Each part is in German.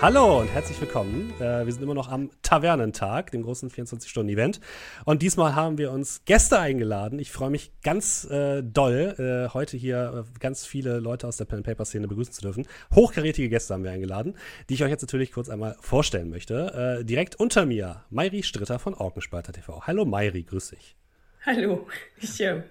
Hallo und herzlich willkommen. Äh, wir sind immer noch am Tavernentag, dem großen 24-Stunden-Event. Und diesmal haben wir uns Gäste eingeladen. Ich freue mich ganz äh, doll, äh, heute hier äh, ganz viele Leute aus der Pen-Paper-Szene begrüßen zu dürfen. Hochkarätige Gäste haben wir eingeladen, die ich euch jetzt natürlich kurz einmal vorstellen möchte. Äh, direkt unter mir, Mairi Stritter von Orkenspalter TV. Hallo Mairi, grüß dich. Hallo, ich äh,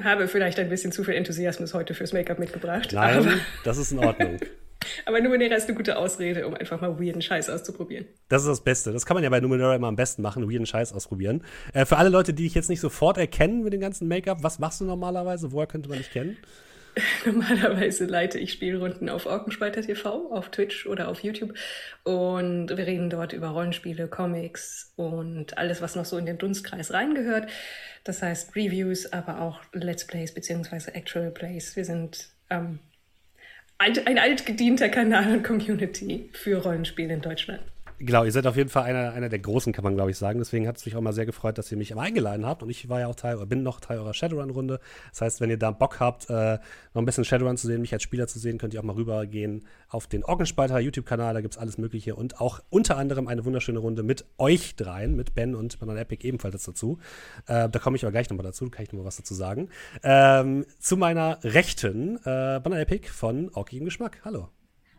habe vielleicht ein bisschen zu viel Enthusiasmus heute fürs Make-up mitgebracht. Nein, das ist in Ordnung. Aber Numenera ist eine gute Ausrede, um einfach mal weirden Scheiß auszuprobieren. Das ist das Beste. Das kann man ja bei Numenera immer am besten machen, weirden Scheiß ausprobieren. Äh, für alle Leute, die dich jetzt nicht sofort erkennen mit dem ganzen Make-up, was machst du normalerweise? Woher könnte man dich kennen? Normalerweise leite ich Spielrunden auf Orkenspalter TV, auf Twitch oder auf YouTube. Und wir reden dort über Rollenspiele, Comics und alles, was noch so in den Dunstkreis reingehört. Das heißt Reviews, aber auch Let's Plays beziehungsweise Actual Plays. Wir sind ähm, alt, ein altgedienter Kanal und Community für Rollenspiele in Deutschland. Genau, ihr seid auf jeden Fall einer, einer der Großen, kann man glaube ich sagen. Deswegen hat es mich auch mal sehr gefreut, dass ihr mich eingeladen habt. Und ich war ja auch Teil, oder bin noch Teil eurer Shadowrun-Runde. Das heißt, wenn ihr da Bock habt, äh, noch ein bisschen Shadowrun zu sehen, mich als Spieler zu sehen, könnt ihr auch mal rübergehen auf den Orgenspalter YouTube-Kanal. Da gibt es alles Mögliche. Und auch unter anderem eine wunderschöne Runde mit euch dreien, mit Ben und Banana Epic ebenfalls dazu. Äh, da komme ich aber gleich nochmal dazu, kann ich nochmal was dazu sagen. Ähm, zu meiner Rechten, äh, Banana Epic von Orkigem Geschmack. Hallo.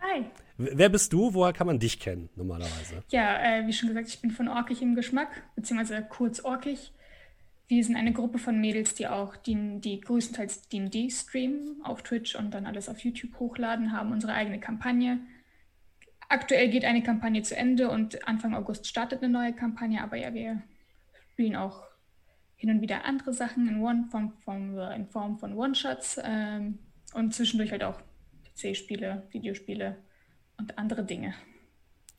Hi. Wer bist du? Woher kann man dich kennen normalerweise? Ja, äh, wie schon gesagt, ich bin von Orkig im Geschmack, beziehungsweise kurz Orkig. Wir sind eine Gruppe von Mädels, die auch die, die größtenteils D&D streamen auf Twitch und dann alles auf YouTube hochladen, haben unsere eigene Kampagne. Aktuell geht eine Kampagne zu Ende und Anfang August startet eine neue Kampagne, aber ja, wir spielen auch hin und wieder andere Sachen in, One, Form, Form, in Form von One-Shots ähm, und zwischendurch halt auch PC-Spiele, Videospiele und andere Dinge.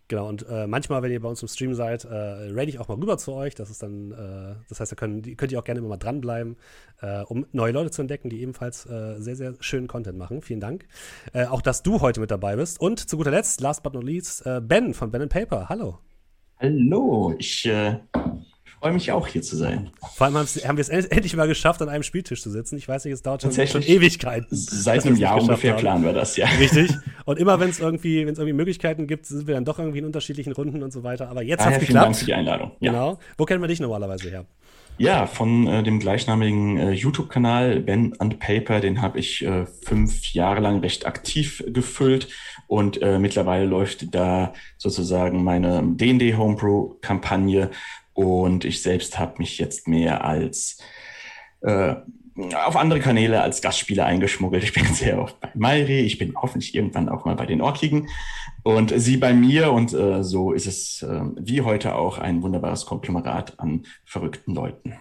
Genau, und äh, manchmal, wenn ihr bei uns im Stream seid, äh, rate ich auch mal rüber zu euch. Das ist dann, äh, das heißt, da können, könnt ihr auch gerne immer mal dranbleiben, äh, um neue Leute zu entdecken, die ebenfalls äh, sehr, sehr schönen Content machen. Vielen Dank. Äh, auch, dass du heute mit dabei bist. Und zu guter Letzt, last but not least, Ben von Ben Paper. Hallo. Hallo, ich freue mich auch hier zu sein. Vor allem haben wir es endlich mal geschafft, an einem Spieltisch zu sitzen. Ich weiß nicht, es dauert schon, schon Ewigkeiten. Seit einem Jahr ungefähr haben. planen wir das, ja. Richtig. Und immer wenn es irgendwie, wenn es irgendwie Möglichkeiten gibt, sind wir dann doch irgendwie in unterschiedlichen Runden und so weiter. Aber jetzt hat es geklappt. Vielen Dank für die Einladung. Ja. Genau. Wo kennen wir dich normalerweise her? Ja, von äh, dem gleichnamigen äh, YouTube-Kanal Ben and Paper, den habe ich äh, fünf Jahre lang recht aktiv gefüllt und äh, mittlerweile läuft da sozusagen meine D&D Homepro-Kampagne und ich selbst habe mich jetzt mehr als äh, auf andere Kanäle als Gastspieler eingeschmuggelt. Ich bin sehr oft bei Mayri, ich bin hoffentlich irgendwann auch mal bei den Orkligen und sie bei mir und äh, so ist es äh, wie heute auch ein wunderbares Konglomerat an verrückten Leuten.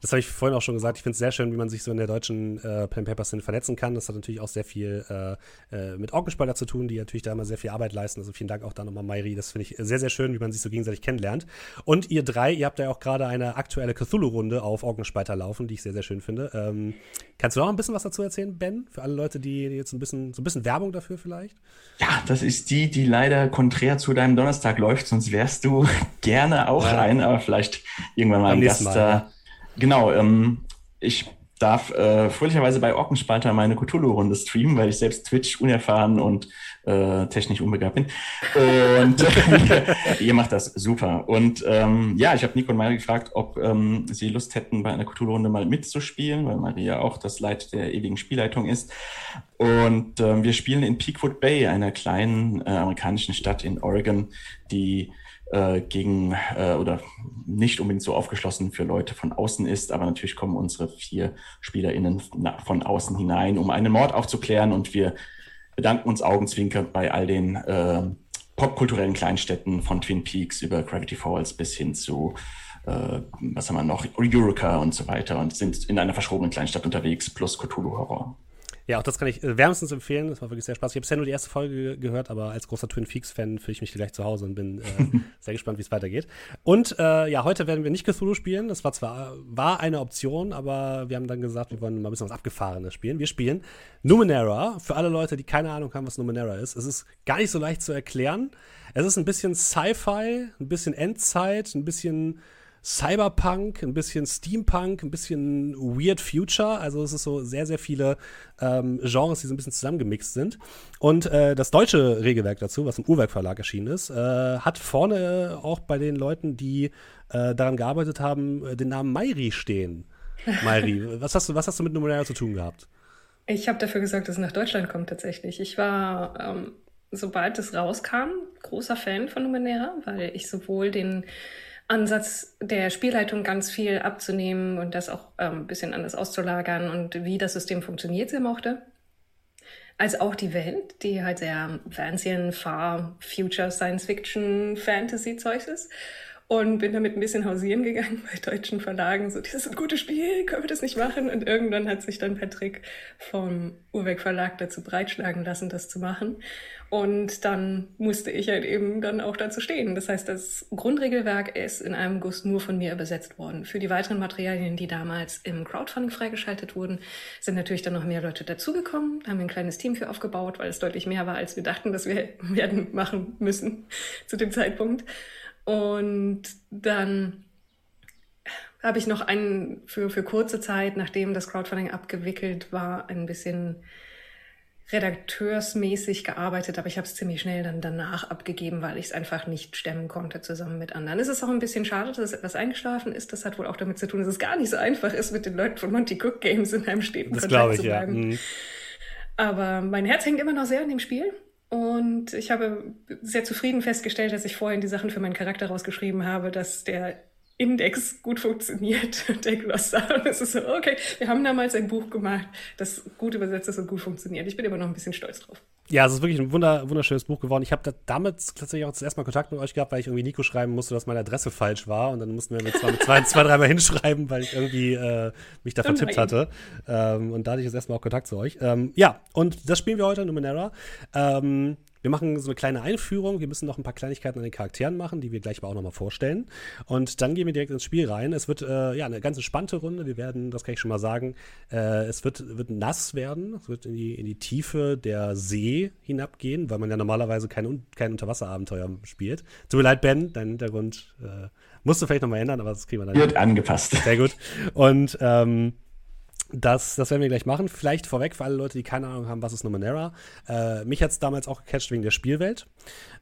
Das habe ich vorhin auch schon gesagt. Ich finde es sehr schön, wie man sich so in der deutschen äh, Pen Paper Szene vernetzen kann. Das hat natürlich auch sehr viel äh, äh, mit Orkenspalter zu tun, die natürlich da immer sehr viel Arbeit leisten. Also vielen Dank auch da nochmal, Mairi. Das finde ich sehr, sehr schön, wie man sich so gegenseitig kennenlernt. Und ihr drei, ihr habt ja auch gerade eine aktuelle Cthulhu-Runde auf Orkenspalter laufen, die ich sehr, sehr schön finde. Ähm, kannst du noch ein bisschen was dazu erzählen, Ben? Für alle Leute, die jetzt ein bisschen, so ein bisschen Werbung dafür vielleicht? Ja, das ist die, die leider konträr zu deinem Donnerstag läuft, sonst wärst du gerne auch ja. rein, aber vielleicht irgendwann mal ein Gast da. Genau, ähm, ich darf äh, fröhlicherweise bei Orkenspalter meine Cthulhu-Runde streamen, weil ich selbst Twitch unerfahren und äh, technisch unbegabt bin. Und ihr macht das super. Und ähm, ja, ich habe Nico und Maria gefragt, ob ähm, sie Lust hätten, bei einer Cthulhu-Runde mal mitzuspielen, weil Maria auch das Leit der ewigen Spielleitung ist. Und ähm, wir spielen in Peakwood Bay, einer kleinen äh, amerikanischen Stadt in Oregon, die äh, gegen äh, oder nicht unbedingt so aufgeschlossen für Leute von außen ist, aber natürlich kommen unsere vier SpielerInnen von außen hinein, um einen Mord aufzuklären und wir bedanken uns augenzwinkern bei all den äh, popkulturellen Kleinstädten von Twin Peaks über Gravity Falls bis hin zu äh, was haben wir noch, Eureka und so weiter und sind in einer verschrobenen Kleinstadt unterwegs plus Cthulhu-Horror. Ja, auch das kann ich äh, wärmstens empfehlen. Das war wirklich sehr spaßig. Ich habe bisher nur die erste Folge gehört, aber als großer Twin Peaks-Fan fühle ich mich gleich zu Hause und bin äh, sehr gespannt, wie es weitergeht. Und äh, ja, heute werden wir nicht Cthulhu spielen. Das war zwar war eine Option, aber wir haben dann gesagt, wir wollen mal ein bisschen was Abgefahrenes spielen. Wir spielen Numenera. Für alle Leute, die keine Ahnung haben, was Numenera ist. Es ist gar nicht so leicht zu erklären. Es ist ein bisschen Sci-Fi, ein bisschen Endzeit, ein bisschen Cyberpunk, ein bisschen Steampunk, ein bisschen Weird Future. Also es ist so sehr, sehr viele ähm, Genres, die so ein bisschen zusammengemixt sind. Und äh, das deutsche Regelwerk dazu, was im Uhrwerk Verlag erschienen ist, äh, hat vorne auch bei den Leuten, die äh, daran gearbeitet haben, äh, den Namen Mairi stehen. Mairi, was hast du, was hast du mit Numenera zu tun gehabt? Ich habe dafür gesorgt, dass es nach Deutschland kommt tatsächlich. Ich war, ähm, sobald es rauskam, großer Fan von Numenera, weil ich sowohl den Ansatz der Spielleitung ganz viel abzunehmen und das auch ähm, ein bisschen anders auszulagern und wie das System funktioniert sehr mochte. Als auch die Welt, die halt sehr fancy, Far, Future, Science Fiction, Fantasy Zeugs ist und bin damit ein bisschen hausieren gegangen bei deutschen Verlagen. So, das ist ein gutes Spiel, können wir das nicht machen? Und irgendwann hat sich dann Patrick vom Urweg Verlag dazu breitschlagen lassen, das zu machen. Und dann musste ich halt eben dann auch dazu stehen. Das heißt, das Grundregelwerk ist in einem Guss nur von mir übersetzt worden. Für die weiteren Materialien, die damals im Crowdfunding freigeschaltet wurden, sind natürlich dann noch mehr Leute dazugekommen, haben ein kleines Team für aufgebaut, weil es deutlich mehr war, als wir dachten, dass wir werden machen müssen zu dem Zeitpunkt. Und dann habe ich noch einen für, für kurze Zeit, nachdem das Crowdfunding abgewickelt war, ein bisschen redakteursmäßig gearbeitet, aber ich habe es ziemlich schnell dann danach abgegeben, weil ich es einfach nicht stemmen konnte zusammen mit anderen. Es ist auch ein bisschen schade, dass es etwas eingeschlafen ist. Das hat wohl auch damit zu tun, dass es gar nicht so einfach ist, mit den Leuten von Monty Cook Games in einem steten das Kontakt ich, zu bleiben. Ja. Mhm. Aber mein Herz hängt immer noch sehr an dem Spiel. Und ich habe sehr zufrieden festgestellt, dass ich vorhin die Sachen für meinen Charakter rausgeschrieben habe, dass der Index gut funktioniert, der Glossar. Und es ist so, okay, wir haben damals ein Buch gemacht, das gut übersetzt ist und gut funktioniert. Ich bin immer noch ein bisschen stolz drauf. Ja, es ist wirklich ein wunder, wunderschönes Buch geworden. Ich habe da damit tatsächlich auch zuerst mal Kontakt mit euch gehabt, weil ich irgendwie Nico schreiben musste, dass meine Adresse falsch war. Und dann mussten wir mit zwei, zwei, zwei dreimal hinschreiben, weil ich irgendwie äh, mich da vertippt hatte. Ähm, und da hatte ich jetzt erstmal auch Kontakt zu euch. Ähm, ja, und das spielen wir heute, Numenera. Ähm, wir machen so eine kleine Einführung. Wir müssen noch ein paar Kleinigkeiten an den Charakteren machen, die wir gleich aber auch nochmal vorstellen. Und dann gehen wir direkt ins Spiel rein. Es wird äh, ja eine ganz entspannte Runde. Wir werden, das kann ich schon mal sagen, äh, es wird, wird nass werden. Es wird in die, in die Tiefe der See hinabgehen, weil man ja normalerweise kein, kein Unterwasserabenteuer spielt. Tut mir leid, Ben, dein Hintergrund äh, musst du vielleicht nochmal ändern, aber das kriegen wir dann. Wird angepasst. Sehr gut. Und ähm, das, das werden wir gleich machen. Vielleicht vorweg für alle Leute, die keine Ahnung haben, was ist Numenera. Äh, mich hat es damals auch gecatcht wegen der Spielwelt.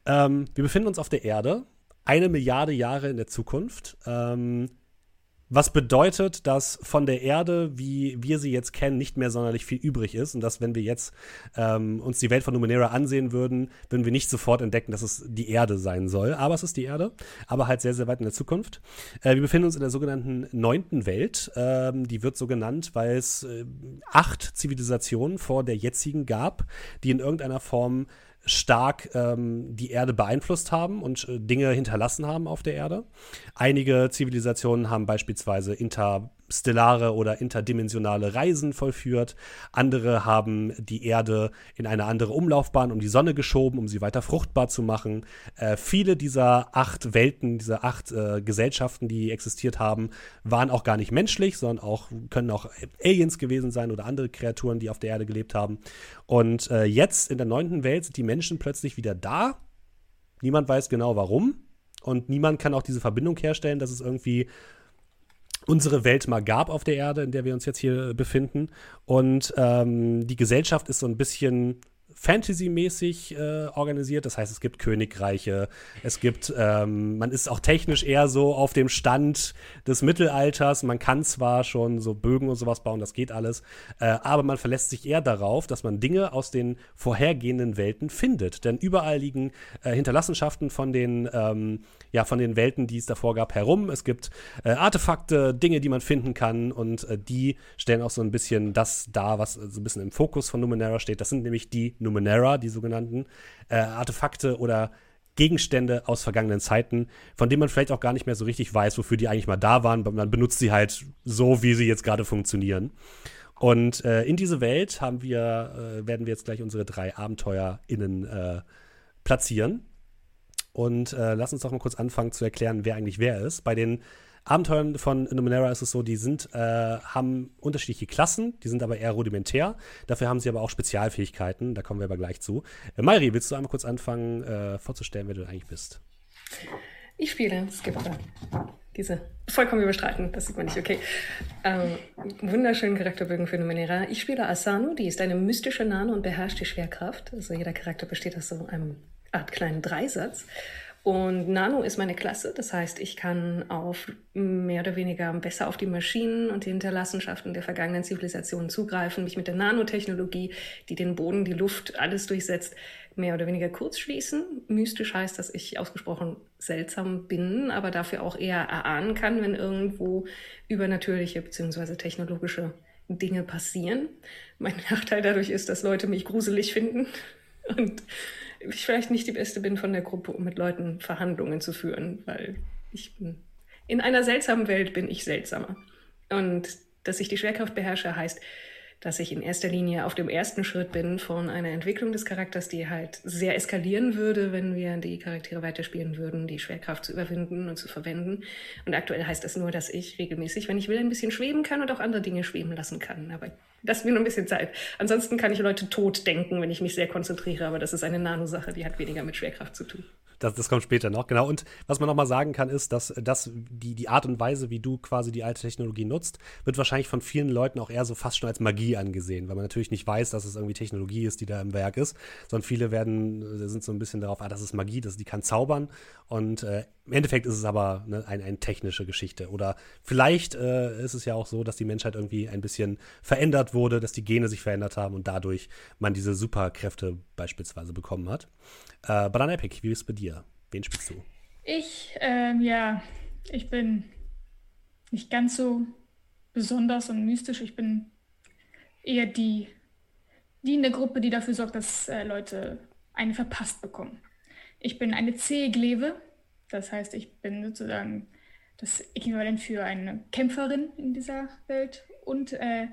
Ähm, wir befinden uns auf der Erde, eine Milliarde Jahre in der Zukunft. Ähm, was bedeutet, dass von der Erde, wie wir sie jetzt kennen, nicht mehr sonderlich viel übrig ist. Und dass, wenn wir jetzt ähm, uns die Welt von Numenera ansehen würden, würden wir nicht sofort entdecken, dass es die Erde sein soll. Aber es ist die Erde, aber halt sehr, sehr weit in der Zukunft. Äh, wir befinden uns in der sogenannten neunten Welt. Ähm, die wird so genannt, weil es äh, acht Zivilisationen vor der jetzigen gab, die in irgendeiner Form stark ähm, die Erde beeinflusst haben und äh, Dinge hinterlassen haben auf der Erde. Einige Zivilisationen haben beispielsweise inter stellare oder interdimensionale Reisen vollführt. Andere haben die Erde in eine andere Umlaufbahn um die Sonne geschoben, um sie weiter fruchtbar zu machen. Äh, viele dieser acht Welten, dieser acht äh, Gesellschaften, die existiert haben, waren auch gar nicht menschlich, sondern auch können auch Aliens gewesen sein oder andere Kreaturen, die auf der Erde gelebt haben. Und äh, jetzt in der neunten Welt sind die Menschen plötzlich wieder da. Niemand weiß genau warum. Und niemand kann auch diese Verbindung herstellen, dass es irgendwie unsere Welt mal gab auf der Erde, in der wir uns jetzt hier befinden. Und ähm, die Gesellschaft ist so ein bisschen Fantasy-mäßig äh, organisiert. Das heißt, es gibt Königreiche, es gibt, ähm, man ist auch technisch eher so auf dem Stand des Mittelalters. Man kann zwar schon so Bögen und sowas bauen, das geht alles, äh, aber man verlässt sich eher darauf, dass man Dinge aus den vorhergehenden Welten findet. Denn überall liegen äh, Hinterlassenschaften von den, ähm, ja, von den Welten, die es davor gab, herum. Es gibt äh, Artefakte, Dinge, die man finden kann und äh, die stellen auch so ein bisschen das dar, was so ein bisschen im Fokus von Numenera steht. Das sind nämlich die Numenera, die sogenannten äh, Artefakte oder Gegenstände aus vergangenen Zeiten, von denen man vielleicht auch gar nicht mehr so richtig weiß, wofür die eigentlich mal da waren. Man benutzt sie halt so, wie sie jetzt gerade funktionieren. Und äh, in diese Welt haben wir, äh, werden wir jetzt gleich unsere drei AbenteuerInnen äh, platzieren. Und äh, lass uns doch mal kurz anfangen zu erklären, wer eigentlich wer ist. Bei den Abenteuern von Numenera ist es so, die sind, äh, haben unterschiedliche Klassen, die sind aber eher rudimentär. Dafür haben sie aber auch Spezialfähigkeiten, da kommen wir aber gleich zu. Äh, Mayri, willst du einmal kurz anfangen, äh, vorzustellen, wer du eigentlich bist? Ich spiele Skipper, diese vollkommen überstreiten, das sieht man nicht, okay. Ähm, wunderschönen Charakterbögen für Numenera. Ich spiele Asano, die ist eine mystische Nano und beherrscht die Schwerkraft. Also jeder Charakter besteht aus so einem Art kleinen Dreisatz. Und Nano ist meine Klasse, das heißt, ich kann auf mehr oder weniger besser auf die Maschinen und die Hinterlassenschaften der vergangenen Zivilisationen zugreifen, mich mit der Nanotechnologie, die den Boden, die Luft, alles durchsetzt, mehr oder weniger kurz schließen. Mystisch heißt, dass ich ausgesprochen seltsam bin, aber dafür auch eher erahnen kann, wenn irgendwo übernatürliche bzw. technologische Dinge passieren. Mein Nachteil dadurch ist, dass Leute mich gruselig finden und ich vielleicht nicht die Beste bin von der Gruppe, um mit Leuten Verhandlungen zu führen, weil ich bin, in einer seltsamen Welt bin ich seltsamer. Und dass ich die Schwerkraft beherrsche, heißt, dass ich in erster Linie auf dem ersten Schritt bin von einer Entwicklung des Charakters, die halt sehr eskalieren würde, wenn wir die Charaktere weiterspielen würden, die Schwerkraft zu überwinden und zu verwenden. Und aktuell heißt das nur, dass ich regelmäßig, wenn ich will, ein bisschen schweben kann und auch andere Dinge schweben lassen kann. Aber das mir nur ein bisschen Zeit. Ansonsten kann ich Leute tot denken, wenn ich mich sehr konzentriere, aber das ist eine Nanosache, die hat weniger mit Schwerkraft zu tun. Das, das kommt später noch, genau. Und was man noch mal sagen kann, ist, dass, dass die, die Art und Weise, wie du quasi die alte Technologie nutzt, wird wahrscheinlich von vielen Leuten auch eher so fast schon als Magie angesehen, weil man natürlich nicht weiß, dass es irgendwie Technologie ist, die da im Werk ist, sondern viele werden, äh, sind so ein bisschen darauf, ah, das ist Magie, das, die kann zaubern. Und äh, im Endeffekt ist es aber ne, eine, eine technische Geschichte. Oder vielleicht äh, ist es ja auch so, dass die Menschheit irgendwie ein bisschen verändert wurde, dass die Gene sich verändert haben und dadurch man diese Superkräfte beispielsweise bekommen hat. Äh, Banana Epic, wie ist es bei dir? Wen spielst du? Ich, ähm, ja, ich bin nicht ganz so besonders und mystisch. Ich bin eher die, die in der Gruppe, die dafür sorgt, dass äh, Leute einen verpasst bekommen. Ich bin eine zähe das heißt, ich bin sozusagen das Äquivalent für eine Kämpferin in dieser Welt und äh,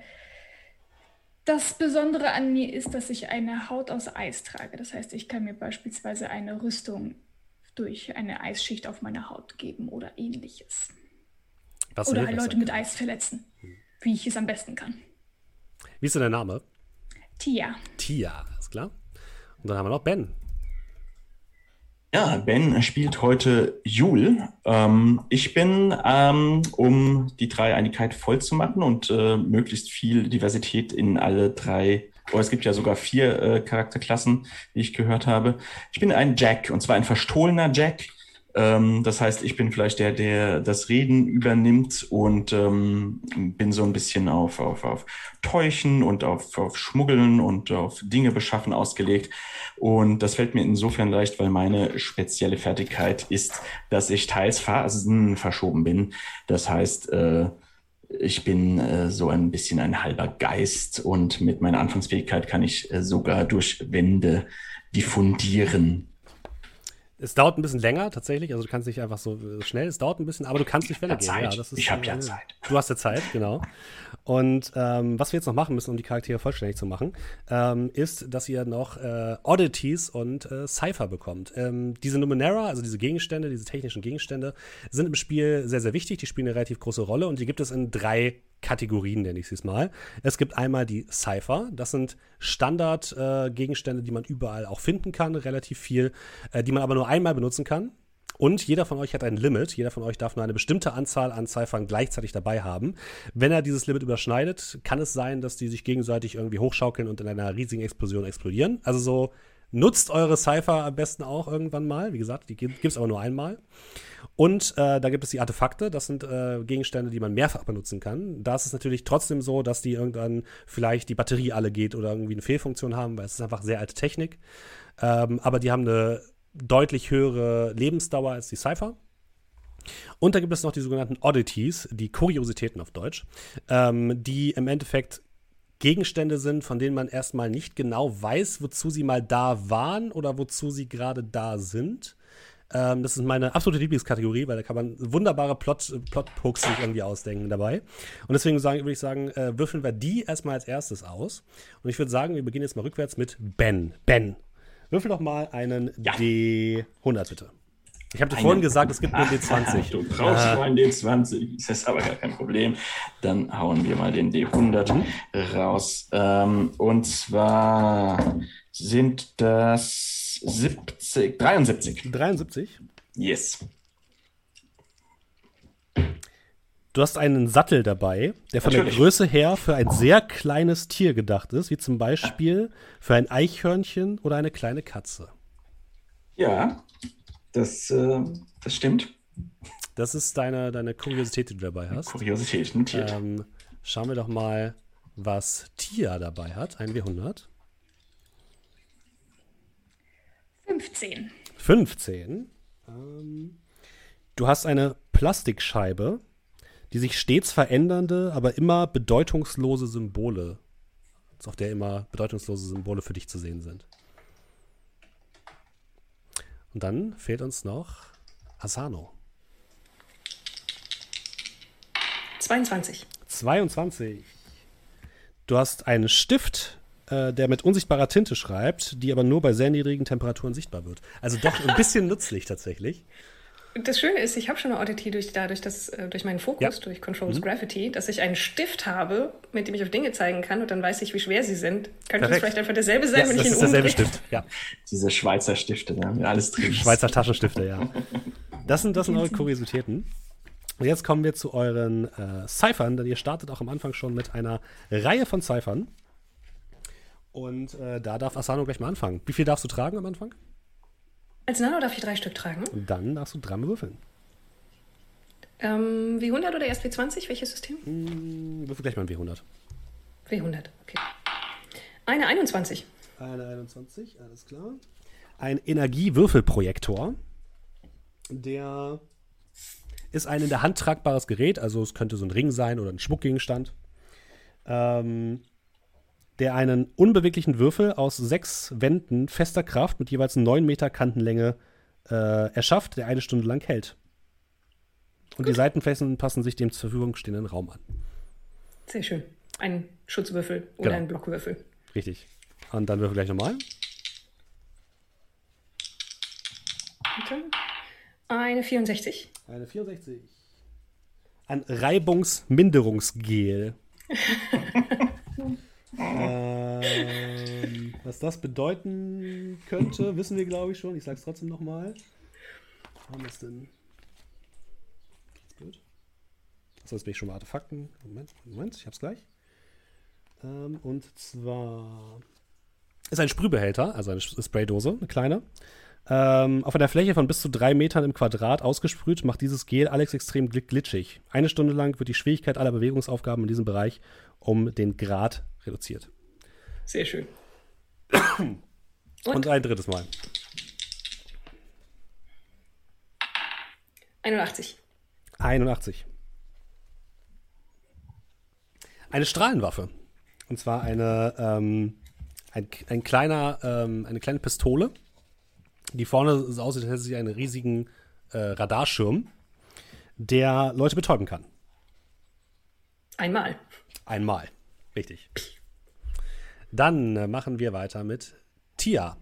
das Besondere an mir ist, dass ich eine Haut aus Eis trage. Das heißt, ich kann mir beispielsweise eine Rüstung durch eine Eisschicht auf meine Haut geben oder ähnliches. Was oder halt Leute mit Eis verletzen, wie ich es am besten kann. Wie ist denn der Name? Tia. Tia, ist klar. Und dann haben wir noch Ben. Ja, Ben spielt heute Jul. Ähm, ich bin, ähm, um die Dreieinigkeit voll zu machen und äh, möglichst viel Diversität in alle drei, oh, es gibt ja sogar vier äh, Charakterklassen, wie ich gehört habe. Ich bin ein Jack, und zwar ein verstohlener Jack. Ähm, das heißt, ich bin vielleicht der, der das Reden übernimmt und ähm, bin so ein bisschen auf, auf, auf Täuschen und auf, auf Schmuggeln und auf Dinge beschaffen ausgelegt. Und das fällt mir insofern leicht, weil meine spezielle Fertigkeit ist, dass ich teils Phasen verschoben bin. Das heißt, äh, ich bin äh, so ein bisschen ein halber Geist und mit meiner Anfangsfähigkeit kann ich äh, sogar durch Wände diffundieren. Es dauert ein bisschen länger tatsächlich, also du kannst nicht einfach so äh, schnell, es dauert ein bisschen, aber du kannst nicht Welle gehen. Ja, ist, ich habe ja Zeit. Du hast ja Zeit, genau. Und ähm, was wir jetzt noch machen müssen, um die Charaktere vollständig zu machen, ähm, ist, dass ihr noch äh, Oddities und äh, Cypher bekommt. Ähm, diese Numenera, also diese Gegenstände, diese technischen Gegenstände, sind im Spiel sehr, sehr wichtig. Die spielen eine relativ große Rolle und die gibt es in drei Kategorien, nenne ich es mal. Es gibt einmal die Cypher. Das sind Standardgegenstände, äh, die man überall auch finden kann, relativ viel, äh, die man aber nur einmal benutzen kann. Und jeder von euch hat ein Limit. Jeder von euch darf nur eine bestimmte Anzahl an Cyphern gleichzeitig dabei haben. Wenn er dieses Limit überschneidet, kann es sein, dass die sich gegenseitig irgendwie hochschaukeln und in einer riesigen Explosion explodieren. Also so nutzt eure Cypher am besten auch irgendwann mal. Wie gesagt, die gibt es aber nur einmal. Und äh, da gibt es die Artefakte, das sind äh, Gegenstände, die man mehrfach benutzen kann. Da ist es natürlich trotzdem so, dass die irgendwann vielleicht die Batterie alle geht oder irgendwie eine Fehlfunktion haben, weil es ist einfach sehr alte Technik. Ähm, aber die haben eine deutlich höhere Lebensdauer als die Cypher. Und da gibt es noch die sogenannten Oddities, die Kuriositäten auf Deutsch, ähm, die im Endeffekt Gegenstände sind, von denen man erstmal nicht genau weiß, wozu sie mal da waren oder wozu sie gerade da sind. Ähm, das ist meine absolute Lieblingskategorie, weil da kann man wunderbare Plot, Plot sich irgendwie ausdenken dabei. Und deswegen sagen, würde ich sagen, äh, würfeln wir die erstmal als erstes aus. Und ich würde sagen, wir beginnen jetzt mal rückwärts mit Ben. Ben, würfel doch mal einen ja. D100 bitte. Ich habe dir vorhin gesagt, es gibt nur D20. du brauchst nur einen D20. Das ist aber gar kein Problem. Dann hauen wir mal den D100 mhm. raus. Ähm, und zwar sind das 70, 73. 73? Yes. Du hast einen Sattel dabei, der von Natürlich. der Größe her für ein sehr kleines Tier gedacht ist, wie zum Beispiel für ein Eichhörnchen oder eine kleine Katze. Ja, das, äh, das stimmt. Das ist deine, deine Kuriosität, die du dabei hast. Kuriosität, notiert. Ähm, schauen wir doch mal, was Tia dabei hat. Ein W100. 15. 15. Ähm, du hast eine Plastikscheibe, die sich stets verändernde, aber immer bedeutungslose Symbole, auf der immer bedeutungslose Symbole für dich zu sehen sind. Und dann fehlt uns noch Asano. 22. 22. Du hast einen Stift, äh, der mit unsichtbarer Tinte schreibt, die aber nur bei sehr niedrigen Temperaturen sichtbar wird. Also doch ein bisschen nützlich tatsächlich. Das Schöne ist, ich habe schon eine Oddity durch, dadurch, dass, äh, durch meinen Fokus, ja. durch Controls mhm. Gravity, dass ich einen Stift habe, mit dem ich auf Dinge zeigen kann und dann weiß ich, wie schwer sie sind. Könnte das vielleicht einfach derselbe sein, yes, wenn ich ihn Das ist derselbe Stift, ja. Diese Schweizer Stifte, da ne? alles drin. Schweizer Taschenstifte, ja. Das sind, das sind eure Kuriositäten. Und jetzt kommen wir zu euren äh, Cyphern, denn ihr startet auch am Anfang schon mit einer Reihe von Cyphern. Und äh, da darf Asano gleich mal anfangen. Wie viel darfst du tragen am Anfang? Als Nano darf ich drei Stück tragen. Und dann darfst du dreimal würfeln. Ähm, W100 oder erst W20? Welches System? Hm, würfel gleich mal ein W100. W100, okay. Eine 21. Eine 21, alles klar. Ein Energiewürfelprojektor. Der ist ein in der Hand tragbares Gerät, also es könnte so ein Ring sein oder ein Schmuckgegenstand. Ähm, der einen unbeweglichen Würfel aus sechs Wänden fester Kraft mit jeweils 9 Meter Kantenlänge äh, erschafft, der eine Stunde lang hält. Und Gut. die Seitenflächen passen sich dem zur Verfügung stehenden Raum an. Sehr schön. Ein Schutzwürfel oder genau. ein Blockwürfel. Richtig. Und dann würfel gleich nochmal. Eine 64. Eine 64. Ein Reibungsminderungsgel. ähm, was das bedeuten könnte, wissen wir, glaube ich, schon. Ich sage es trotzdem nochmal. Haben es denn? Gut. Achso, jetzt bin ich schon mal Artefakten. Moment, Moment, ich hab's gleich. Ähm, und zwar ist ein Sprühbehälter, also eine Spraydose, eine kleine. Ähm, auf einer Fläche von bis zu drei Metern im Quadrat ausgesprüht, macht dieses Gel Alex extrem glitschig. Eine Stunde lang wird die Schwierigkeit aller Bewegungsaufgaben in diesem Bereich um den Grad reduziert. Sehr schön. Und, Und ein drittes Mal. 81. 81. Eine Strahlenwaffe. Und zwar eine, ähm, ein, ein kleiner, ähm, eine kleine Pistole, die vorne so aussieht, als hätte sie einen riesigen äh, Radarschirm, der Leute betäuben kann. Einmal. Einmal. Richtig. Dann äh, machen wir weiter mit Tia.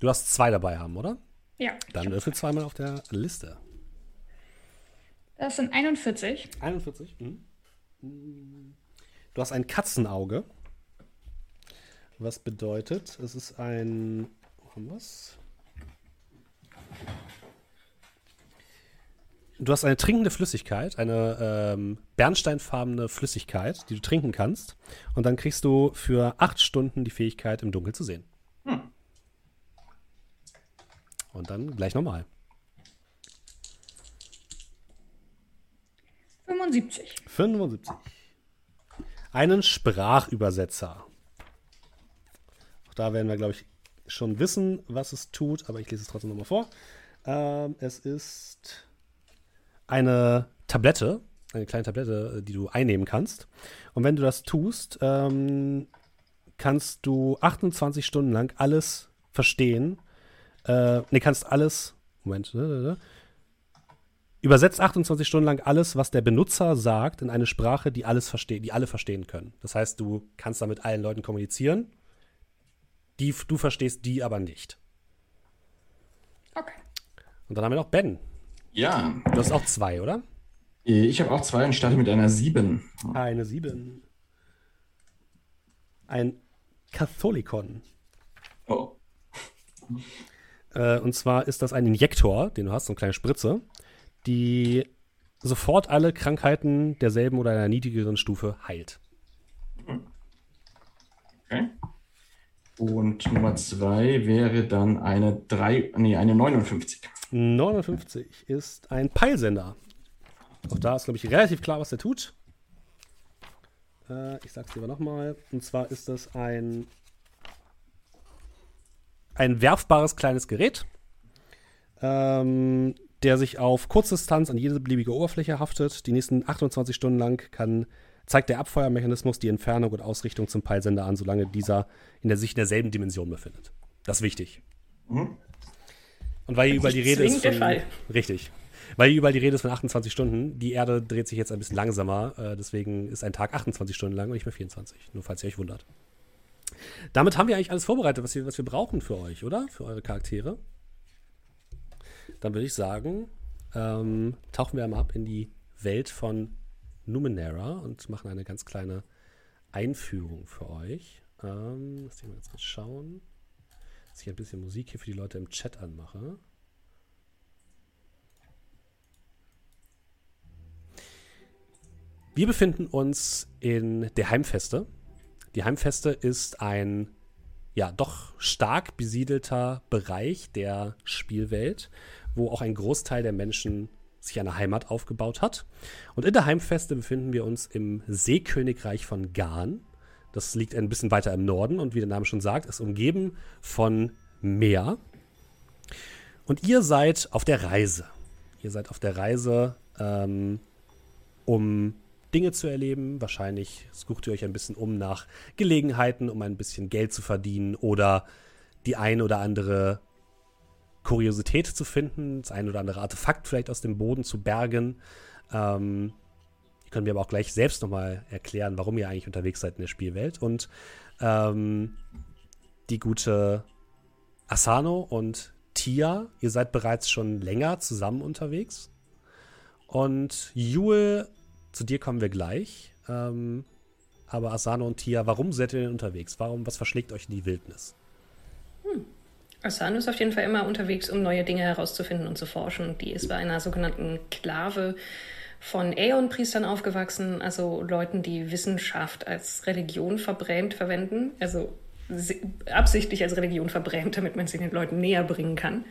Du hast zwei dabei haben, oder? Ja. Dann würfel zweimal auf der Liste. Das sind 41. 41. Mhm. Du hast ein Katzenauge. Was bedeutet, es ist ein. Wo haben wir es? Du hast eine trinkende Flüssigkeit, eine ähm, bernsteinfarbene Flüssigkeit, die du trinken kannst. Und dann kriegst du für acht Stunden die Fähigkeit, im Dunkeln zu sehen. Hm. Und dann gleich nochmal. 75. 75. Einen Sprachübersetzer. Auch da werden wir, glaube ich, schon wissen, was es tut, aber ich lese es trotzdem nochmal vor. Ähm, es ist eine Tablette, eine kleine Tablette, äh, die du einnehmen kannst. Und wenn du das tust, ähm, kannst du 28 Stunden lang alles verstehen. Äh, ne, kannst alles. Moment. Ne, ne, ne. Übersetzt 28 Stunden lang alles, was der Benutzer sagt, in eine Sprache, die alles versteht, die alle verstehen können. Das heißt, du kannst da mit allen Leuten kommunizieren. Die, du verstehst die aber nicht. Okay. Und dann haben wir noch Ben. Ja. Du hast auch zwei, oder? Ich habe auch zwei und starte mit einer sieben. Eine sieben. Ein Katholikon. Oh. Äh, und zwar ist das ein Injektor, den du hast, so eine kleine Spritze, die sofort alle Krankheiten derselben oder einer niedrigeren Stufe heilt. Okay. Und Nummer zwei wäre dann eine 3, nee, eine 59. 59 ist ein Peilsender. Auch da ist, glaube ich, relativ klar, was er tut. Äh, ich sag's lieber nochmal. Und zwar ist das ein, ein werfbares kleines Gerät, ähm, der sich auf Kurzdistanz an jede beliebige Oberfläche haftet. Die nächsten 28 Stunden lang kann zeigt der Abfeuermechanismus die Entfernung und Ausrichtung zum Peilsender an, solange dieser in der sich in derselben Dimension befindet. Das ist wichtig. Mhm. Und weil hier überall die Rede ist von, richtig, weil hier überall die Rede ist von 28 Stunden, die Erde dreht sich jetzt ein bisschen langsamer, äh, deswegen ist ein Tag 28 Stunden lang und nicht mehr 24, nur falls ihr euch wundert. Damit haben wir eigentlich alles vorbereitet, was wir, was wir brauchen für euch, oder? Für eure Charaktere. Dann würde ich sagen, ähm, tauchen wir einmal ab in die Welt von Numenera und machen eine ganz kleine Einführung für euch. Ähm, lass mich mal ganz kurz schauen, dass ich ein bisschen Musik hier für die Leute im Chat anmache. Wir befinden uns in der Heimfeste. Die Heimfeste ist ein ja doch stark besiedelter Bereich der Spielwelt, wo auch ein Großteil der Menschen sich eine Heimat aufgebaut hat. Und in der Heimfeste befinden wir uns im Seekönigreich von Ghan. Das liegt ein bisschen weiter im Norden und wie der Name schon sagt, ist umgeben von Meer. Und ihr seid auf der Reise. Ihr seid auf der Reise, ähm, um Dinge zu erleben. Wahrscheinlich sucht ihr euch ein bisschen um nach Gelegenheiten, um ein bisschen Geld zu verdienen oder die ein oder andere Kuriosität zu finden, das ein oder andere Artefakt vielleicht aus dem Boden zu bergen. Ähm, ihr könnt mir aber auch gleich selbst nochmal erklären, warum ihr eigentlich unterwegs seid in der Spielwelt. Und ähm, die gute Asano und Tia, ihr seid bereits schon länger zusammen unterwegs. Und Jule, zu dir kommen wir gleich. Ähm, aber Asano und Tia, warum seid ihr denn unterwegs? Warum, was verschlägt euch in die Wildnis? Hm. Asano ist auf jeden Fall immer unterwegs, um neue Dinge herauszufinden und zu forschen. Die ist bei einer sogenannten Klave von Aeon-Priestern aufgewachsen, also Leuten, die Wissenschaft als Religion verbrämt verwenden, also absichtlich als Religion verbrämt, damit man sie den Leuten näher bringen kann.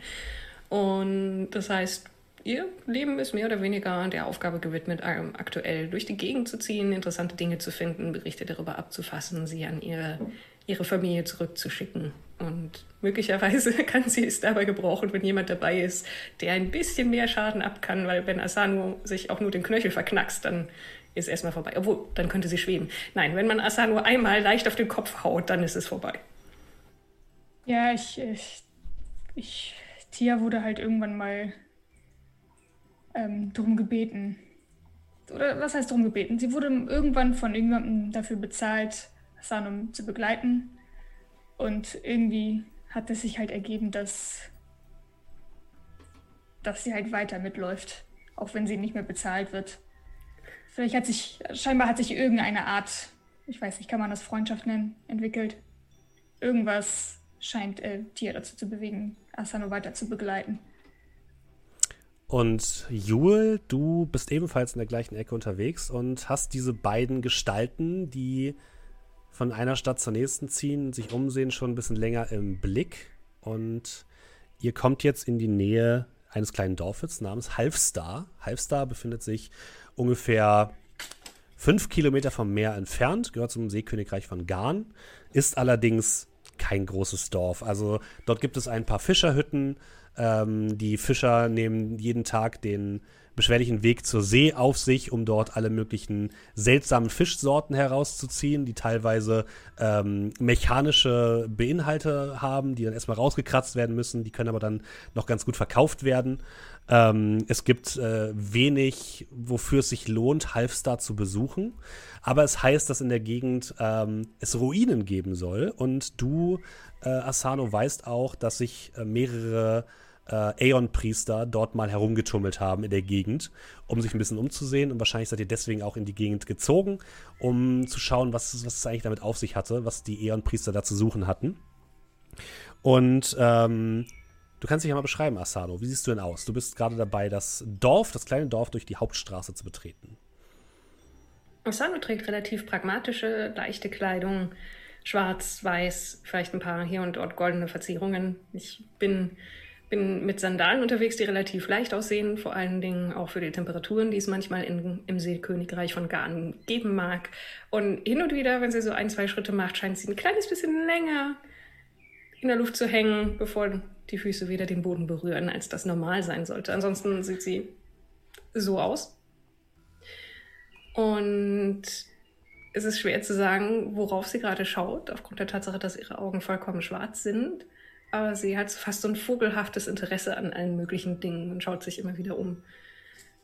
Und das heißt, ihr Leben ist mehr oder weniger der Aufgabe gewidmet, ähm, aktuell durch die Gegend zu ziehen, interessante Dinge zu finden, Berichte darüber abzufassen, sie an ihre, ihre Familie zurückzuschicken und möglicherweise kann sie es dabei gebrauchen, wenn jemand dabei ist, der ein bisschen mehr Schaden ab kann, weil wenn Asano sich auch nur den Knöchel verknackst, dann ist erstmal vorbei. Obwohl, dann könnte sie schweben. Nein, wenn man Asano einmal leicht auf den Kopf haut, dann ist es vorbei. Ja, ich, ich, ich Tia wurde halt irgendwann mal ähm, drum gebeten. Oder was heißt drum gebeten? Sie wurde irgendwann von irgendjemandem dafür bezahlt, Asano zu begleiten. Und irgendwie hat es sich halt ergeben, dass, dass sie halt weiter mitläuft, auch wenn sie nicht mehr bezahlt wird. Vielleicht hat sich, scheinbar hat sich irgendeine Art, ich weiß nicht, kann man das Freundschaft nennen, entwickelt. Irgendwas scheint äh, Tia dazu zu bewegen, Asano weiter zu begleiten. Und Jule, du bist ebenfalls in der gleichen Ecke unterwegs und hast diese beiden Gestalten, die von einer Stadt zur nächsten ziehen, sich umsehen, schon ein bisschen länger im Blick. Und ihr kommt jetzt in die Nähe eines kleinen Dorfes namens Halfstar. Halfstar befindet sich ungefähr fünf Kilometer vom Meer entfernt, gehört zum Seekönigreich von Garn, ist allerdings kein großes Dorf. Also dort gibt es ein paar Fischerhütten. Ähm, die Fischer nehmen jeden Tag den beschwerlichen Weg zur See auf sich, um dort alle möglichen seltsamen Fischsorten herauszuziehen, die teilweise ähm, mechanische Beinhalte haben, die dann erstmal rausgekratzt werden müssen, die können aber dann noch ganz gut verkauft werden. Ähm, es gibt äh, wenig, wofür es sich lohnt, Halfstar zu besuchen. Aber es heißt, dass in der Gegend ähm, es Ruinen geben soll. Und du, äh, Asano, weißt auch, dass sich äh, mehrere äh, Aeon-Priester dort mal herumgetummelt haben in der Gegend, um sich ein bisschen umzusehen. Und wahrscheinlich seid ihr deswegen auch in die Gegend gezogen, um zu schauen, was, was es eigentlich damit auf sich hatte, was die Aeon-Priester da zu suchen hatten. Und ähm, Du kannst dich ja mal beschreiben, Asano. Wie siehst du denn aus? Du bist gerade dabei, das Dorf, das kleine Dorf durch die Hauptstraße zu betreten. Asano trägt relativ pragmatische, leichte Kleidung. Schwarz, weiß, vielleicht ein paar hier und dort goldene Verzierungen. Ich bin, bin mit Sandalen unterwegs, die relativ leicht aussehen, vor allen Dingen auch für die Temperaturen, die es manchmal in, im Seekönigreich von Garn geben mag. Und hin und wieder, wenn sie so ein, zwei Schritte macht, scheint sie ein kleines bisschen länger in der Luft zu hängen, bevor die Füße wieder den Boden berühren, als das normal sein sollte. Ansonsten sieht sie so aus. Und es ist schwer zu sagen, worauf sie gerade schaut, aufgrund der Tatsache, dass ihre Augen vollkommen schwarz sind. Aber sie hat fast so ein vogelhaftes Interesse an allen möglichen Dingen und schaut sich immer wieder um.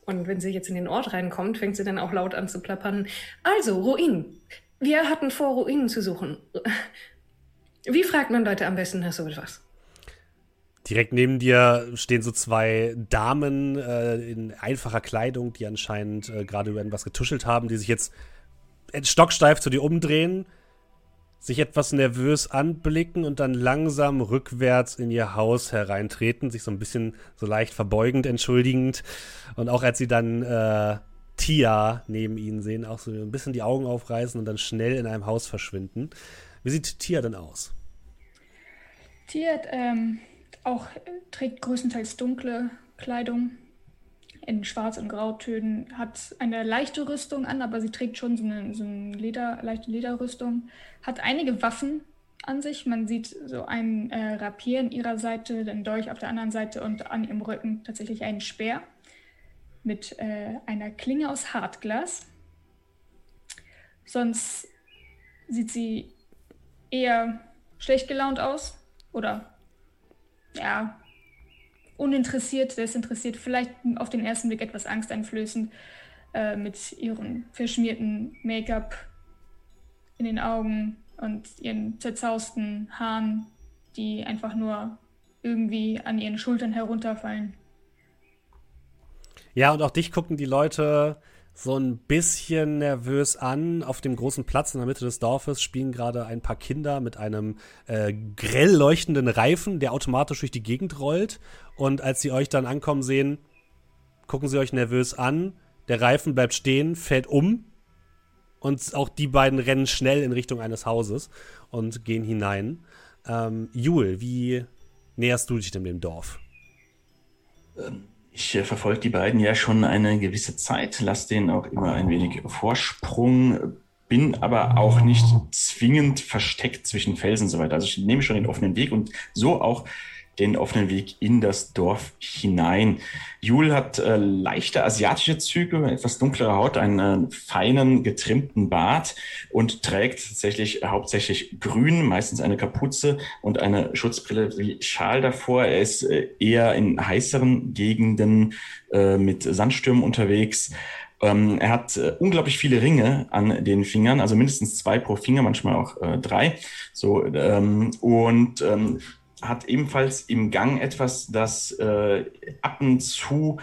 Und wenn sie jetzt in den Ort reinkommt, fängt sie dann auch laut an zu plappern. Also, Ruinen. Wir hatten vor, Ruinen zu suchen. Wie fragt man Leute am besten nach so etwas? Direkt neben dir stehen so zwei Damen äh, in einfacher Kleidung, die anscheinend äh, gerade über etwas getuschelt haben, die sich jetzt stocksteif zu dir umdrehen, sich etwas nervös anblicken und dann langsam rückwärts in ihr Haus hereintreten, sich so ein bisschen so leicht verbeugend, entschuldigend. Und auch als sie dann äh, Tia neben ihnen sehen, auch so ein bisschen die Augen aufreißen und dann schnell in einem Haus verschwinden. Wie sieht Tia denn aus? Tia ähm, auch trägt größtenteils dunkle Kleidung in Schwarz- und Grautönen, hat eine leichte Rüstung an, aber sie trägt schon so eine, so eine Leder, leichte Lederrüstung, hat einige Waffen an sich. Man sieht so ein äh, Rapier an ihrer Seite, den Dolch auf der anderen Seite und an ihrem Rücken tatsächlich einen Speer mit äh, einer Klinge aus Hartglas. Sonst sieht sie eher schlecht gelaunt aus oder ja, uninteressiert, desinteressiert, vielleicht auf den ersten Blick etwas angsteinflößend, äh, mit ihrem verschmierten Make-up in den Augen und ihren zerzausten Haaren, die einfach nur irgendwie an ihren Schultern herunterfallen. Ja, und auch dich gucken die Leute so ein bisschen nervös an. Auf dem großen Platz in der Mitte des Dorfes spielen gerade ein paar Kinder mit einem äh, grell leuchtenden Reifen, der automatisch durch die Gegend rollt. Und als sie euch dann ankommen sehen, gucken sie euch nervös an. Der Reifen bleibt stehen, fällt um. Und auch die beiden rennen schnell in Richtung eines Hauses und gehen hinein. Ähm, Jul, wie näherst du dich denn dem Dorf? Ähm ich äh, verfolge die beiden ja schon eine gewisse Zeit, lasse denen auch immer ein wenig Vorsprung, bin aber auch nicht zwingend versteckt zwischen Felsen und so weiter. Also ich nehme schon den offenen Weg und so auch den offenen Weg in das Dorf hinein. Jul hat äh, leichte asiatische Züge, etwas dunklere Haut, einen äh, feinen, getrimmten Bart und trägt tatsächlich hauptsächlich grün, meistens eine Kapuze und eine Schutzbrille wie Schal davor. Er ist äh, eher in heißeren Gegenden äh, mit Sandstürmen unterwegs. Ähm, er hat äh, unglaublich viele Ringe an den Fingern, also mindestens zwei pro Finger, manchmal auch äh, drei. So ähm, und ähm, hat ebenfalls im Gang etwas, das äh, ab und zu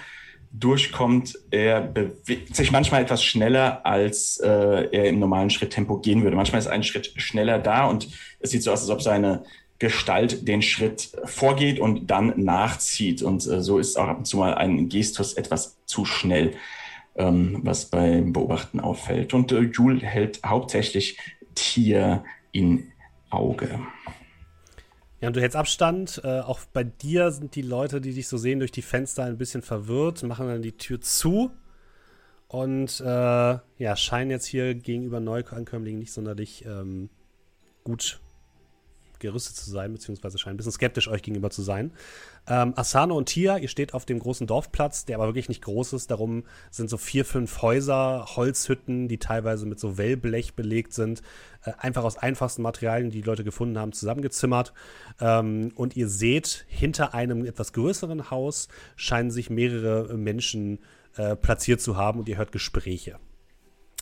durchkommt. Er bewegt sich manchmal etwas schneller, als äh, er im normalen Schritttempo gehen würde. Manchmal ist ein Schritt schneller da und es sieht so aus, als ob seine Gestalt den Schritt vorgeht und dann nachzieht. Und äh, so ist auch ab und zu mal ein Gestus etwas zu schnell, ähm, was beim Beobachten auffällt. Und äh, Jule hält hauptsächlich Tier in Auge. Ja, und du hältst Abstand. Äh, auch bei dir sind die Leute, die dich so sehen, durch die Fenster ein bisschen verwirrt, machen dann die Tür zu und äh, ja, scheinen jetzt hier gegenüber Neuankömmlingen nicht sonderlich ähm, gut gerüstet zu sein, beziehungsweise scheinen ein bisschen skeptisch euch gegenüber zu sein. Ähm, Asano und Tia, ihr steht auf dem großen Dorfplatz, der aber wirklich nicht groß ist. Darum sind so vier, fünf Häuser, Holzhütten, die teilweise mit so Wellblech belegt sind, äh, einfach aus einfachsten Materialien, die die Leute gefunden haben, zusammengezimmert. Ähm, und ihr seht, hinter einem etwas größeren Haus scheinen sich mehrere Menschen äh, platziert zu haben und ihr hört Gespräche.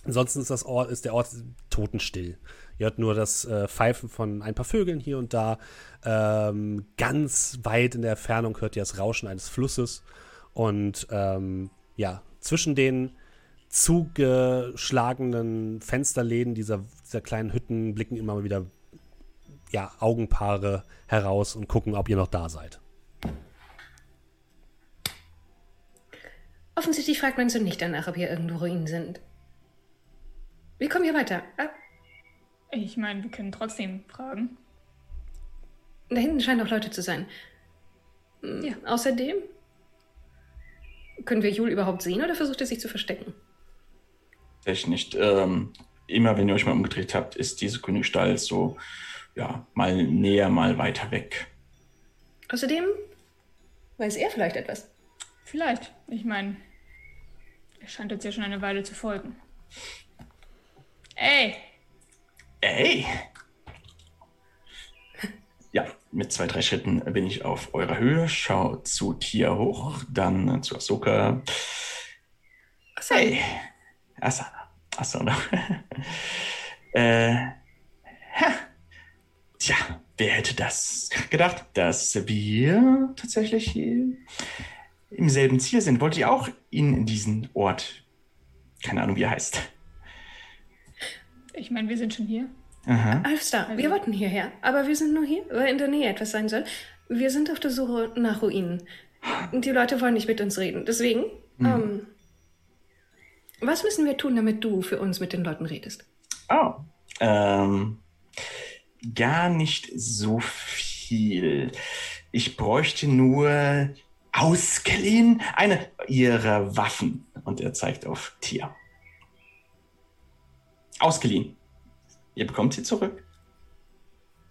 Ansonsten ist, das Ort, ist der Ort totenstill. Ihr hört nur das äh, Pfeifen von ein paar Vögeln hier und da. Ähm, ganz weit in der Entfernung hört ihr das Rauschen eines Flusses. Und ähm, ja, zwischen den zugeschlagenen Fensterläden dieser, dieser kleinen Hütten blicken immer mal wieder ja, Augenpaare heraus und gucken, ob ihr noch da seid. Offensichtlich fragt man so nicht danach, ob hier irgendwo Ruinen sind. Wir kommen hier weiter. Ah. Ich meine, wir können trotzdem fragen. Da hinten scheinen auch Leute zu sein. Hm, ja. Außerdem können wir Jul überhaupt sehen oder versucht er sich zu verstecken? Echt nicht. Ähm, immer wenn ihr euch mal umgedreht habt, ist diese grüne Gestalt so, ja, mal näher, mal weiter weg. Außerdem weiß er vielleicht etwas. Vielleicht. Ich meine, er scheint uns ja schon eine Weile zu folgen. Ey! Ey! Ja, mit zwei, drei Schritten bin ich auf eurer Höhe, schau zu Tia hoch, dann zu Ahsoka. Asana. Hey! Asana. Asana. äh, ha. Tja, wer hätte das gedacht, dass wir tatsächlich im selben Ziel sind? Wollt ihr auch in diesen Ort? Keine Ahnung, wie er heißt. Ich meine, wir sind schon hier. Aha. Alfstar, also. wir wollten hierher, aber wir sind nur hier, weil in der Nähe etwas sein soll. Wir sind auf der Suche nach Ruinen. Und die Leute wollen nicht mit uns reden. Deswegen, mhm. ähm, was müssen wir tun, damit du für uns mit den Leuten redest? Oh, ähm, gar nicht so viel. Ich bräuchte nur ausgeliehen eine ihrer Waffen. Und er zeigt auf Tia. Ausgeliehen. Ihr bekommt sie zurück.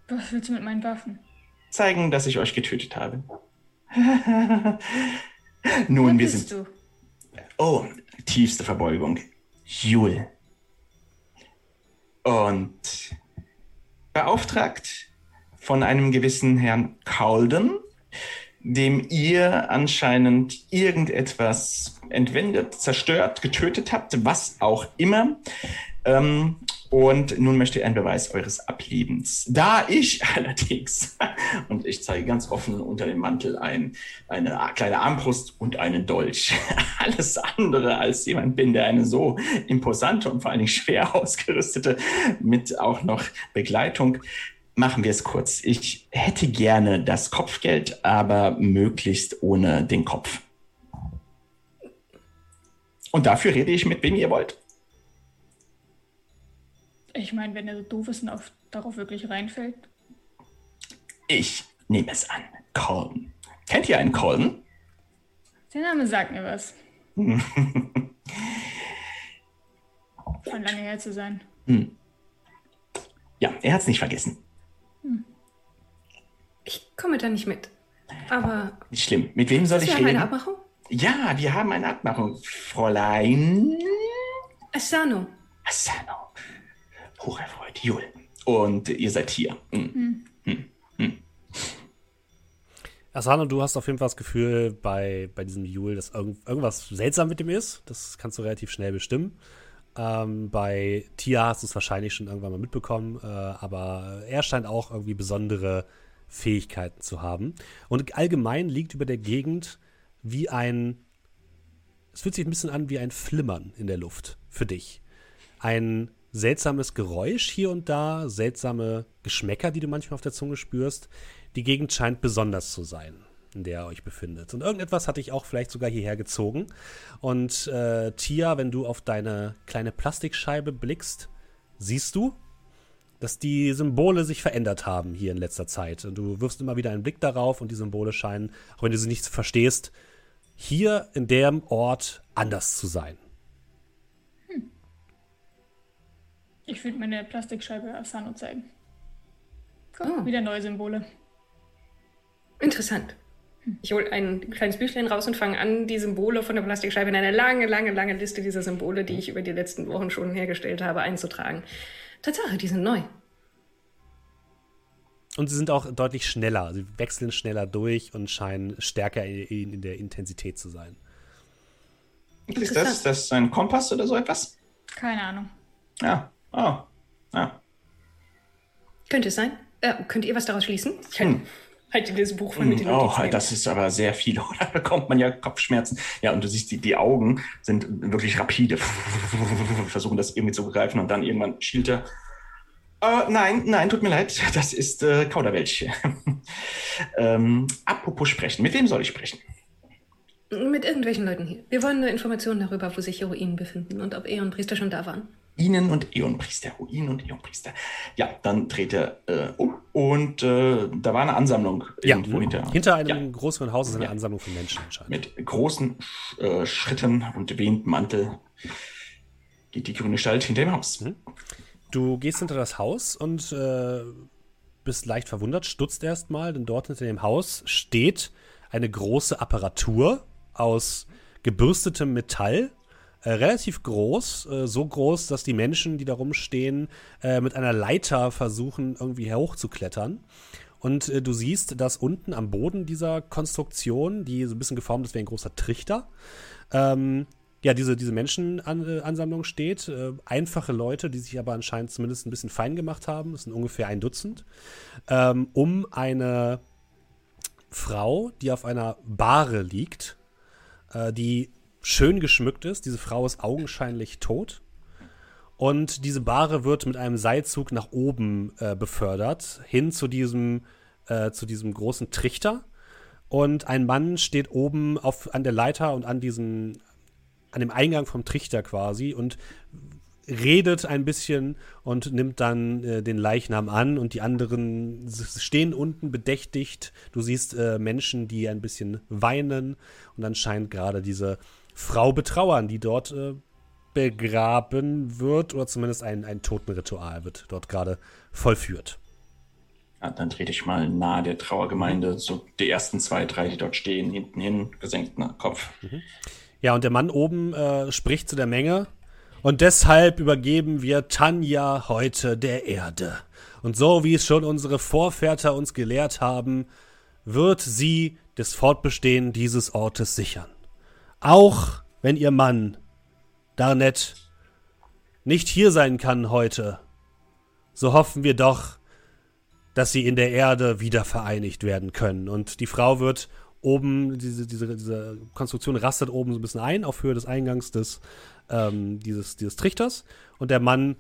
Was willst du mit meinen Waffen? Zeigen, dass ich euch getötet habe. Nun, Wer wir sind. Du? Oh, tiefste Verbeugung. Jul. Und beauftragt von einem gewissen Herrn Calden, dem ihr anscheinend irgendetwas entwendet, zerstört, getötet habt, was auch immer. Ähm, und nun möchte ich einen Beweis eures Ablebens. Da ich allerdings, und ich zeige ganz offen unter dem Mantel ein, eine kleine Armbrust und einen Dolch, alles andere als jemand bin, der eine so imposante und vor allen Dingen schwer ausgerüstete, mit auch noch Begleitung, machen wir es kurz. Ich hätte gerne das Kopfgeld, aber möglichst ohne den Kopf. Und dafür rede ich mit wem ihr wollt. Ich meine, wenn er so doof ist und auf, darauf wirklich reinfällt. Ich nehme es an. Colton. Kennt ihr einen Colton? Der Name sagt mir was. Von lange her zu sein. Hm. Ja, er hat es nicht vergessen. Ich komme da nicht mit. Aber. Nicht schlimm. Mit wem soll ich reden? Wir haben eine Abmachung? Ja, wir haben eine Abmachung. Fräulein. Asano. Asano hocherfreut, Jul. Und ihr seid hier. Hm. Hm. Hm. Asano, du hast auf jeden Fall das Gefühl bei, bei diesem Jul, dass irgend, irgendwas seltsam mit dem ist. Das kannst du relativ schnell bestimmen. Ähm, bei Tia hast du es wahrscheinlich schon irgendwann mal mitbekommen, äh, aber er scheint auch irgendwie besondere Fähigkeiten zu haben. Und allgemein liegt über der Gegend wie ein. Es fühlt sich ein bisschen an wie ein Flimmern in der Luft für dich. Ein seltsames Geräusch hier und da, seltsame Geschmäcker, die du manchmal auf der Zunge spürst. Die Gegend scheint besonders zu sein, in der ihr euch befindet. Und irgendetwas hat dich auch vielleicht sogar hierher gezogen. Und äh, Tia, wenn du auf deine kleine Plastikscheibe blickst, siehst du, dass die Symbole sich verändert haben hier in letzter Zeit. Und du wirfst immer wieder einen Blick darauf und die Symbole scheinen, auch wenn du sie nicht verstehst, hier in dem Ort anders zu sein. Ich würde meine Plastikscheibe Asano zeigen. Guck, oh. wieder neue Symbole. Interessant. Ich hole ein kleines Büchlein raus und fange an, die Symbole von der Plastikscheibe in eine lange, lange, lange Liste dieser Symbole, die ich über die letzten Wochen schon hergestellt habe, einzutragen. Tatsache, die sind neu. Und sie sind auch deutlich schneller. Sie wechseln schneller durch und scheinen stärker in, in der Intensität zu sein. Ist das, ist das ein Kompass oder so etwas? Keine Ahnung. Ja, Oh, ja. Könnte es sein? Äh, könnt ihr was daraus schließen? Ich hm. Halte dieses Buch von mit den Oh, das ist aber sehr viel. Da bekommt man ja Kopfschmerzen. Ja, und du siehst, die, die Augen sind wirklich rapide. Versuchen das irgendwie zu greifen und dann irgendwann schielt er. Uh, nein, nein, tut mir leid. Das ist äh, Kauderwelsch. ähm, apropos sprechen. Mit wem soll ich sprechen? Mit irgendwelchen Leuten hier. Wir wollen nur Informationen darüber, wo sich hier Ruinen befinden und ob Eon-Priester schon da waren. Ihnen und Eonpriester, Ruinen und Eonpriester. Ja, dann dreht er äh, um und äh, da war eine Ansammlung ja, irgendwo hinter. Hinter einem ja. größeren Haus ist eine ja. Ansammlung von Menschen anscheinend. Mit großen äh, Schritten und wehendem Mantel geht die grüne Gestalt hinter dem Haus. Mhm. Du gehst hinter das Haus und äh, bist leicht verwundert, stutzt erstmal, denn dort hinter dem Haus steht eine große Apparatur aus gebürstetem Metall äh, relativ groß, äh, so groß, dass die Menschen, die da rumstehen, äh, mit einer Leiter versuchen, irgendwie hochzuklettern. Und äh, du siehst, dass unten am Boden dieser Konstruktion, die so ein bisschen geformt ist wie ein großer Trichter, ähm, ja, diese, diese Menschenansammlung steht. Äh, einfache Leute, die sich aber anscheinend zumindest ein bisschen fein gemacht haben, es sind ungefähr ein Dutzend, ähm, um eine Frau, die auf einer Bahre liegt, äh, die schön geschmückt ist. Diese Frau ist augenscheinlich tot. Und diese Bahre wird mit einem Seilzug nach oben äh, befördert, hin zu diesem, äh, zu diesem großen Trichter. Und ein Mann steht oben auf, an der Leiter und an diesem, an dem Eingang vom Trichter quasi und redet ein bisschen und nimmt dann äh, den Leichnam an und die anderen stehen unten bedächtigt. Du siehst äh, Menschen, die ein bisschen weinen und anscheinend gerade diese Frau betrauern, die dort äh, begraben wird oder zumindest ein, ein Totenritual wird dort gerade vollführt. Ja, dann trete ich mal nahe der Trauergemeinde, so die ersten zwei, drei, die dort stehen, hinten hin, gesenkten Kopf. Mhm. Ja, und der Mann oben äh, spricht zu der Menge. Und deshalb übergeben wir Tanja heute der Erde. Und so wie es schon unsere Vorväter uns gelehrt haben, wird sie das Fortbestehen dieses Ortes sichern. Auch wenn ihr Mann, Darnett, nicht hier sein kann heute, so hoffen wir doch, dass sie in der Erde wieder vereinigt werden können. Und die Frau wird oben, diese, diese, diese Konstruktion rastet oben so ein bisschen ein, auf Höhe des Eingangs des, ähm, dieses, dieses Trichters. Und der Mann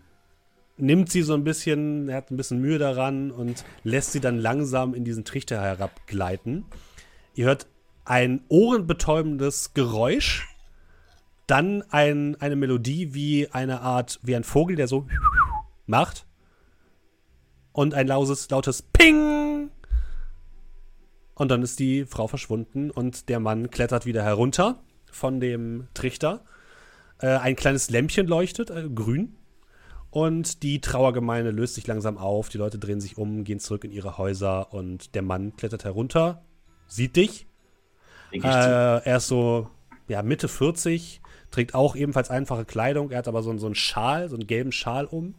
nimmt sie so ein bisschen, er hat ein bisschen Mühe daran und lässt sie dann langsam in diesen Trichter herabgleiten. Ihr hört ein ohrenbetäubendes Geräusch, dann ein, eine Melodie wie eine Art, wie ein Vogel, der so macht. Und ein lautes, lautes Ping. Und dann ist die Frau verschwunden und der Mann klettert wieder herunter von dem Trichter. Äh, ein kleines Lämpchen leuchtet, äh, grün. Und die Trauergemeinde löst sich langsam auf. Die Leute drehen sich um, gehen zurück in ihre Häuser und der Mann klettert herunter, sieht dich äh, er ist so ja, Mitte 40, trägt auch ebenfalls einfache Kleidung. Er hat aber so, so einen Schal, so einen gelben Schal um,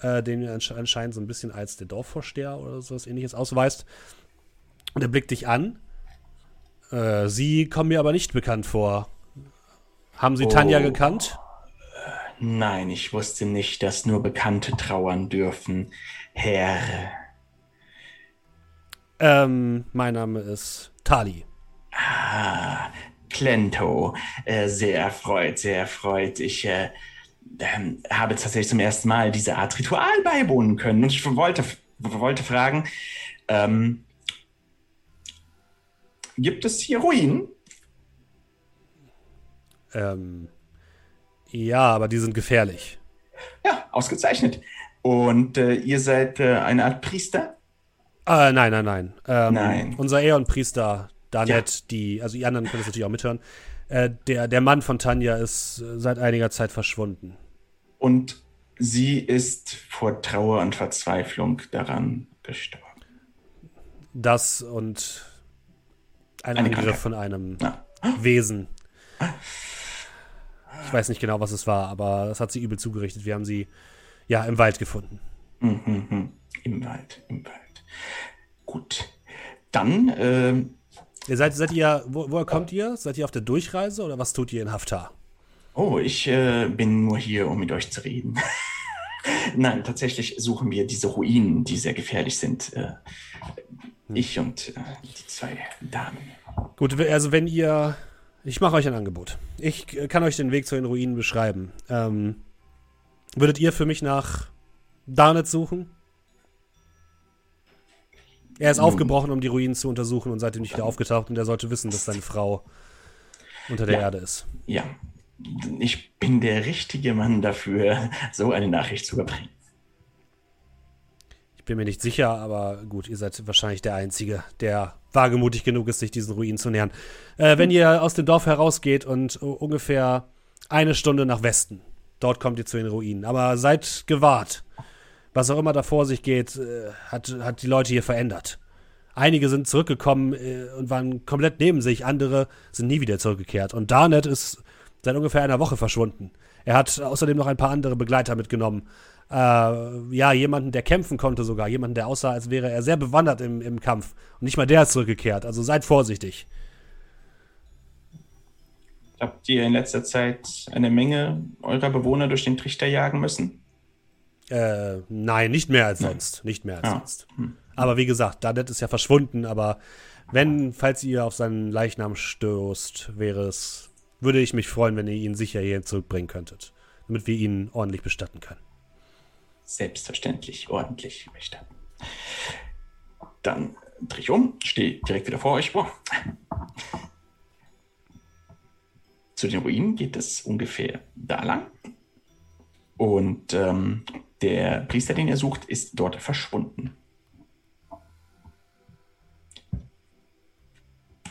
äh, den er anscheinend so ein bisschen als der Dorfvorsteher oder sowas ähnliches ausweist. Und er blickt dich an. Äh, Sie kommen mir aber nicht bekannt vor. Haben Sie oh. Tanja gekannt? Nein, ich wusste nicht, dass nur Bekannte trauern dürfen, Herr. Ähm, mein Name ist Tali. Ah, Klento. Äh, sehr erfreut, sehr erfreut. Ich äh, äh, habe tatsächlich zum ersten Mal diese Art Ritual beiwohnen können. Und ich wollte, wollte fragen, ähm, gibt es hier Ruinen? Ähm, ja, aber die sind gefährlich. Ja, ausgezeichnet. Und äh, ihr seid äh, eine Art Priester? Äh, nein, nein, nein. Ähm, nein. Unser Eon-Priester, Danette, ja. die, also die anderen können das natürlich auch mithören. Äh, der, der Mann von Tanja ist äh, seit einiger Zeit verschwunden. Und sie ist vor Trauer und Verzweiflung daran gestorben. Das und ein Eine Angriff Krankheit. von einem ja. Wesen. Ich weiß nicht genau, was es war, aber das hat sie übel zugerichtet. Wir haben sie ja im Wald gefunden. Mhm, mhm. Im Wald, im Wald. Gut. Dann äh, Ihr seid, seid ihr, wo, woher kommt ihr? Seid ihr auf der Durchreise oder was tut ihr in Haftar? Oh, ich äh, bin nur hier, um mit euch zu reden. Nein, tatsächlich suchen wir diese Ruinen, die sehr gefährlich sind. Äh, hm. Ich und äh, die zwei Damen. Gut, also wenn ihr. Ich mache euch ein Angebot. Ich kann euch den Weg zu den Ruinen beschreiben. Ähm, würdet ihr für mich nach Darnet suchen? Er ist aufgebrochen, um die Ruinen zu untersuchen und seitdem nicht wieder aufgetaucht und er sollte wissen, dass seine Frau unter der ja. Erde ist. Ja, ich bin der richtige Mann dafür, so eine Nachricht zu überbringen. Ich bin mir nicht sicher, aber gut, ihr seid wahrscheinlich der Einzige, der wagemutig genug ist, sich diesen Ruinen zu nähern. Äh, wenn ihr aus dem Dorf herausgeht und ungefähr eine Stunde nach Westen, dort kommt ihr zu den Ruinen. Aber seid gewahrt. Was auch immer da vor sich geht, äh, hat, hat die Leute hier verändert. Einige sind zurückgekommen äh, und waren komplett neben sich, andere sind nie wieder zurückgekehrt. Und Darnet ist seit ungefähr einer Woche verschwunden. Er hat außerdem noch ein paar andere Begleiter mitgenommen äh, ja, jemanden, der kämpfen konnte sogar. Jemanden, der aussah, als wäre er sehr bewandert im, im Kampf. Und nicht mal der ist zurückgekehrt. Also seid vorsichtig. Habt ihr in letzter Zeit eine Menge eurer Bewohner durch den Trichter jagen müssen? Äh, nein, nicht mehr als sonst. Nicht mehr als ja. sonst. Hm. Aber wie gesagt, Dadet ist ja verschwunden, aber wenn, falls ihr auf seinen Leichnam stößt, wäre es, würde ich mich freuen, wenn ihr ihn sicher hierhin zurückbringen könntet, damit wir ihn ordentlich bestatten können selbstverständlich ordentlich bestatten. Dann drehe ich um, stehe direkt wieder vor euch. Boah. Zu den Ruinen geht es ungefähr da lang. Und ähm, der Priester, den ihr sucht, ist dort verschwunden.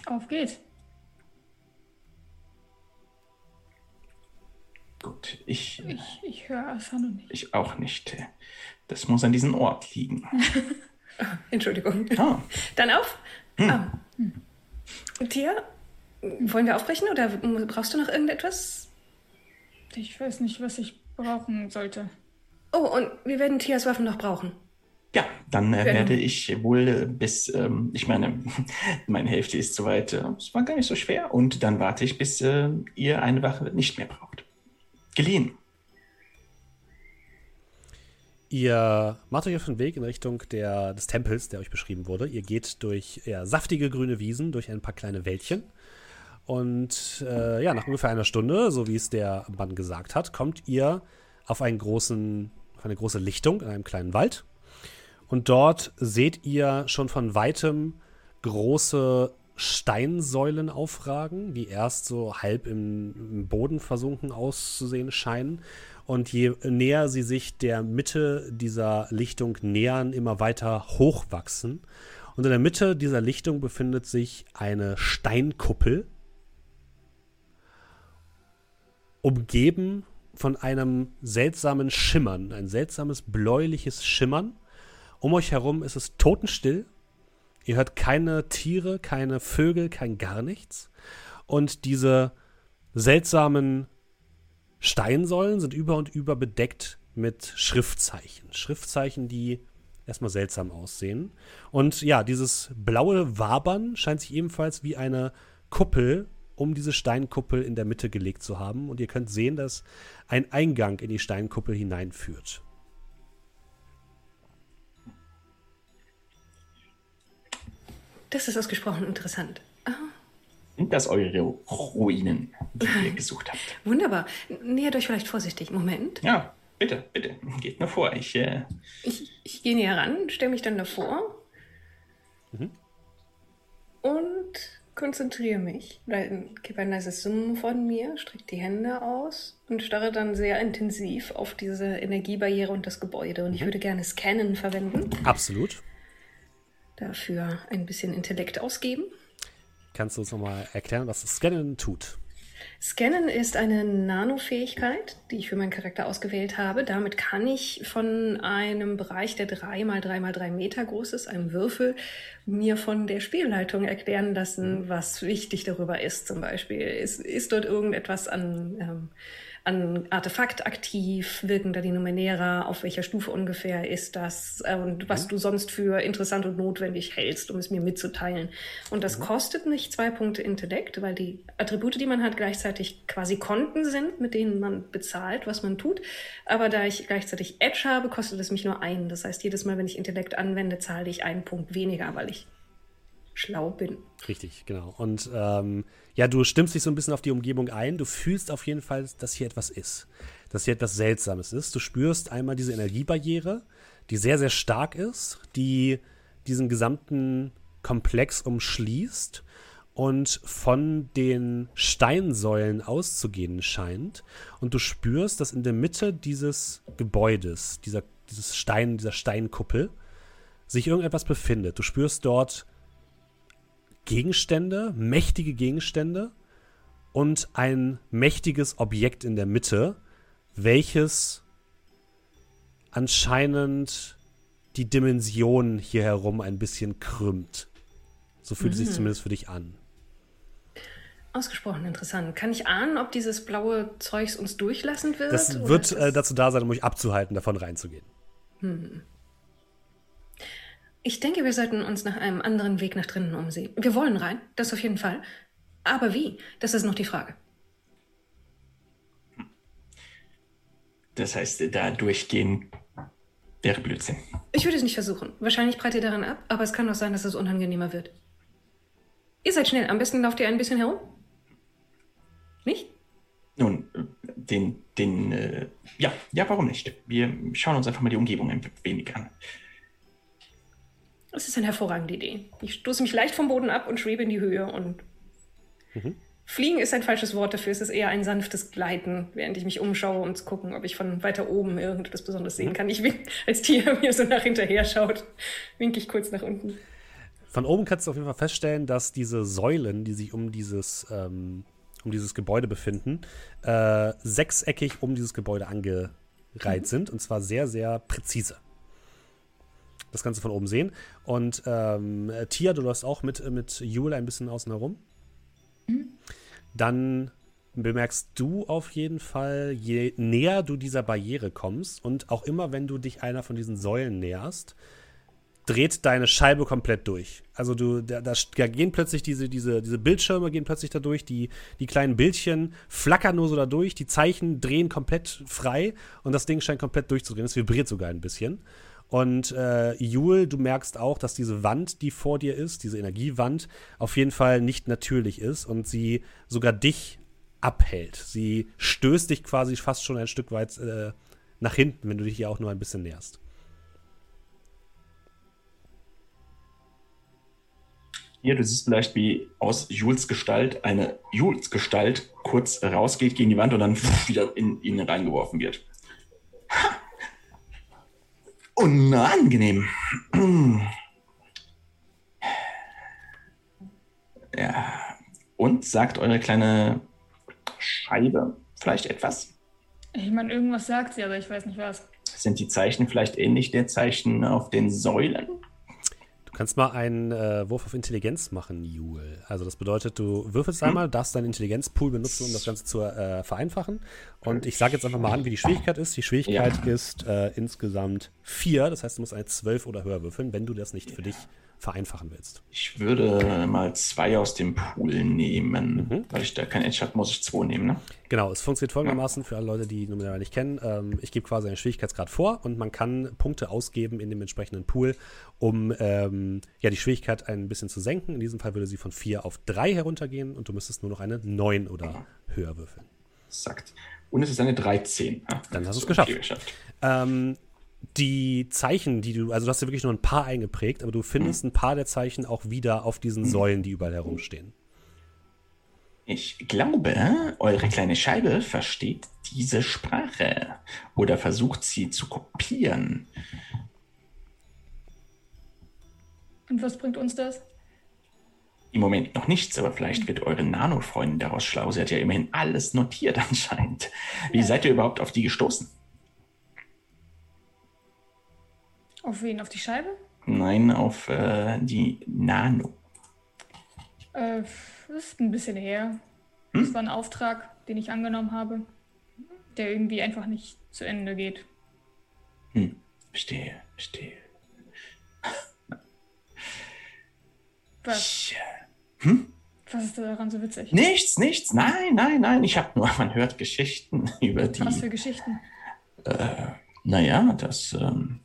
Auf geht's. Gut, ich. Ich, ich höre Asano nicht. Ich auch nicht. Das muss an diesem Ort liegen. Entschuldigung. Ah. Dann auf. Hm. Ah. Hm. Tia, wollen wir aufbrechen oder brauchst du noch irgendetwas? Ich weiß nicht, was ich brauchen sollte. Oh, und wir werden Tias Waffen noch brauchen. Ja, dann äh, werde ich wohl äh, bis, ähm, ich meine, meine Hälfte ist soweit, äh, es war gar nicht so schwer. Und dann warte ich, bis äh, ihr eine Wache nicht mehr braucht geliehen. Ihr macht euch auf den Weg in Richtung der, des Tempels, der euch beschrieben wurde. Ihr geht durch eher saftige grüne Wiesen, durch ein paar kleine Wäldchen. Und äh, ja, nach ungefähr einer Stunde, so wie es der Mann gesagt hat, kommt ihr auf, einen großen, auf eine große Lichtung in einem kleinen Wald. Und dort seht ihr schon von weitem große Steinsäulen aufragen, die erst so halb im, im, Boden versunken auszusehen scheinen. Und je näher sie sich der Mitte dieser Lichtung nähern, immer weiter hochwachsen. Und in der Mitte dieser Lichtung befindet sich eine Steinkuppel, umgeben von einem seltsamen Schimmern, ein seltsames bläuliches Schimmern. Um euch herum ist es totenstill Ihr hört keine Tiere, keine Vögel, kein gar nichts. Und diese seltsamen Steinsäulen sind über und über bedeckt mit Schriftzeichen. Schriftzeichen, die erstmal seltsam aussehen. Und ja, dieses blaue Wabern scheint sich ebenfalls wie eine Kuppel um diese Steinkuppel in der Mitte gelegt zu haben. Und ihr könnt sehen, dass ein Eingang in die Steinkuppel hineinführt. Das ist ausgesprochen interessant. Sind das eure Ruinen, die ihr gesucht habt? Wunderbar. Nähert euch vielleicht vorsichtig. Moment. Ja, bitte, bitte. Geht nur vor. Ich, äh... ich, ich gehe näher ran, stelle mich dann davor mhm. und konzentriere mich. Gebe ein leises Summen von mir, strecke die Hände aus und starre dann sehr intensiv auf diese Energiebarriere und das Gebäude. Und mhm. ich würde gerne Scannen verwenden. Absolut dafür ein bisschen Intellekt ausgeben. Kannst du uns nochmal erklären, was Scannen tut? Scannen ist eine Nano-Fähigkeit, die ich für meinen Charakter ausgewählt habe. Damit kann ich von einem Bereich, der 3 mal 3 mal 3 Meter groß ist, einem Würfel, mir von der Spielleitung erklären lassen, was wichtig darüber ist. Zum Beispiel ist, ist dort irgendetwas an ähm, an Artefakt aktiv, wirken da die Numenera, auf welcher Stufe ungefähr ist das äh, und was mhm. du sonst für interessant und notwendig hältst, um es mir mitzuteilen. Und das mhm. kostet nicht zwei Punkte Intellekt, weil die Attribute, die man hat, gleichzeitig quasi Konten sind, mit denen man bezahlt, was man tut. Aber da ich gleichzeitig Edge habe, kostet es mich nur einen. Das heißt, jedes Mal, wenn ich Intellekt anwende, zahle ich einen Punkt weniger, weil ich schlau bin. Richtig, genau. Und ähm, ja, du stimmst dich so ein bisschen auf die Umgebung ein. Du fühlst auf jeden Fall, dass hier etwas ist. Dass hier etwas Seltsames ist. Du spürst einmal diese Energiebarriere, die sehr, sehr stark ist, die diesen gesamten Komplex umschließt. und von den Steinsäulen auszugehen scheint. Und du spürst, dass in der Mitte dieses Gebäudes, dieser, dieses Stein, dieser Steinkuppel, sich irgendetwas befindet. Du spürst dort Gegenstände, mächtige Gegenstände und ein mächtiges Objekt in der Mitte, welches anscheinend die Dimension hier herum ein bisschen krümmt. So fühlt mhm. es sich mhm. zumindest für dich an. Ausgesprochen interessant. Kann ich ahnen, ob dieses blaue Zeugs uns durchlassen wird? Das wird äh, dazu da sein, um euch abzuhalten, davon reinzugehen. Hm. Ich denke, wir sollten uns nach einem anderen Weg nach drinnen umsehen. Wir wollen rein, das auf jeden Fall. Aber wie? Das ist noch die Frage. Das heißt, da durchgehen wäre Blödsinn. Ich würde es nicht versuchen. Wahrscheinlich prallt ihr daran ab, aber es kann auch sein, dass es unangenehmer wird. Ihr seid schnell. Am besten lauft ihr ein bisschen herum. Nicht? Nun, den, den, äh, ja, ja, warum nicht? Wir schauen uns einfach mal die Umgebung ein wenig an. Das ist eine hervorragende Idee. Ich stoße mich leicht vom Boden ab und schwebe in die Höhe und mhm. Fliegen ist ein falsches Wort dafür. Es ist eher ein sanftes Gleiten, während ich mich umschaue, um zu gucken, ob ich von weiter oben irgendetwas Besonderes sehen mhm. kann. Ich wink, als Tier mir so nach hinterher schaut, winke ich kurz nach unten. Von oben kannst du auf jeden Fall feststellen, dass diese Säulen, die sich um dieses, ähm, um dieses Gebäude befinden, äh, sechseckig um dieses Gebäude angereiht mhm. sind und zwar sehr, sehr präzise. Das Ganze von oben sehen. Und ähm, Tia, du läufst auch mit, mit Jule ein bisschen außen herum. Mhm dann bemerkst du auf jeden Fall, je näher du dieser Barriere kommst und auch immer, wenn du dich einer von diesen Säulen näherst, dreht deine Scheibe komplett durch. Also du, da, da, gehen plötzlich diese, diese, diese Bildschirme gehen plötzlich da durch, die, die kleinen Bildchen flackern nur so da durch, die Zeichen drehen komplett frei und das Ding scheint komplett durchzudrehen. Es vibriert sogar ein bisschen. Und äh, Jule, du merkst auch, dass diese Wand, die vor dir ist, diese Energiewand, auf jeden Fall nicht natürlich ist und sie sogar dich abhält. Sie stößt dich quasi fast schon ein Stück weit äh, nach hinten, wenn du dich hier auch nur ein bisschen näherst. Hier, du siehst vielleicht, wie aus Jules Gestalt eine Jules Gestalt kurz rausgeht gegen die Wand und dann wieder in ihn reingeworfen wird. Ha! Unangenehm. Ja. Und sagt eure kleine Scheibe vielleicht etwas? Ich meine, irgendwas sagt sie, aber ich weiß nicht was. Sind die Zeichen vielleicht ähnlich der Zeichen auf den Säulen? Du kannst mal einen äh, Wurf auf Intelligenz machen, Jule. Also das bedeutet, du würfelst hm. einmal, darfst deinen Intelligenzpool benutzen, um das Ganze zu äh, vereinfachen. Und ich sage jetzt einfach mal an, wie die Schwierigkeit ist. Die Schwierigkeit ja. ist äh, insgesamt vier. Das heißt, du musst eine zwölf oder höher würfeln, wenn du das nicht für dich vereinfachen willst. Ich würde mal zwei aus dem Pool nehmen. Mhm. Weil ich da kein Edge habe, muss ich zwei nehmen, ne? Genau, es funktioniert folgendermaßen für alle Leute, die Numeral nicht kennen. Ähm, ich gebe quasi einen Schwierigkeitsgrad vor und man kann Punkte ausgeben in dem entsprechenden Pool, um ähm, ja, die Schwierigkeit ein bisschen zu senken. In diesem Fall würde sie von vier auf drei heruntergehen und du müsstest nur noch eine neun oder höher würfeln. Exakt. Und es ist eine 13. Ah, Dann hast du es geschafft. geschafft. Ähm, die Zeichen, die du, also du hast ja wirklich nur ein paar eingeprägt, aber du findest ein paar der Zeichen auch wieder auf diesen Säulen, die überall herumstehen. Ich glaube, eure kleine Scheibe versteht diese Sprache oder versucht sie zu kopieren. Und was bringt uns das? Im Moment noch nichts, aber vielleicht wird eure Nano-Freundin daraus schlau. Sie hat ja immerhin alles notiert anscheinend. Wie ja. seid ihr überhaupt auf die gestoßen? Auf wen? Auf die Scheibe? Nein, auf äh, die Nano. Äh, das ist ein bisschen her. Hm? Das war ein Auftrag, den ich angenommen habe, der irgendwie einfach nicht zu Ende geht. Hm, verstehe, verstehe. Was? Hm? Was ist daran so witzig? Nichts, nichts. Nein, nein, nein. Ich habe nur, man hört Geschichten über die. Was für Geschichten? Äh, naja, das ähm,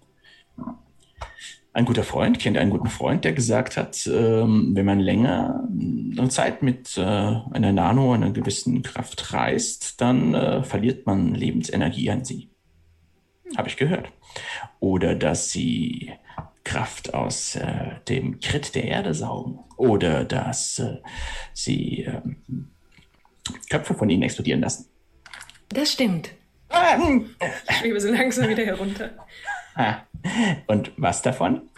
ein guter Freund kennt einen guten Freund, der gesagt hat, ähm, wenn man länger eine Zeit mit äh, einer Nano, einer gewissen Kraft reist, dann äh, verliert man Lebensenergie an sie. Habe ich gehört. Oder dass sie Kraft aus äh, dem Krit der Erde saugen oder dass äh, sie äh, Köpfe von ihnen explodieren lassen. Das stimmt. Ich schwebe so langsam wieder herunter. Ah. Und was davon?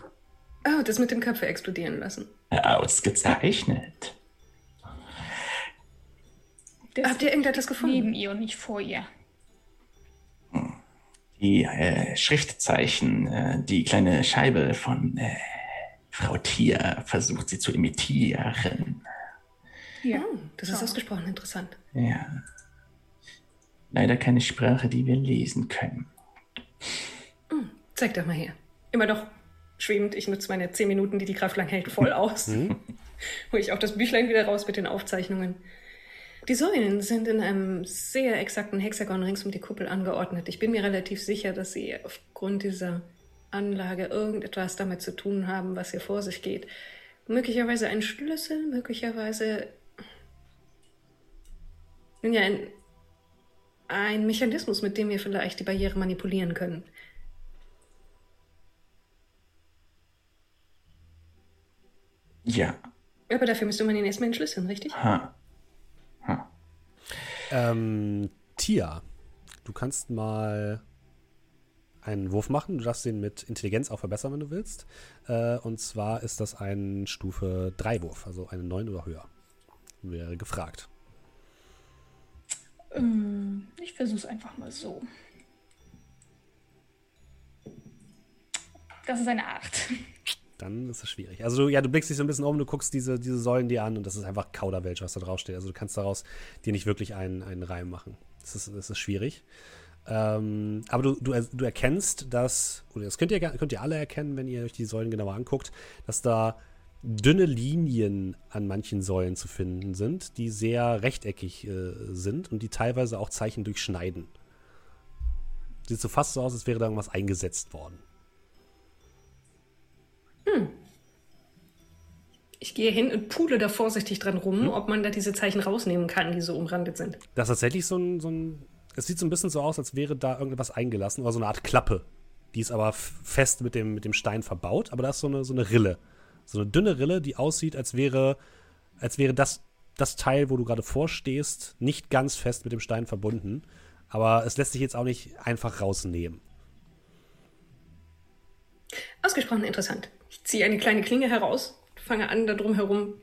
Oh, das mit dem Köpfe explodieren lassen. Ausgezeichnet. Das Habt ihr irgendetwas gefunden? neben ihr und nicht vor ihr. Die äh, Schriftzeichen, äh, die kleine Scheibe von äh, Frau Tier versucht sie zu imitieren. Ja. Oh, das ist ausgesprochen interessant. Ja. Leider keine Sprache, die wir lesen können. Zeig doch mal her. Immer noch schwebend. Ich nutze meine zehn Minuten, die die Kraft lang hält, voll aus. Hole ich auch das Büchlein wieder raus mit den Aufzeichnungen. Die Säulen sind in einem sehr exakten Hexagon rings um die Kuppel angeordnet. Ich bin mir relativ sicher, dass sie aufgrund dieser Anlage irgendetwas damit zu tun haben, was hier vor sich geht. Möglicherweise ein Schlüssel, möglicherweise nun ja, ein, ein Mechanismus, mit dem wir vielleicht die Barriere manipulieren können. Ja. Aber dafür müsste man ihn erstmal entschlüsseln, richtig? Ha. Ähm, Tia, du kannst mal einen Wurf machen. Du darfst den mit Intelligenz auch verbessern, wenn du willst. Äh, und zwar ist das ein Stufe 3 Wurf, also eine 9 oder höher. Wäre gefragt. Ähm, ich versuch's einfach mal so. Das ist eine 8. Dann ist es schwierig. Also du, ja, du blickst dich so ein bisschen um, du guckst diese, diese Säulen dir an und das ist einfach Kauderwelsch, was da draufsteht. Also du kannst daraus dir nicht wirklich einen, einen Reim machen. Das ist, das ist schwierig. Ähm, aber du, du, du erkennst, dass, oder das könnt ihr, könnt ihr alle erkennen, wenn ihr euch die Säulen genauer anguckt, dass da dünne Linien an manchen Säulen zu finden sind, die sehr rechteckig äh, sind und die teilweise auch Zeichen durchschneiden. Sieht so fast so aus, als wäre da irgendwas eingesetzt worden. Ich gehe hin und pule da vorsichtig dran rum, ob man da diese Zeichen rausnehmen kann, die so umrandet sind. Das ist tatsächlich so ein, so ein. Es sieht so ein bisschen so aus, als wäre da irgendetwas eingelassen oder so eine Art Klappe. Die ist aber fest mit dem, mit dem Stein verbaut, aber da ist so eine, so eine Rille. So eine dünne Rille, die aussieht, als wäre, als wäre das, das Teil, wo du gerade vorstehst, nicht ganz fest mit dem Stein verbunden. Aber es lässt sich jetzt auch nicht einfach rausnehmen. Ausgesprochen interessant. Ich ziehe eine kleine Klinge heraus, fange an, da drum herum.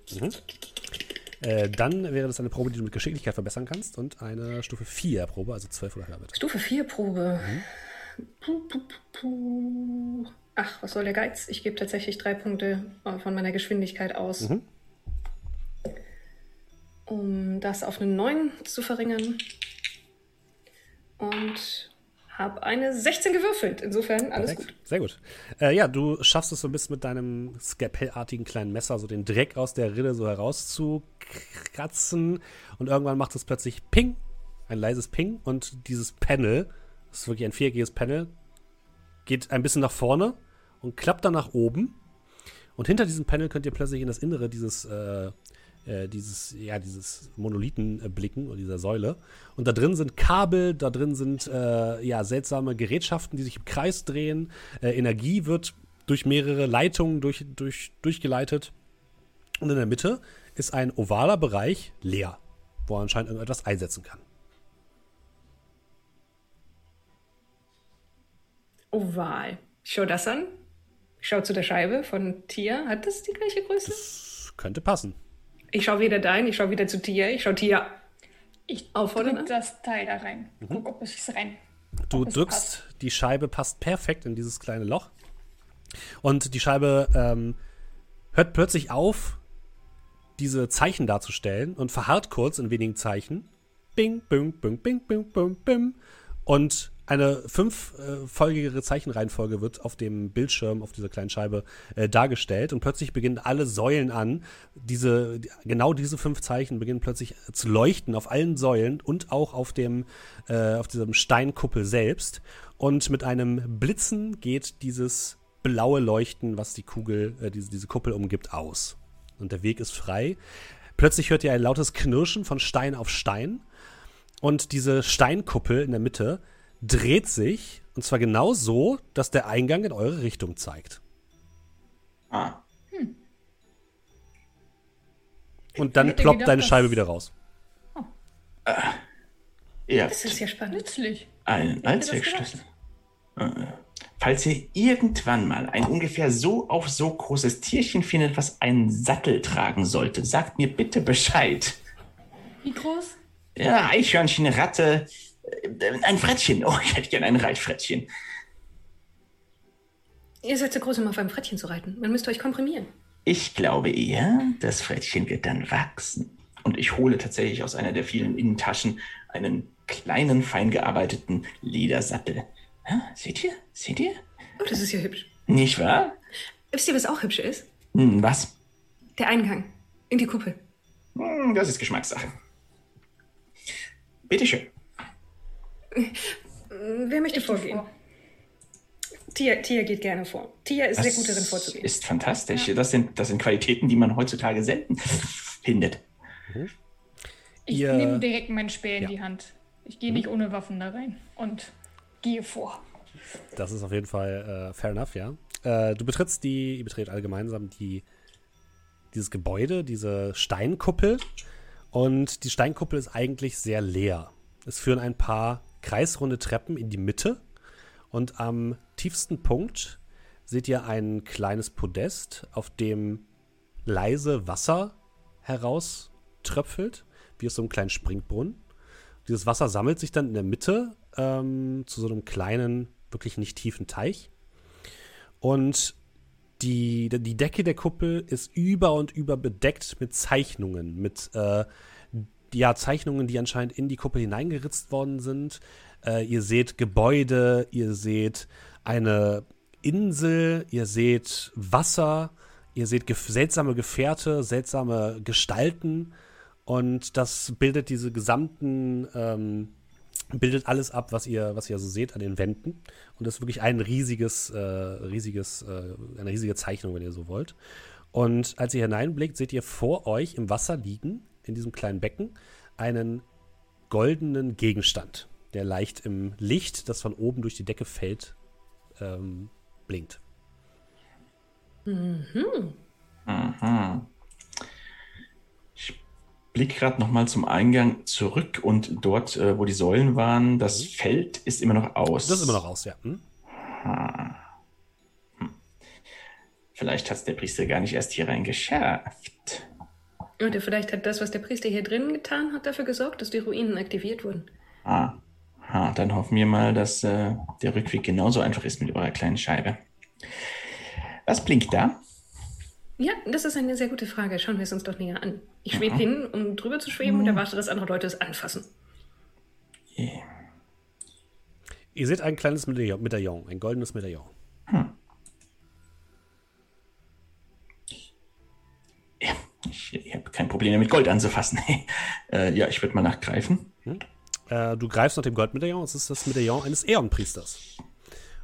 Äh, dann wäre das eine Probe, die du mit Geschicklichkeit verbessern kannst und eine Stufe 4 Probe, also 12 oder höher wird. Stufe 4 Probe. Puh, puh, puh, puh. Ach, was soll der Geiz? Ich gebe tatsächlich drei Punkte von meiner Geschwindigkeit aus. Mhm. Um das auf eine 9 zu verringern. Und habe eine 16 gewürfelt. Insofern alles Perfekt. gut. Sehr gut. Äh, ja, du schaffst es so ein bisschen mit deinem skalpellartigen kleinen Messer, so den Dreck aus der Rille so herauszukratzen. Und irgendwann macht es plötzlich Ping, ein leises Ping. Und dieses Panel, das ist wirklich ein viereckiges Panel, geht ein bisschen nach vorne und klappt dann nach oben. Und hinter diesem Panel könnt ihr plötzlich in das Innere dieses, äh, äh, dieses, ja, dieses Monolithen äh, blicken oder dieser Säule. Und da drin sind Kabel, da drin sind äh, ja, seltsame Gerätschaften, die sich im Kreis drehen. Äh, Energie wird durch mehrere Leitungen durch, durch, durchgeleitet. Und in der Mitte ist ein ovaler Bereich leer, wo er anscheinend irgendetwas einsetzen kann. Oval. Ich schau das an. Ich schau zu der Scheibe von Tia. Hat das die gleiche Größe? Das könnte passen. Ich schau wieder dahin, ich schau wieder zu Tia. Ich schau Tia. Ich Auffordern, drück ne? das Teil da rein. Guck, ob es rein. Du drückst, die Scheibe passt perfekt in dieses kleine Loch. Und die Scheibe ähm, hört plötzlich auf, diese Zeichen darzustellen und verharrt kurz in wenigen Zeichen. Bing, bing, bing, bing, bing, bing, bing. Und eine fünffolgigere Zeichenreihenfolge wird auf dem Bildschirm, auf dieser kleinen Scheibe äh, dargestellt. Und plötzlich beginnen alle Säulen an. Diese, die, genau diese fünf Zeichen beginnen plötzlich zu leuchten auf allen Säulen und auch auf dem, äh, auf diesem Steinkuppel selbst. Und mit einem Blitzen geht dieses blaue Leuchten, was die Kugel, äh, diese, diese Kuppel umgibt, aus. Und der Weg ist frei. Plötzlich hört ihr ein lautes Knirschen von Stein auf Stein. Und diese Steinkuppel in der Mitte dreht sich, und zwar genau so, dass der Eingang in eure Richtung zeigt. Ah. Hm. Und dann ploppt gedacht, deine Scheibe wieder raus. Oh. Äh, das ist ja spannend. Nützlich. Einen Allzweckschlüssel. Äh, falls ihr irgendwann mal ein ungefähr so auf so großes Tierchen findet, was einen Sattel tragen sollte, sagt mir bitte Bescheid. Wie groß? Ja, Eichhörnchen, Ratte, äh, ein Frettchen. Oh, ich hätte gerne ein Reitfrettchen. Ihr seid zu groß, um auf einem Frettchen zu reiten. Man müsste euch komprimieren. Ich glaube eher, das Frettchen wird dann wachsen. Und ich hole tatsächlich aus einer der vielen Innentaschen einen kleinen, fein gearbeiteten Ledersattel. Ja, seht ihr? Seht ihr? Oh, das ist ja hübsch. Nicht wahr? Wisst ihr, was auch hübsch ist? Hm, was? Der Eingang in die Kuppel. Hm, das ist Geschmackssache. Bitteschön. Wer möchte ich vorgehen? Vor. Tia, Tia geht gerne vor. Tia ist das sehr gut darin vorzugehen. Ist fantastisch. Ja. Das, sind, das sind Qualitäten, die man heutzutage selten findet. Mhm. Ich Ihr, nehme direkt mein Speer in ja. die Hand. Ich gehe mhm. nicht ohne Waffen da rein und gehe vor. Das ist auf jeden Fall äh, fair enough, ja. Äh, du betrittst die, ihr betretet alle gemeinsam die, dieses Gebäude, diese Steinkuppel. Und die Steinkuppel ist eigentlich sehr leer. Es führen ein paar kreisrunde Treppen in die Mitte und am tiefsten Punkt seht ihr ein kleines Podest, auf dem leise Wasser herauströpfelt, wie aus so einem kleinen Springbrunnen. Dieses Wasser sammelt sich dann in der Mitte ähm, zu so einem kleinen, wirklich nicht tiefen Teich. Und die, die Decke der Kuppel ist über und über bedeckt mit Zeichnungen, mit äh, ja, Zeichnungen, die anscheinend in die Kuppel hineingeritzt worden sind, äh, ihr seht Gebäude, ihr seht eine Insel, ihr seht Wasser, ihr seht gef seltsame Gefährte, seltsame Gestalten und das bildet diese gesamten, ähm, bildet alles ab, was ihr, was ihr so seht an den Wänden. Und das ist wirklich ein riesiges, äh, riesiges, äh, eine riesige Zeichnung, wenn ihr so wollt. Und als ihr hineinblickt, seht ihr vor euch im Wasser liegen, in diesem kleinen Becken, einen goldenen Gegenstand der leicht im Licht, das von oben durch die Decke fällt, ähm, blinkt. Mhm. Mhm. Ich blicke gerade noch mal zum Eingang zurück und dort, äh, wo die Säulen waren, das mhm. Feld ist immer noch aus. Das ist immer noch aus, ja. Hm? Hm. Vielleicht hat es der Priester gar nicht erst hier rein geschafft. Oder vielleicht hat das, was der Priester hier drinnen getan hat, dafür gesorgt, dass die Ruinen aktiviert wurden. Ah, Ha, dann hoffen wir mal, dass äh, der Rückweg genauso einfach ist mit eurer kleinen Scheibe. Was blinkt da? Ja, das ist eine sehr gute Frage. Schauen wir es uns doch näher an. Ich schwebe mhm. hin, um drüber zu schweben mhm. und erwarte, dass andere Leute es anfassen. Yeah. Ihr seht ein kleines Medaillon, ein goldenes Medaillon. Hm. Ich, habe kein Problem damit, Gold anzufassen. äh, ja, ich würde mal nachgreifen. Hm? Äh, du greifst nach dem Goldmedaillon, es ist das Medaillon eines Ehrenpriesters.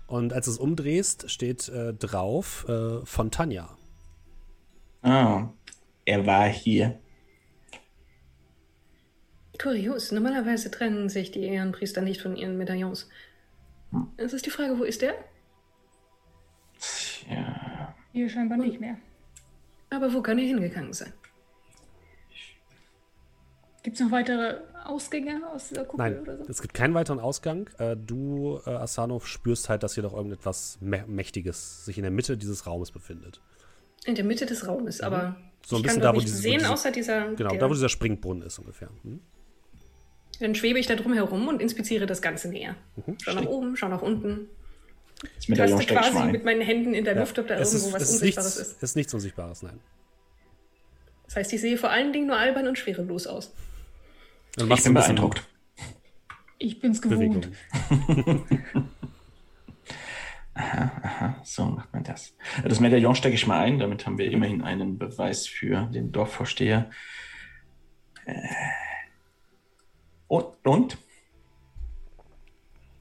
Und als du es umdrehst, steht äh, drauf äh, Fontania. Ah, er war hier. Kurios, normalerweise trennen sich die Ehrenpriester nicht von ihren Medaillons. Hm. Es ist die Frage, wo ist er? Ja. Hier scheinbar nicht mehr. Aber wo kann er hingegangen sein? Gibt es noch weitere Ausgänge aus dieser Kuppel Nein, oder so? Es gibt keinen weiteren Ausgang. Äh, du, äh, Asano, spürst halt, dass hier doch irgendetwas Mächtiges sich in der Mitte dieses Raumes befindet. In der Mitte des Raumes, mhm. aber so ein bisschen da, wo nicht diese, sehen, diese, außer dieser. Genau, da wo dieser Springbrunnen ist ungefähr. Mhm. Dann schwebe ich da drum herum und inspiziere das Ganze näher. Mhm. Schau nach oben, schau nach unten. Ich taste quasi mit meinen Händen in der ja. Luft, ob da es irgendwo ist, was Unsichtbares nichts, ist. Es ist nichts Unsichtbares, nein. Das heißt, ich sehe vor allen Dingen nur albern und schwerelos aus. Dann machst ich bin beeindruckt. Ich bin's gewohnt. aha, aha, so macht man das. Das Medaillon stecke ich mal ein, damit haben wir immerhin einen Beweis für den Dorfvorsteher. Äh. Und? und?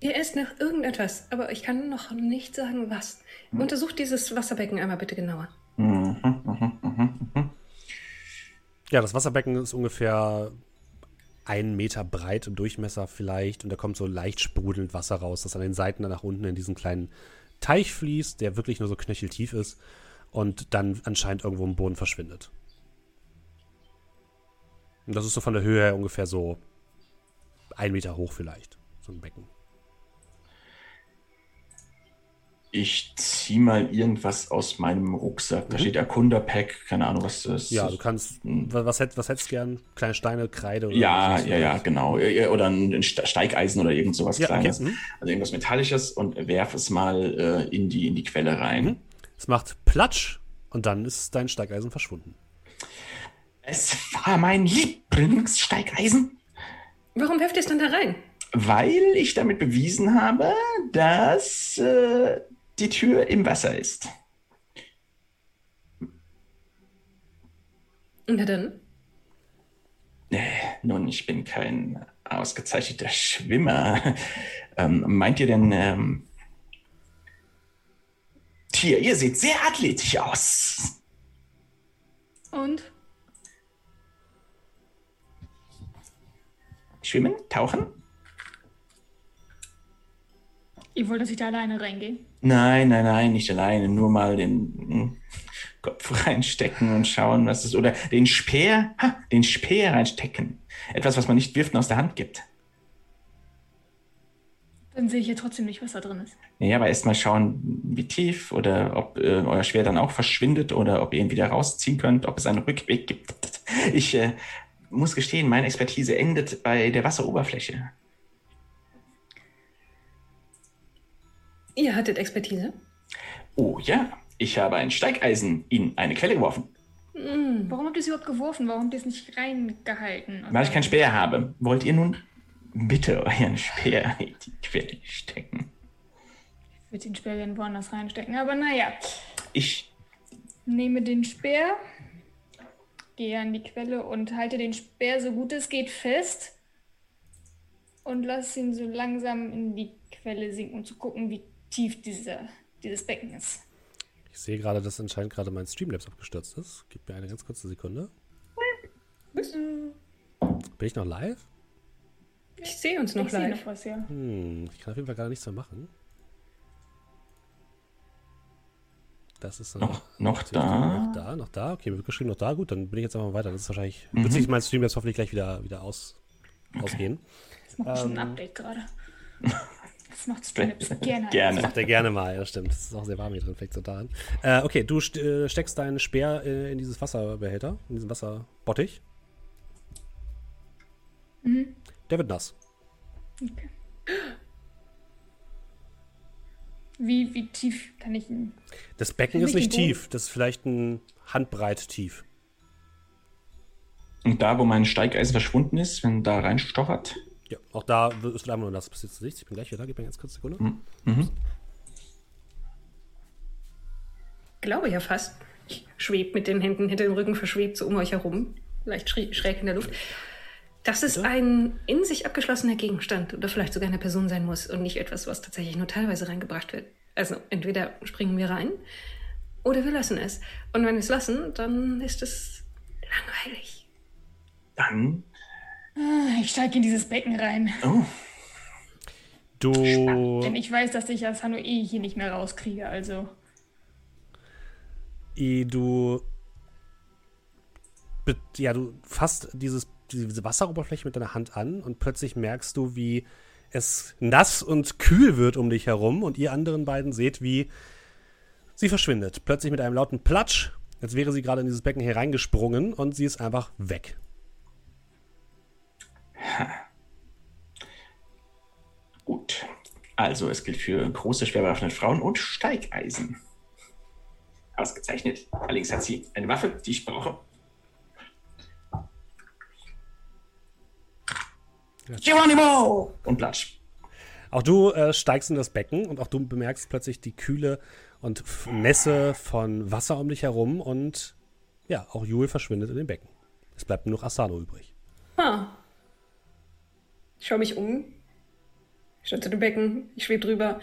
Hier ist noch irgendetwas, aber ich kann noch nicht sagen, was. Hm. Untersucht dieses Wasserbecken einmal bitte genauer. Mhm, mh, mh, mh. Ja, das Wasserbecken ist ungefähr einen Meter breit im Durchmesser vielleicht und da kommt so leicht sprudelnd Wasser raus, das an den Seiten dann nach unten in diesen kleinen Teich fließt, der wirklich nur so knöcheltief ist. und dann anscheinend irgendwo im Boden verschwindet. Und das ist so von der Höhe her ungefähr so ein Meter hoch vielleicht, so ein Becken. Ich ziehe mal irgendwas aus meinem Rucksack. Da mhm. steht Erkunderpack, keine Ahnung, was das ist. Ja, du kannst, hm. was, was, was hättest du gern? Kleine Steine, Kreide? Oder ja, ja, ja, genau. Oder ein Steigeisen oder irgend sowas ja, Kleines. Okay. Mhm. Also irgendwas Metallisches und werf es mal äh, in, die, in die Quelle rein. Mhm. Es macht Platsch und dann ist dein Steigeisen verschwunden. Es war mein Lieblingssteigeisen. Warum werft ihr es dann da rein? Weil ich damit bewiesen habe, dass äh, die Tür im Wasser ist. Na dann. Äh, nun, ich bin kein ausgezeichneter Schwimmer. Ähm, meint ihr denn, ähm, Tier, ihr seht sehr athletisch aus. Und? Schwimmen? Tauchen? Ihr wollt, dass ich da alleine reingehe? Nein, nein, nein, nicht alleine. Nur mal den hm, Kopf reinstecken und schauen, was es. Oder den Speer, ha, den Speer reinstecken. Etwas, was man nicht wirft und aus der Hand gibt. Dann sehe ich ja trotzdem nicht, was da drin ist. Ja, aber erst mal schauen, wie tief oder ob äh, euer Speer dann auch verschwindet oder ob ihr ihn wieder rausziehen könnt, ob es einen Rückweg gibt. Ich äh, muss gestehen, meine Expertise endet bei der Wasseroberfläche. Ihr hattet Expertise? Oh ja, ich habe ein Steigeisen in eine Quelle geworfen. Mm. Warum habt ihr es überhaupt geworfen? Warum habt ihr es nicht reingehalten? Weil ich keinen Speer habe. Wollt ihr nun bitte euren Speer in die Quelle stecken? Ich würde den Speer gerne woanders reinstecken, aber naja. Ich nehme den Speer, gehe an die Quelle und halte den Speer so gut es geht fest und lasse ihn so langsam in die Quelle sinken, um zu gucken, wie tief diese, dieses Becken ist. Ich sehe gerade, dass anscheinend gerade mein Streamlabs abgestürzt ist. Gib mir eine ganz kurze Sekunde. Bin ich noch live? Ich sehe uns noch ich live. Noch was, ja. hm, ich kann auf jeden Fall gar nichts mehr machen. Das ist noch, noch da. Noch da, noch da. Okay, wird geschrieben noch da. Gut, dann bin ich jetzt einfach mal weiter. Das ist wahrscheinlich. Mhm. Wird sich mein Stream jetzt hoffentlich gleich wieder, wieder aus, okay. ausgehen. Das macht ähm, ein Update gerade. Das macht Streamlabs gerne. gerne. Das macht er gerne mal, ja, stimmt. Das ist auch sehr warm hier drin, fängt so daran. Äh, okay, du äh, steckst deinen Speer äh, in dieses Wasserbehälter, in diesen Wasserbottich. Mhm. Der wird nass. Okay. Wie, wie tief kann ich ihn? Das Becken ist nicht tief, das ist vielleicht ein Handbreit tief. Und da, wo mein Steigeisen verschwunden ist, wenn da reinstochert, ja, auch da ist es einmal nur das passiert zu Ich bin gleich wieder da, gib mir ganz kurz eine Sekunde. Mhm. mhm. Glaube ja fast. Ich schwebe mit den Händen hinter dem Rücken verschwebt so um euch herum, leicht schräg in der Luft. Dass es ein in sich abgeschlossener Gegenstand oder vielleicht sogar eine Person sein muss und nicht etwas, was tatsächlich nur teilweise reingebracht wird. Also entweder springen wir rein oder wir lassen es. Und wenn wir es lassen, dann ist es langweilig. Dann ich steige in dieses Becken rein. Oh. Du. Denn ich weiß, dass ich Asano eh hier nicht mehr rauskriege, also. Du. Ja, du fasst dieses, diese Wasseroberfläche mit deiner Hand an und plötzlich merkst du, wie es nass und kühl wird um dich herum und ihr anderen beiden seht, wie sie verschwindet. Plötzlich mit einem lauten Platsch, als wäre sie gerade in dieses Becken hereingesprungen und sie ist einfach weg. Gut. Also, es gilt für große, schwer bewaffnete Frauen und Steigeisen. Ausgezeichnet. Allerdings hat sie eine Waffe, die ich brauche. Geronimo! Und Platsch. Auch du äh, steigst in das Becken und auch du bemerkst plötzlich die Kühle und Nässe von Wasser um dich herum und ja, auch Jule verschwindet in dem Becken. Es bleibt nur noch Asano übrig. Ah. Ich schaue mich um. Ich stehe zu dem Becken, ich schwebe drüber.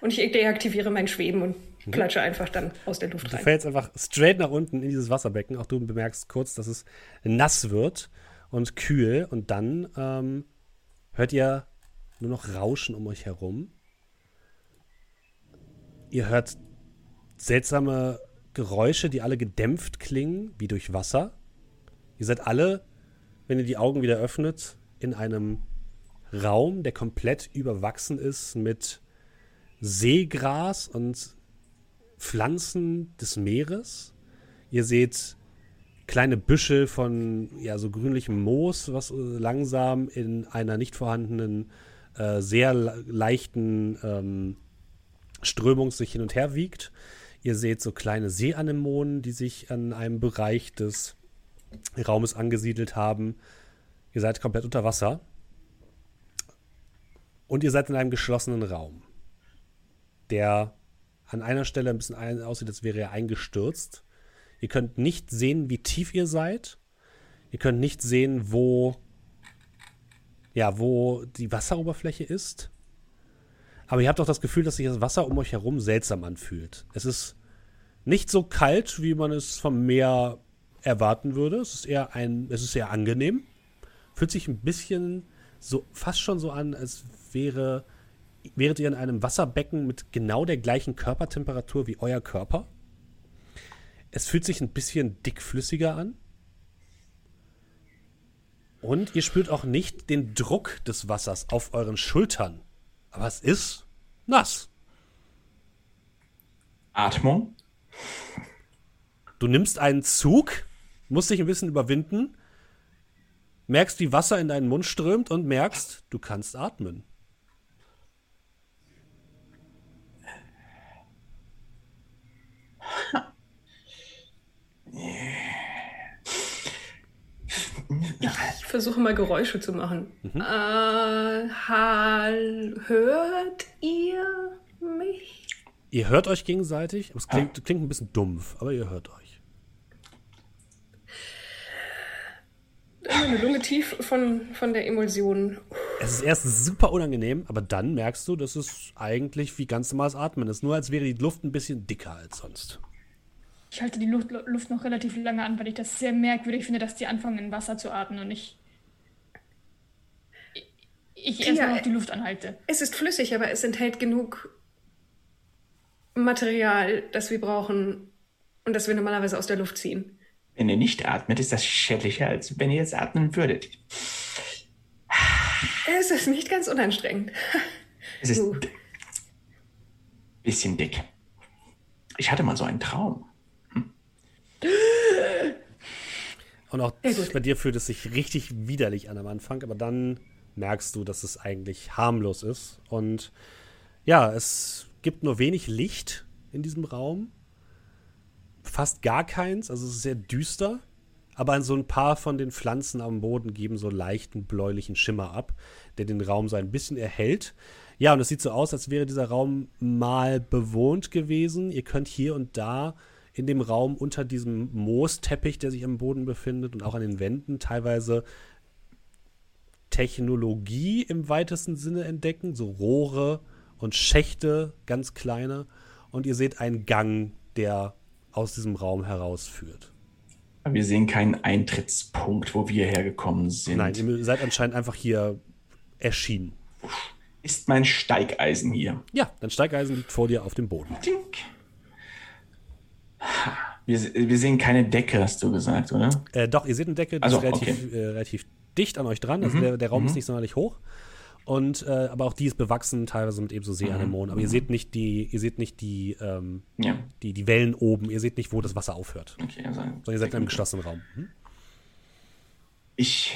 Und ich deaktiviere mein Schweben und mhm. klatsche einfach dann aus der Luft rein. Du fällst einfach straight nach unten in dieses Wasserbecken. Auch du bemerkst kurz, dass es nass wird und kühl. Und dann ähm, hört ihr nur noch Rauschen um euch herum. Ihr hört seltsame Geräusche, die alle gedämpft klingen, wie durch Wasser. Ihr seid alle, wenn ihr die Augen wieder öffnet, in einem Raum, der komplett überwachsen ist mit Seegras und Pflanzen des Meeres. Ihr seht kleine Büschel von ja, so grünlichem Moos, was äh, langsam in einer nicht vorhandenen, äh, sehr leichten ähm, Strömung sich hin und her wiegt. Ihr seht so kleine Seeanemonen, die sich an einem Bereich des Raumes angesiedelt haben. Ihr seid komplett unter Wasser. Und ihr seid in einem geschlossenen Raum, der an einer Stelle ein bisschen aussieht, als wäre er eingestürzt. Ihr könnt nicht sehen, wie tief ihr seid. Ihr könnt nicht sehen, wo, ja, wo die Wasseroberfläche ist. Aber ihr habt auch das Gefühl, dass sich das Wasser um euch herum seltsam anfühlt. Es ist nicht so kalt, wie man es vom Meer erwarten würde. Es ist eher ein, es ist eher angenehm. Fühlt sich ein bisschen so fast schon so an, als wäre wäret ihr in einem Wasserbecken mit genau der gleichen Körpertemperatur wie euer Körper. Es fühlt sich ein bisschen dickflüssiger an. Und ihr spürt auch nicht den Druck des Wassers auf euren Schultern. Aber es ist nass. Atmung. Du nimmst einen Zug, musst dich ein bisschen überwinden, merkst, wie Wasser in deinen Mund strömt und merkst, du kannst atmen. Ich versuche mal Geräusche zu machen. Mhm. Äh, hall, hört ihr mich? Ihr hört euch gegenseitig. Es klingt, klingt ein bisschen dumpf, aber ihr hört euch. Meine Lunge tief von, von der Emulsion. Es ist erst super unangenehm, aber dann merkst du, dass es eigentlich wie ganz normales Atmen ist. Nur als wäre die Luft ein bisschen dicker als sonst. Ich halte die Luft, Luft noch relativ lange an, weil ich das sehr merkwürdig finde, dass die anfangen, in Wasser zu atmen und ich. Ich ja, erstmal noch die Luft anhalte. Es ist flüssig, aber es enthält genug Material, das wir brauchen und das wir normalerweise aus der Luft ziehen. Wenn ihr nicht atmet, ist das schädlicher, als wenn ihr jetzt atmen würdet. Es ist nicht ganz unanstrengend. Es ist ein bisschen dick. Ich hatte mal so einen Traum. Und auch bei dir fühlt es sich richtig widerlich an am Anfang, aber dann merkst du, dass es eigentlich harmlos ist. Und ja, es gibt nur wenig Licht in diesem Raum. Fast gar keins, also es ist sehr düster. Aber so ein paar von den Pflanzen am Boden geben so leichten bläulichen Schimmer ab, der den Raum so ein bisschen erhält. Ja, und es sieht so aus, als wäre dieser Raum mal bewohnt gewesen. Ihr könnt hier und da in dem Raum unter diesem Moosteppich, der sich am Boden befindet und auch an den Wänden teilweise Technologie im weitesten Sinne entdecken, so Rohre und Schächte, ganz kleine. Und ihr seht einen Gang, der aus diesem Raum herausführt. Wir sehen keinen Eintrittspunkt, wo wir hergekommen sind. Nein, ihr seid anscheinend einfach hier erschienen. Ist mein Steigeisen hier? Ja, dein Steigeisen liegt vor dir auf dem Boden. Tink. Wir, wir sehen keine Decke, hast du gesagt, oder? Äh, doch, ihr seht eine Decke, die also, ist relativ, okay. äh, relativ dicht an euch dran. Also mhm. der, der, Raum mhm. ist nicht sonderlich hoch. Und äh, aber auch die ist bewachsen, teilweise mit eben so Seeanemonen. Mhm. Aber ihr seht nicht die, ihr seht nicht die, ähm, ja. die, die Wellen oben, ihr seht nicht, wo das Wasser aufhört. Okay, also Sondern ihr seid in einem geschlossenen Raum. Hm? Ich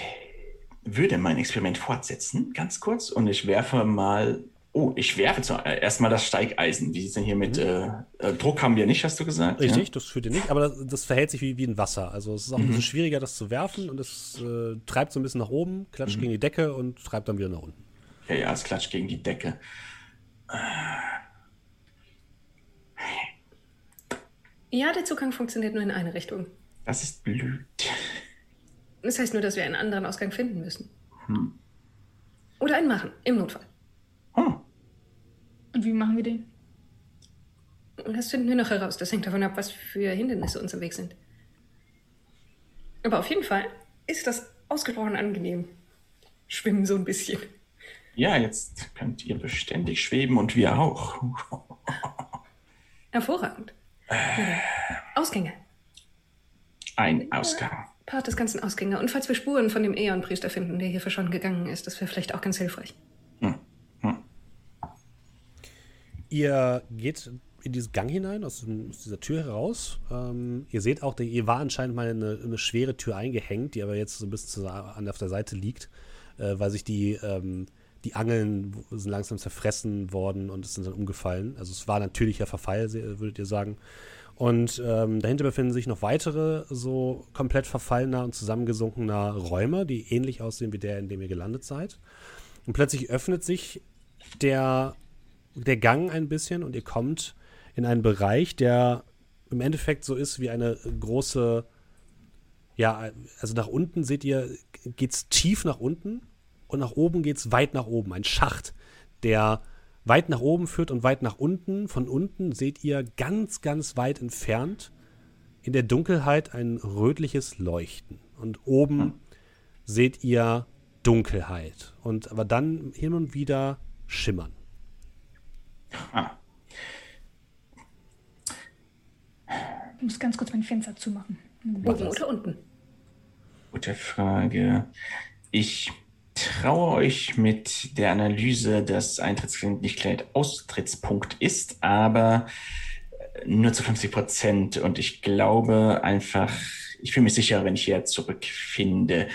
würde mein Experiment fortsetzen, ganz kurz, und ich werfe mal Oh, ich werfe zuerst mal das Steigeisen. Wie sieht es denn hier mit mhm. äh, äh, Druck haben wir nicht, hast du gesagt? Richtig, ja? das führt ihr nicht, aber das, das, verhält sich wie, wie ein Wasser. Also es ist auch mhm. ein bisschen schwieriger, das zu werfen und es äh, treibt so ein bisschen nach oben, klatscht mhm. gegen die Decke und treibt dann wieder nach unten. Ja, ja, es klatscht gegen die Decke. Ja, der Zugang funktioniert nur in eine Richtung. Das ist blöd. Das heißt nur, dass wir einen anderen Ausgang finden müssen. Hm. Oder einen machen, im Notfall. Oh. Und wie machen wir den? Das finden wir noch heraus. Das hängt davon ab, was für Hindernisse uns im Weg sind. Aber auf jeden Fall ist das ausgesprochen angenehm. Schwimmen so ein bisschen. Ja, jetzt könnt ihr beständig schweben und wir auch. Hervorragend. Äh, Ausgänge. Ein Ausgang. Part des ganzen Ausgänge. Und falls wir Spuren von dem Eon-Priester finden, der hier schon gegangen ist, das wäre vielleicht auch ganz hilfreich. Hm. Hm. Ihr geht in diesen Gang hinein, aus, aus dieser Tür heraus. Ähm, ihr seht auch, ihr war anscheinend mal eine, eine, schwere Tür eingehängt, die aber jetzt so ein bisschen an, auf der Seite liegt, äh, weil sich die, ähm, die Angeln sind langsam zerfressen worden und es sind dann umgefallen. Also es war natürlicher Verfall, würdet ihr sagen. Und ähm, dahinter befinden sich noch weitere so komplett verfallener und zusammengesunkener Räume, die ähnlich aussehen wie der, in dem ihr gelandet seid. Und plötzlich öffnet sich der, der Gang ein bisschen und ihr kommt in einen Bereich, der im Endeffekt so ist wie eine große, ja, also nach unten seht ihr, geht es tief nach unten und nach oben geht es weit nach oben. Ein Schacht, der weit nach oben führt und weit nach unten. Von unten seht ihr ganz, ganz weit entfernt in der Dunkelheit ein rötliches Leuchten. Und oben hm. seht ihr Dunkelheit. Und aber dann hin und wieder Schimmern. Ah. Ich muss ganz kurz mein Fenster zumachen. Oben oder unten? Gute Frage. Ich traue euch mit der Analyse, dass Eintrittsgeschwindigkeit Austrittspunkt ist, aber nur zu 50 Prozent. Und ich glaube einfach, ich fühle mich sicher, wenn ich hier zurückfinde.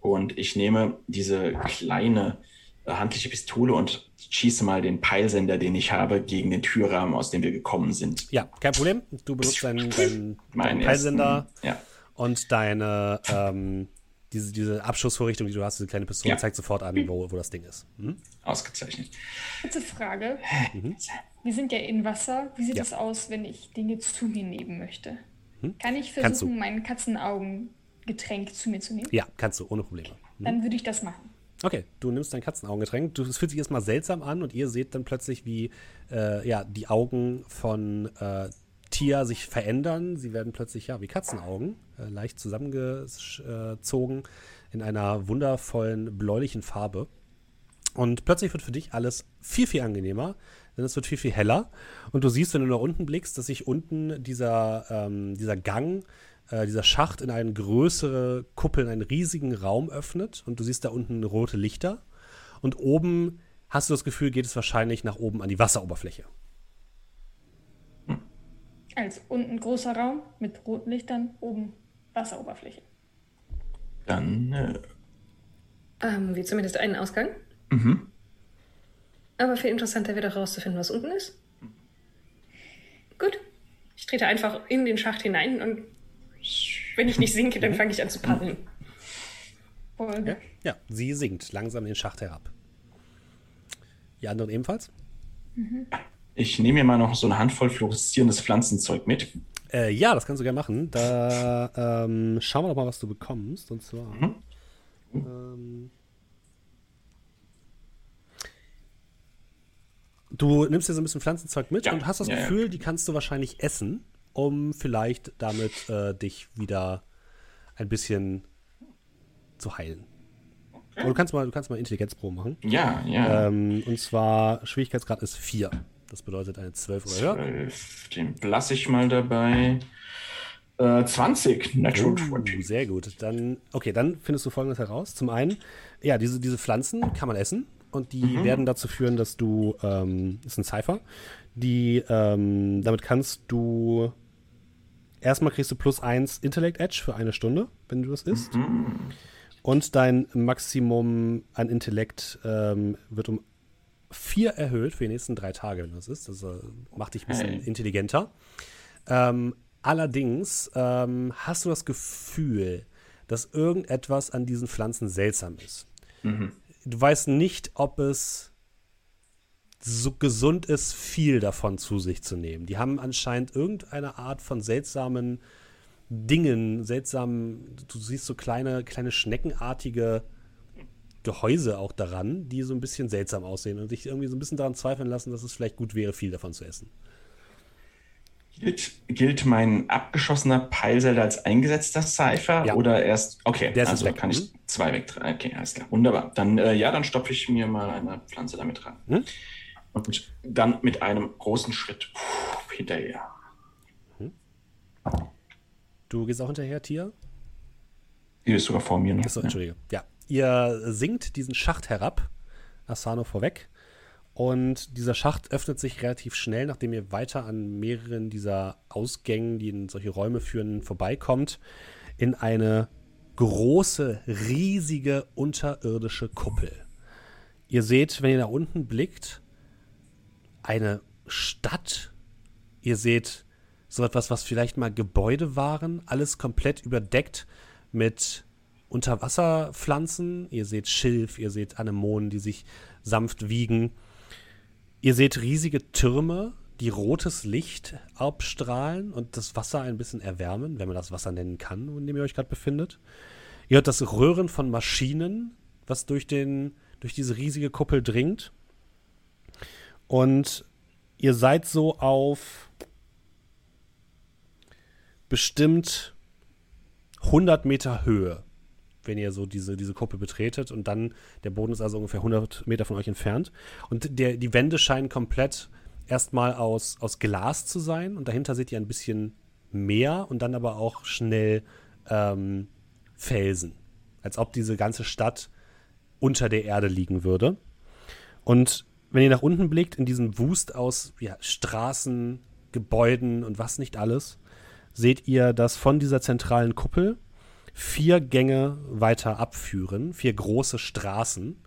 Und ich nehme diese kleine äh, handliche Pistole und schieße mal den Peilsender, den ich habe, gegen den Türrahmen, aus dem wir gekommen sind. Ja, kein Problem. Du benutzt deinen, deinen, deinen Peilsender ersten, ja. und deine ähm, diese, diese Abschussvorrichtung, die du hast, diese kleine Pistole, ja. zeigt sofort an, wo, wo das Ding ist. Mhm. Ausgezeichnet. Kurze Frage. Mhm. Wir sind ja in Wasser. Wie sieht es ja. aus, wenn ich Dinge zu mir nehmen möchte? Mhm. Kann ich versuchen, mein Katzenaugengetränk zu mir zu nehmen? Ja, kannst du, ohne Probleme. Mhm. Dann würde ich das machen. Okay, du nimmst dein Katzenaugengetränk. Es fühlt sich erstmal seltsam an und ihr seht dann plötzlich, wie äh, ja, die Augen von äh, Tia sich verändern. Sie werden plötzlich ja wie Katzenaugen, äh, leicht zusammengezogen in einer wundervollen bläulichen Farbe. Und plötzlich wird für dich alles viel, viel angenehmer, denn es wird viel, viel heller. Und du siehst, wenn du nach unten blickst, dass sich unten dieser, ähm, dieser Gang, äh, dieser Schacht in eine größere Kuppel, in einen riesigen Raum öffnet. Und du siehst da unten rote Lichter. Und oben hast du das Gefühl, geht es wahrscheinlich nach oben an die Wasseroberfläche. Also unten großer Raum mit roten Lichtern, oben Wasseroberfläche. Dann. Äh... Haben wir zumindest einen Ausgang? Mhm. Aber viel interessanter wird auch herauszufinden, was unten ist. Gut. Ich trete einfach in den Schacht hinein und wenn ich nicht sinke, dann fange ich an zu paddeln. Ja, ja, sie sinkt langsam den Schacht herab. Die anderen ebenfalls? Mhm. Ich nehme mir mal noch so eine Handvoll fluoreszierendes Pflanzenzeug mit. Äh, ja, das kannst du gerne machen. Da ähm, schauen wir doch mal, was du bekommst. Und zwar. Mhm. Ähm, du nimmst dir so ein bisschen Pflanzenzeug mit ja. und hast das ja, Gefühl, ja. die kannst du wahrscheinlich essen, um vielleicht damit äh, dich wieder ein bisschen zu heilen. Okay. du kannst mal, du kannst mal Intelligenzproben machen. Ja, ja. Ähm, und zwar Schwierigkeitsgrad ist 4. Das bedeutet eine 12 oder höher. 12, den lasse ich mal dabei. Äh, 20, Natural uh, 20. Sehr gut. Dann, okay, dann findest du folgendes heraus. Zum einen, ja, diese, diese Pflanzen kann man essen und die mhm. werden dazu führen, dass du, ähm, ist ein Cypher, die, ähm, damit kannst du, erstmal kriegst du plus 1 Intellect Edge für eine Stunde, wenn du das isst. Mhm. Und dein Maximum an Intellekt ähm, wird um vier erhöht für die nächsten drei Tage, wenn das ist. Das äh, macht dich ein bisschen hey. intelligenter. Ähm, allerdings ähm, hast du das Gefühl, dass irgendetwas an diesen Pflanzen seltsam ist. Mhm. Du weißt nicht, ob es so gesund ist, viel davon zu sich zu nehmen. Die haben anscheinend irgendeine Art von seltsamen Dingen, seltsamen, du siehst so kleine, kleine schneckenartige Gehäuse auch daran, die so ein bisschen seltsam aussehen und dich irgendwie so ein bisschen daran zweifeln lassen, dass es vielleicht gut wäre, viel davon zu essen. Gilt, gilt mein abgeschossener Peilselder als eingesetzter Cypher ja. oder erst. Okay, Der also da kann ich mhm. zwei wegtragen. Okay, alles klar. Wunderbar. Dann, äh, ja, dann stopfe ich mir mal eine Pflanze damit ran. Hm? Und dann mit einem großen Schritt puh, hinterher. Hm? Du gehst auch hinterher, Tia? Die ist sogar vor mir noch. Achso, Entschuldige. Ja. Ihr sinkt diesen Schacht herab, Asano vorweg. Und dieser Schacht öffnet sich relativ schnell, nachdem ihr weiter an mehreren dieser Ausgängen, die in solche Räume führen, vorbeikommt, in eine große, riesige unterirdische Kuppel. Ihr seht, wenn ihr nach unten blickt, eine Stadt. Ihr seht so etwas, was vielleicht mal Gebäude waren, alles komplett überdeckt mit Unterwasserpflanzen. Ihr seht Schilf, ihr seht Anemonen, die sich sanft wiegen. Ihr seht riesige Türme, die rotes Licht abstrahlen und das Wasser ein bisschen erwärmen, wenn man das Wasser nennen kann, in dem ihr euch gerade befindet. Ihr hört das Röhren von Maschinen, was durch, den, durch diese riesige Kuppel dringt. Und ihr seid so auf bestimmt 100 Meter Höhe, wenn ihr so diese, diese Kuppel betretet. Und dann, der Boden ist also ungefähr 100 Meter von euch entfernt. Und der, die Wände scheinen komplett erstmal aus, aus Glas zu sein. Und dahinter seht ihr ein bisschen Meer und dann aber auch schnell ähm, Felsen. Als ob diese ganze Stadt unter der Erde liegen würde. Und wenn ihr nach unten blickt, in diesem Wust aus ja, Straßen, Gebäuden und was nicht alles, seht ihr, dass von dieser zentralen Kuppel vier Gänge weiter abführen, vier große Straßen.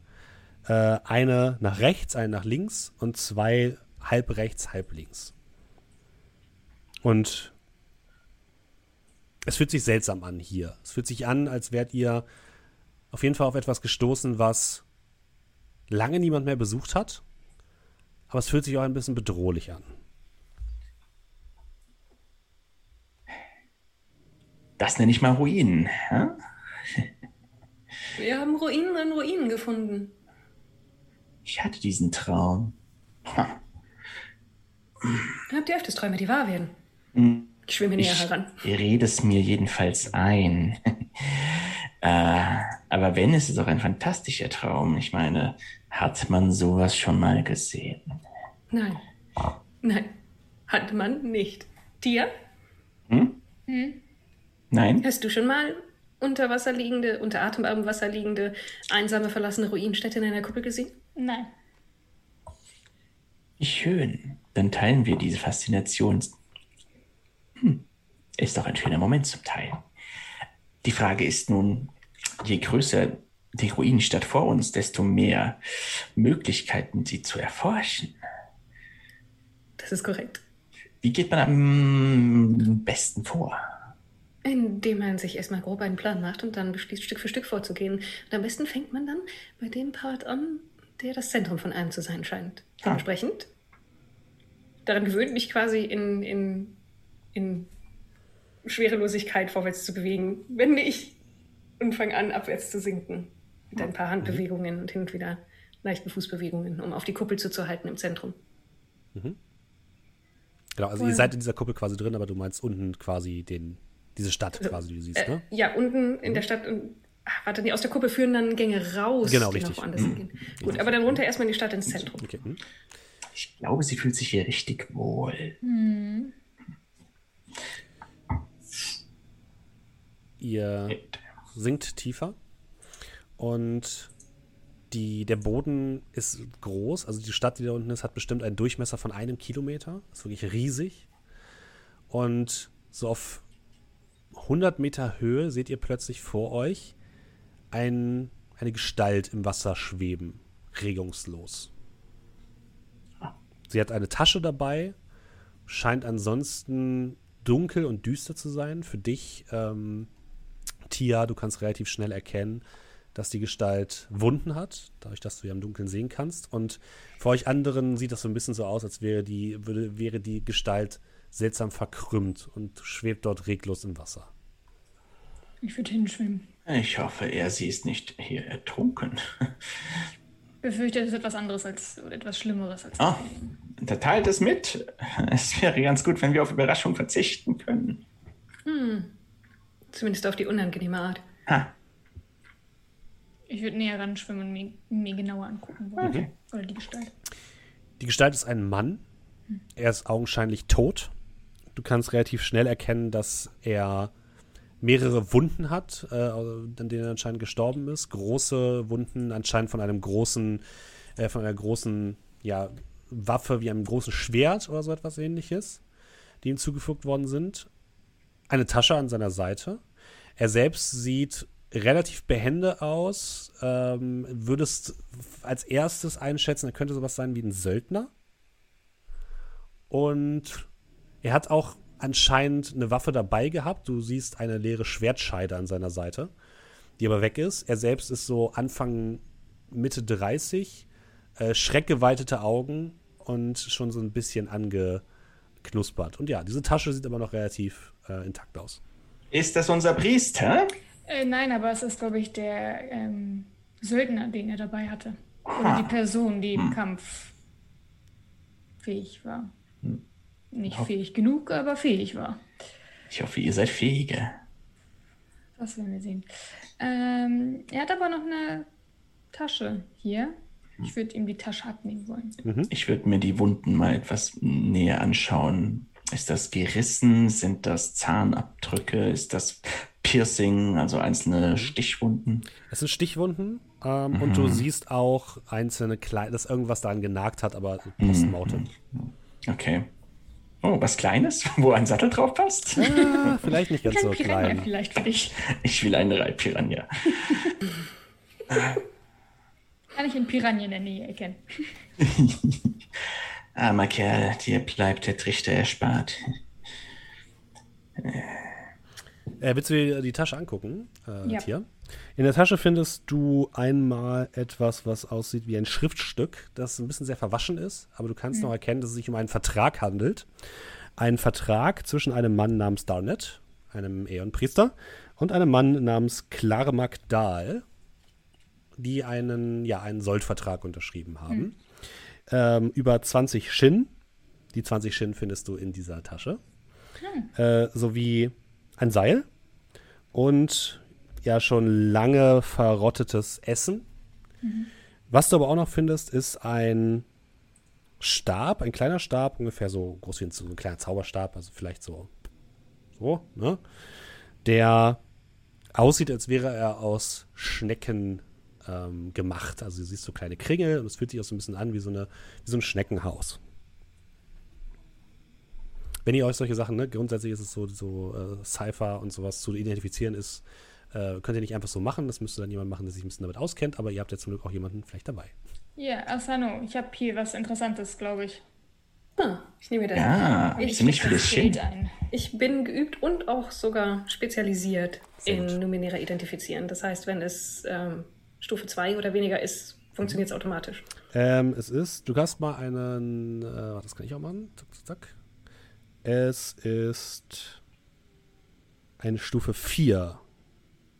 Äh, eine nach rechts, eine nach links und zwei halb rechts, halb links. Und es fühlt sich seltsam an hier. Es fühlt sich an, als wärt ihr auf jeden Fall auf etwas gestoßen, was lange niemand mehr besucht hat. Aber es fühlt sich auch ein bisschen bedrohlich an. Das nenne ich mal Ruinen. Ja? Wir haben Ruinen an Ruinen gefunden. Ich hatte diesen Traum. Ha. Habt ihr öfters Träume, die wahr werden? Hm. Ich schwimme näher ich heran. Ich rede es mir jedenfalls ein. äh, aber wenn, ist es auch ein fantastischer Traum. Ich meine, hat man sowas schon mal gesehen? Nein. Nein. Hat man nicht. Tia? Hm? Hm? Nein. Hast du schon mal unter Wasser liegende, unter Atem Wasser liegende, einsame, verlassene Ruinenstätte in einer Kuppel gesehen? Nein. Schön. Dann teilen wir diese Faszination. Hm. Ist doch ein schöner Moment zum Teil. Die Frage ist nun, je größer die Ruinenstadt vor uns, desto mehr Möglichkeiten, sie zu erforschen. Das ist korrekt. Wie geht man am besten vor? Indem man sich erstmal grob einen Plan macht und dann beschließt, Stück für Stück vorzugehen. Und am besten fängt man dann bei dem Part an, der das Zentrum von allem zu sein scheint. Ah. Dementsprechend, daran gewöhnt mich quasi in, in, in Schwerelosigkeit vorwärts zu bewegen, wenn ich und fange an, abwärts zu sinken. Mit ein paar Handbewegungen und hin und wieder leichten Fußbewegungen, um auf die Kuppel zuzuhalten im Zentrum. Mhm. Genau, also cool. ihr seid in dieser Kuppel quasi drin, aber du meinst unten quasi den, diese Stadt also, quasi, die du siehst, äh, ne? Ja, unten in der mhm. Stadt und ach, warte, die aus der Kuppel führen dann Gänge raus, genau, die richtig. noch woanders mhm. hingehen. Gut, aber dann runter erstmal in die Stadt ins Zentrum. Okay. Mhm. Ich glaube, sie fühlt sich hier richtig wohl. Mhm. Ihr sinkt tiefer und die, der Boden ist groß. Also die Stadt, die da unten ist, hat bestimmt einen Durchmesser von einem Kilometer. Das ist wirklich riesig. Und so auf 100 Meter Höhe seht ihr plötzlich vor euch ein, eine Gestalt im Wasser schweben, regungslos. Sie hat eine Tasche dabei, scheint ansonsten dunkel und düster zu sein. Für dich, ähm, Tia, du kannst relativ schnell erkennen, dass die Gestalt Wunden hat, dadurch, dass du ja im Dunkeln sehen kannst. Und für euch anderen sieht das so ein bisschen so aus, als wäre die, würde, wäre die Gestalt seltsam verkrümmt und schwebt dort reglos im Wasser. Ich würde hinschwimmen. Ich hoffe, er, sie ist nicht hier ertrunken. Befürchte, es ist etwas anderes als oder etwas Schlimmeres als. Ah, der teilt es mit. Es wäre ganz gut, wenn wir auf Überraschung verzichten können. Hm. Zumindest auf die unangenehme Art. Ha. Ich würde näher ran schwimmen und mir, mir genauer angucken wollen. Okay. Oder die Gestalt. Die Gestalt ist ein Mann. Er ist augenscheinlich tot. Du kannst relativ schnell erkennen, dass er mehrere Wunden hat, äh, an denen er anscheinend gestorben ist. Große Wunden, anscheinend von einem großen, äh, von einer großen, ja, Waffe wie einem großen Schwert oder so etwas ähnliches, die ihm zugefügt worden sind. Eine Tasche an seiner Seite. Er selbst sieht relativ behende aus. Ähm, würdest als erstes einschätzen, er könnte sowas sein wie ein Söldner. Und er hat auch anscheinend eine Waffe dabei gehabt. Du siehst eine leere Schwertscheide an seiner Seite, die aber weg ist. Er selbst ist so Anfang, Mitte 30, äh, schreckgeweitete Augen und schon so ein bisschen angeknuspert. Und ja, diese Tasche sieht aber noch relativ äh, intakt aus. Ist das unser Priester? Äh, nein, aber es ist, glaube ich, der ähm, Söldner, den er dabei hatte. Oder die Person, die im hm. Kampf fähig war. Hm. Nicht fähig genug, aber fähig war. Ich hoffe, ihr seid fähiger. Das werden wir sehen. Ähm, er hat aber noch eine Tasche hier. Ich würde ihm die Tasche abnehmen wollen. Mhm. Ich würde mir die Wunden mal etwas näher anschauen. Ist das gerissen? Sind das Zahnabdrücke? Ist das Piercing, also einzelne mhm. Stichwunden? Es sind Stichwunden ähm, mhm. und du siehst auch einzelne kleine, dass irgendwas daran genagt hat, aber postmortem. Mhm. Okay. Oh, was Kleines, wo ein Sattel drauf passt? Ja, vielleicht nicht ganz so Piranha klein. Vielleicht für dich. Ich will eine Reihe Piranha. Kann ich einen Piranha in der Nähe erkennen? Armer Kerl, dir bleibt der Trichter erspart. Äh, willst du dir die Tasche angucken, äh, ja. Tia? In der Tasche findest du einmal etwas, was aussieht wie ein Schriftstück, das ein bisschen sehr verwaschen ist, aber du kannst mhm. noch erkennen, dass es sich um einen Vertrag handelt. Ein Vertrag zwischen einem Mann namens Darnet, einem Äon-Priester, und einem Mann namens Klarmak Dahl, die einen, ja, einen Soldvertrag unterschrieben haben. Mhm. Ähm, über 20 Shin. Die 20 Shin findest du in dieser Tasche. Mhm. Äh, sowie ein Seil und ja schon lange verrottetes Essen. Mhm. Was du aber auch noch findest, ist ein Stab, ein kleiner Stab, ungefähr so groß wie ein, so ein kleiner Zauberstab, also vielleicht so, so, ne? Der aussieht, als wäre er aus Schnecken ähm, gemacht. Also du siehst so kleine Kringel und es fühlt sich auch so ein bisschen an wie so, eine, wie so ein Schneckenhaus wenn ihr euch solche Sachen, ne, grundsätzlich ist es so, so äh, Cypher und sowas zu identifizieren ist, äh, könnt ihr nicht einfach so machen. Das müsste dann jemand machen, der sich ein bisschen damit auskennt, aber ihr habt ja zum Glück auch jemanden vielleicht dabei. Ja, Asano, ich habe hier was Interessantes, glaube ich. Ah, ich nehme das. Ja, ich ziemlich viele Schild ein. Ich bin geübt und auch sogar spezialisiert in numerärer Identifizieren. Das heißt, wenn es ähm, Stufe 2 oder weniger ist, funktioniert es automatisch. Ähm, es ist, du hast mal einen, äh, das kann ich auch machen, zack, zack, zack. Es ist eine Stufe 4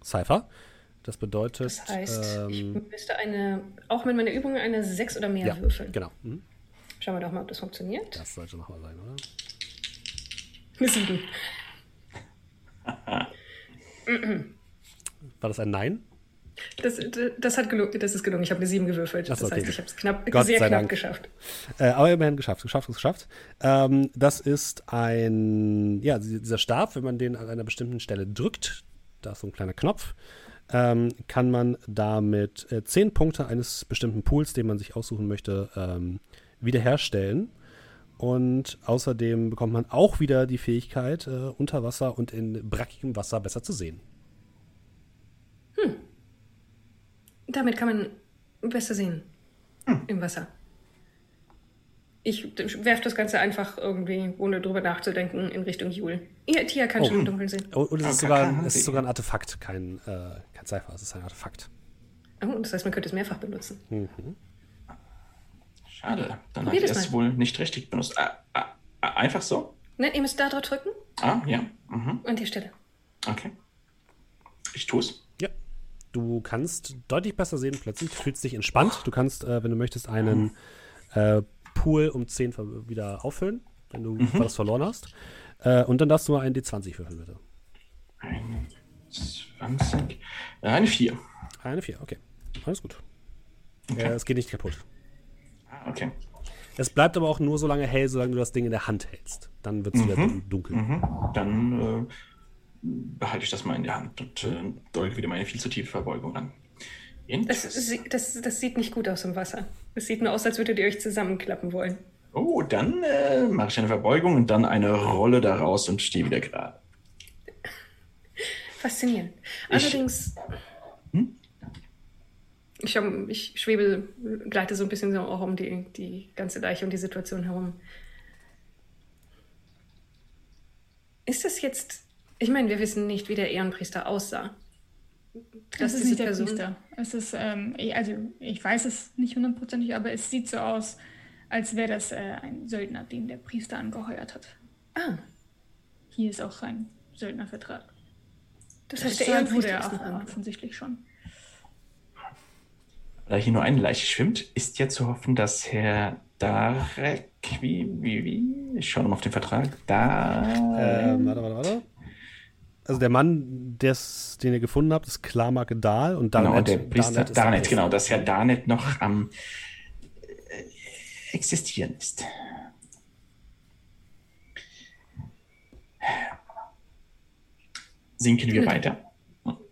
Cypher. Das bedeutet. Das heißt, ähm, ich müsste eine, auch mit meiner Übung eine 6 oder mehr ja, würfeln. Genau. Mhm. Schauen wir doch mal, ob das funktioniert. Das sollte nochmal sein, oder? Eine 7. War das ein Nein? Das, das, hat gelungen, das ist gelungen. Ich habe eine 7 gewürfelt. Das, okay. heißt, ich habe es knapp, Gott sehr knapp Dank. geschafft. Äh, aber immerhin geschafft, geschafft, geschafft. Ähm, das ist ein, ja, dieser Stab, wenn man den an einer bestimmten Stelle drückt, da ist so ein kleiner Knopf, ähm, kann man damit äh, 10 Punkte eines bestimmten Pools, den man sich aussuchen möchte, ähm, wiederherstellen. Und außerdem bekommt man auch wieder die Fähigkeit, äh, unter Wasser und in brackigem Wasser besser zu sehen. Hm. Damit kann man besser sehen hm. im Wasser. Ich werfe das Ganze einfach irgendwie, ohne drüber nachzudenken, in Richtung Jule. Ja, Tia kann oh. schon im Dunkeln sehen. Oh, und es ist, sogar, es ist sogar ein Artefakt, kein, äh, kein Cypher, es ist ein Artefakt. Oh, das heißt, man könnte es mehrfach benutzen. Mhm. Schade, dann habe ich es wohl nicht richtig benutzt. Ah, ah, ah, einfach so? Nein, ihr müsst da drauf drücken. Ah, ja. Mhm. An die Stelle. Okay. Ich tue es. Du kannst deutlich besser sehen plötzlich. Du fühlst dich entspannt. Du kannst, äh, wenn du möchtest, einen äh, Pool um 10 wieder auffüllen, wenn du mhm. was verloren hast. Äh, und dann darfst du mal einen D20 würfeln, bitte. Eine 20. Eine 4. Eine 4, okay. Alles gut. Okay. Äh, es geht nicht kaputt. Ah, okay. Es bleibt aber auch nur so lange hell, solange du das Ding in der Hand hältst. Dann wird es mhm. wieder dunkel. Mhm. Dann äh, behalte ich das mal in der Hand und äh, deute wieder meine viel zu tiefe Verbeugung an. Das, das, das, sieht nicht gut aus im Wasser. Es sieht nur aus, als würdet ihr euch zusammenklappen wollen. Oh, dann äh, mache ich eine Verbeugung und dann eine Rolle daraus und stehe wieder gerade. Faszinierend. Allerdings. Ich, hm? ich, ich, schwebe, gleite so ein bisschen so auch um die, die ganze Leiche und die Situation herum. Ist das jetzt. Ich meine, wir wissen nicht, wie der Ehrenpriester aussah. Das, ist nicht der Person Priester. Es ist, ähm, also ich weiß es nicht hundertprozentig, aber es sieht so aus, als wäre das äh, ein Söldner, den der Priester angeheuert hat. Ah. Hier ist auch ein Söldnervertrag. Das heißt, der Ehrenpriester ist auch offensichtlich schon. Da hier nur eine Leiche schwimmt, ist ja zu hoffen, dass Herr Darek, wie, wie, wie, ich schaue nochmal auf den Vertrag, da... Ähm, warte, warte, warte also der Mann, des, den ihr gefunden habt, ist Klamar Gedal und Danet. Genau, der Priester Danet, Danet genau, dass Herr Danet noch am äh, existieren ist. Sinken wir weiter.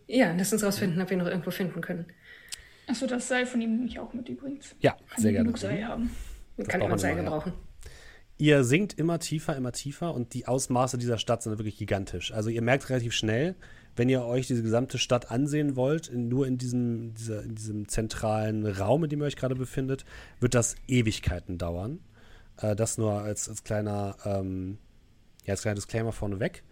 Ja, lass uns rausfinden, ob wir noch irgendwo finden können. Achso, das Seil von ihm nicht auch mit übrigens. Ja, sehr gerne. Seil haben. Kann jemand Seil gebrauchen. Ja. Ihr sinkt immer tiefer, immer tiefer und die Ausmaße dieser Stadt sind wirklich gigantisch. Also ihr merkt relativ schnell, wenn ihr euch diese gesamte Stadt ansehen wollt, in, nur in diesem, dieser, in diesem zentralen Raum, in dem ihr euch gerade befindet, wird das Ewigkeiten dauern. Äh, das nur als, als kleiner, ähm, ja, als kleiner Disclaimer vorneweg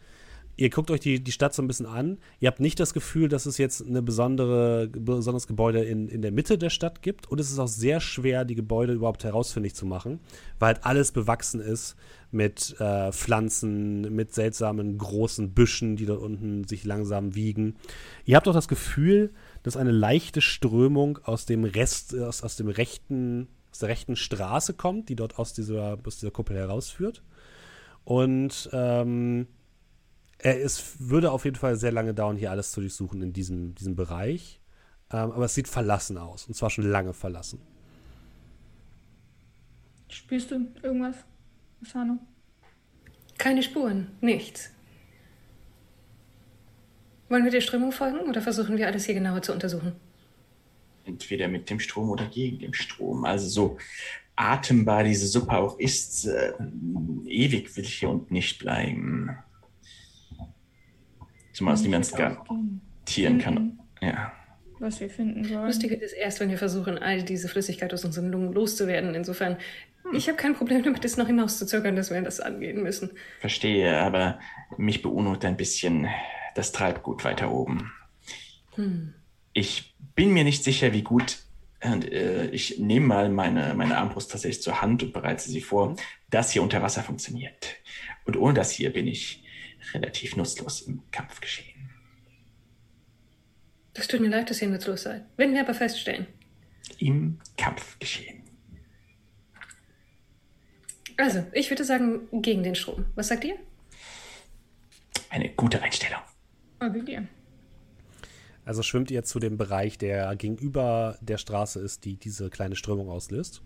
ihr guckt euch die, die Stadt so ein bisschen an. Ihr habt nicht das Gefühl, dass es jetzt eine besondere, besonderes Gebäude in, in der Mitte der Stadt gibt. Und es ist auch sehr schwer, die Gebäude überhaupt herausfindig zu machen, weil halt alles bewachsen ist mit äh, Pflanzen, mit seltsamen großen Büschen, die dort unten sich langsam wiegen. Ihr habt auch das Gefühl, dass eine leichte Strömung aus dem Rest, aus, aus dem rechten, aus der rechten Straße kommt, die dort aus dieser, aus dieser Kuppel herausführt. Und ähm, es würde auf jeden Fall sehr lange dauern, hier alles zu durchsuchen in diesem, diesem Bereich. Ähm, aber es sieht verlassen aus. Und zwar schon lange verlassen. Spürst du irgendwas, Asano? Keine Spuren, nichts. Wollen wir der Strömung folgen oder versuchen wir alles hier genauer zu untersuchen? Entweder mit dem Strom oder gegen den Strom. Also so atembar diese Suppe auch ist, äh, ewig will ich hier unten nicht bleiben. Zumal es niemand garantieren kann. Ja. Was wir finden sollen. Lustig ist erst, wenn wir versuchen, all diese Flüssigkeit aus unseren Lungen loszuwerden. Insofern, hm. ich habe kein Problem damit, es noch hinauszuzögern, dass wir das angehen müssen. Verstehe, aber mich beunruhigt ein bisschen das Treibgut weiter oben. Hm. Ich bin mir nicht sicher, wie gut. Und, äh, ich nehme mal meine, meine Armbrust tatsächlich zur Hand und bereite sie vor, dass hier unter Wasser funktioniert. Und ohne das hier bin ich relativ nutzlos im Kampf geschehen. Das tut mir leid, dass ihr nutzlos seid. Werden wir aber feststellen. Im Kampf geschehen. Also, ich würde sagen, gegen den Strom. Was sagt ihr? Eine gute Einstellung. Okay, dir. Also schwimmt ihr zu dem Bereich, der gegenüber der Straße ist, die diese kleine Strömung auslöst?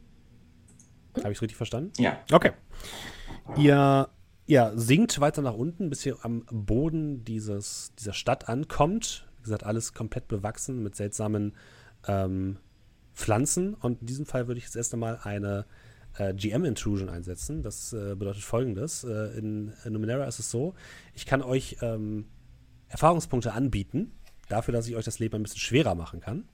Habe ich es richtig verstanden? Ja. Okay. Ihr ja, sinkt weiter nach unten, bis ihr am Boden dieses, dieser Stadt ankommt. Wie gesagt, alles komplett bewachsen mit seltsamen ähm, Pflanzen. Und in diesem Fall würde ich jetzt erst einmal eine äh, GM-Intrusion einsetzen. Das äh, bedeutet folgendes: äh, in, in Numenera ist es so, ich kann euch ähm, Erfahrungspunkte anbieten, dafür, dass ich euch das Leben ein bisschen schwerer machen kann.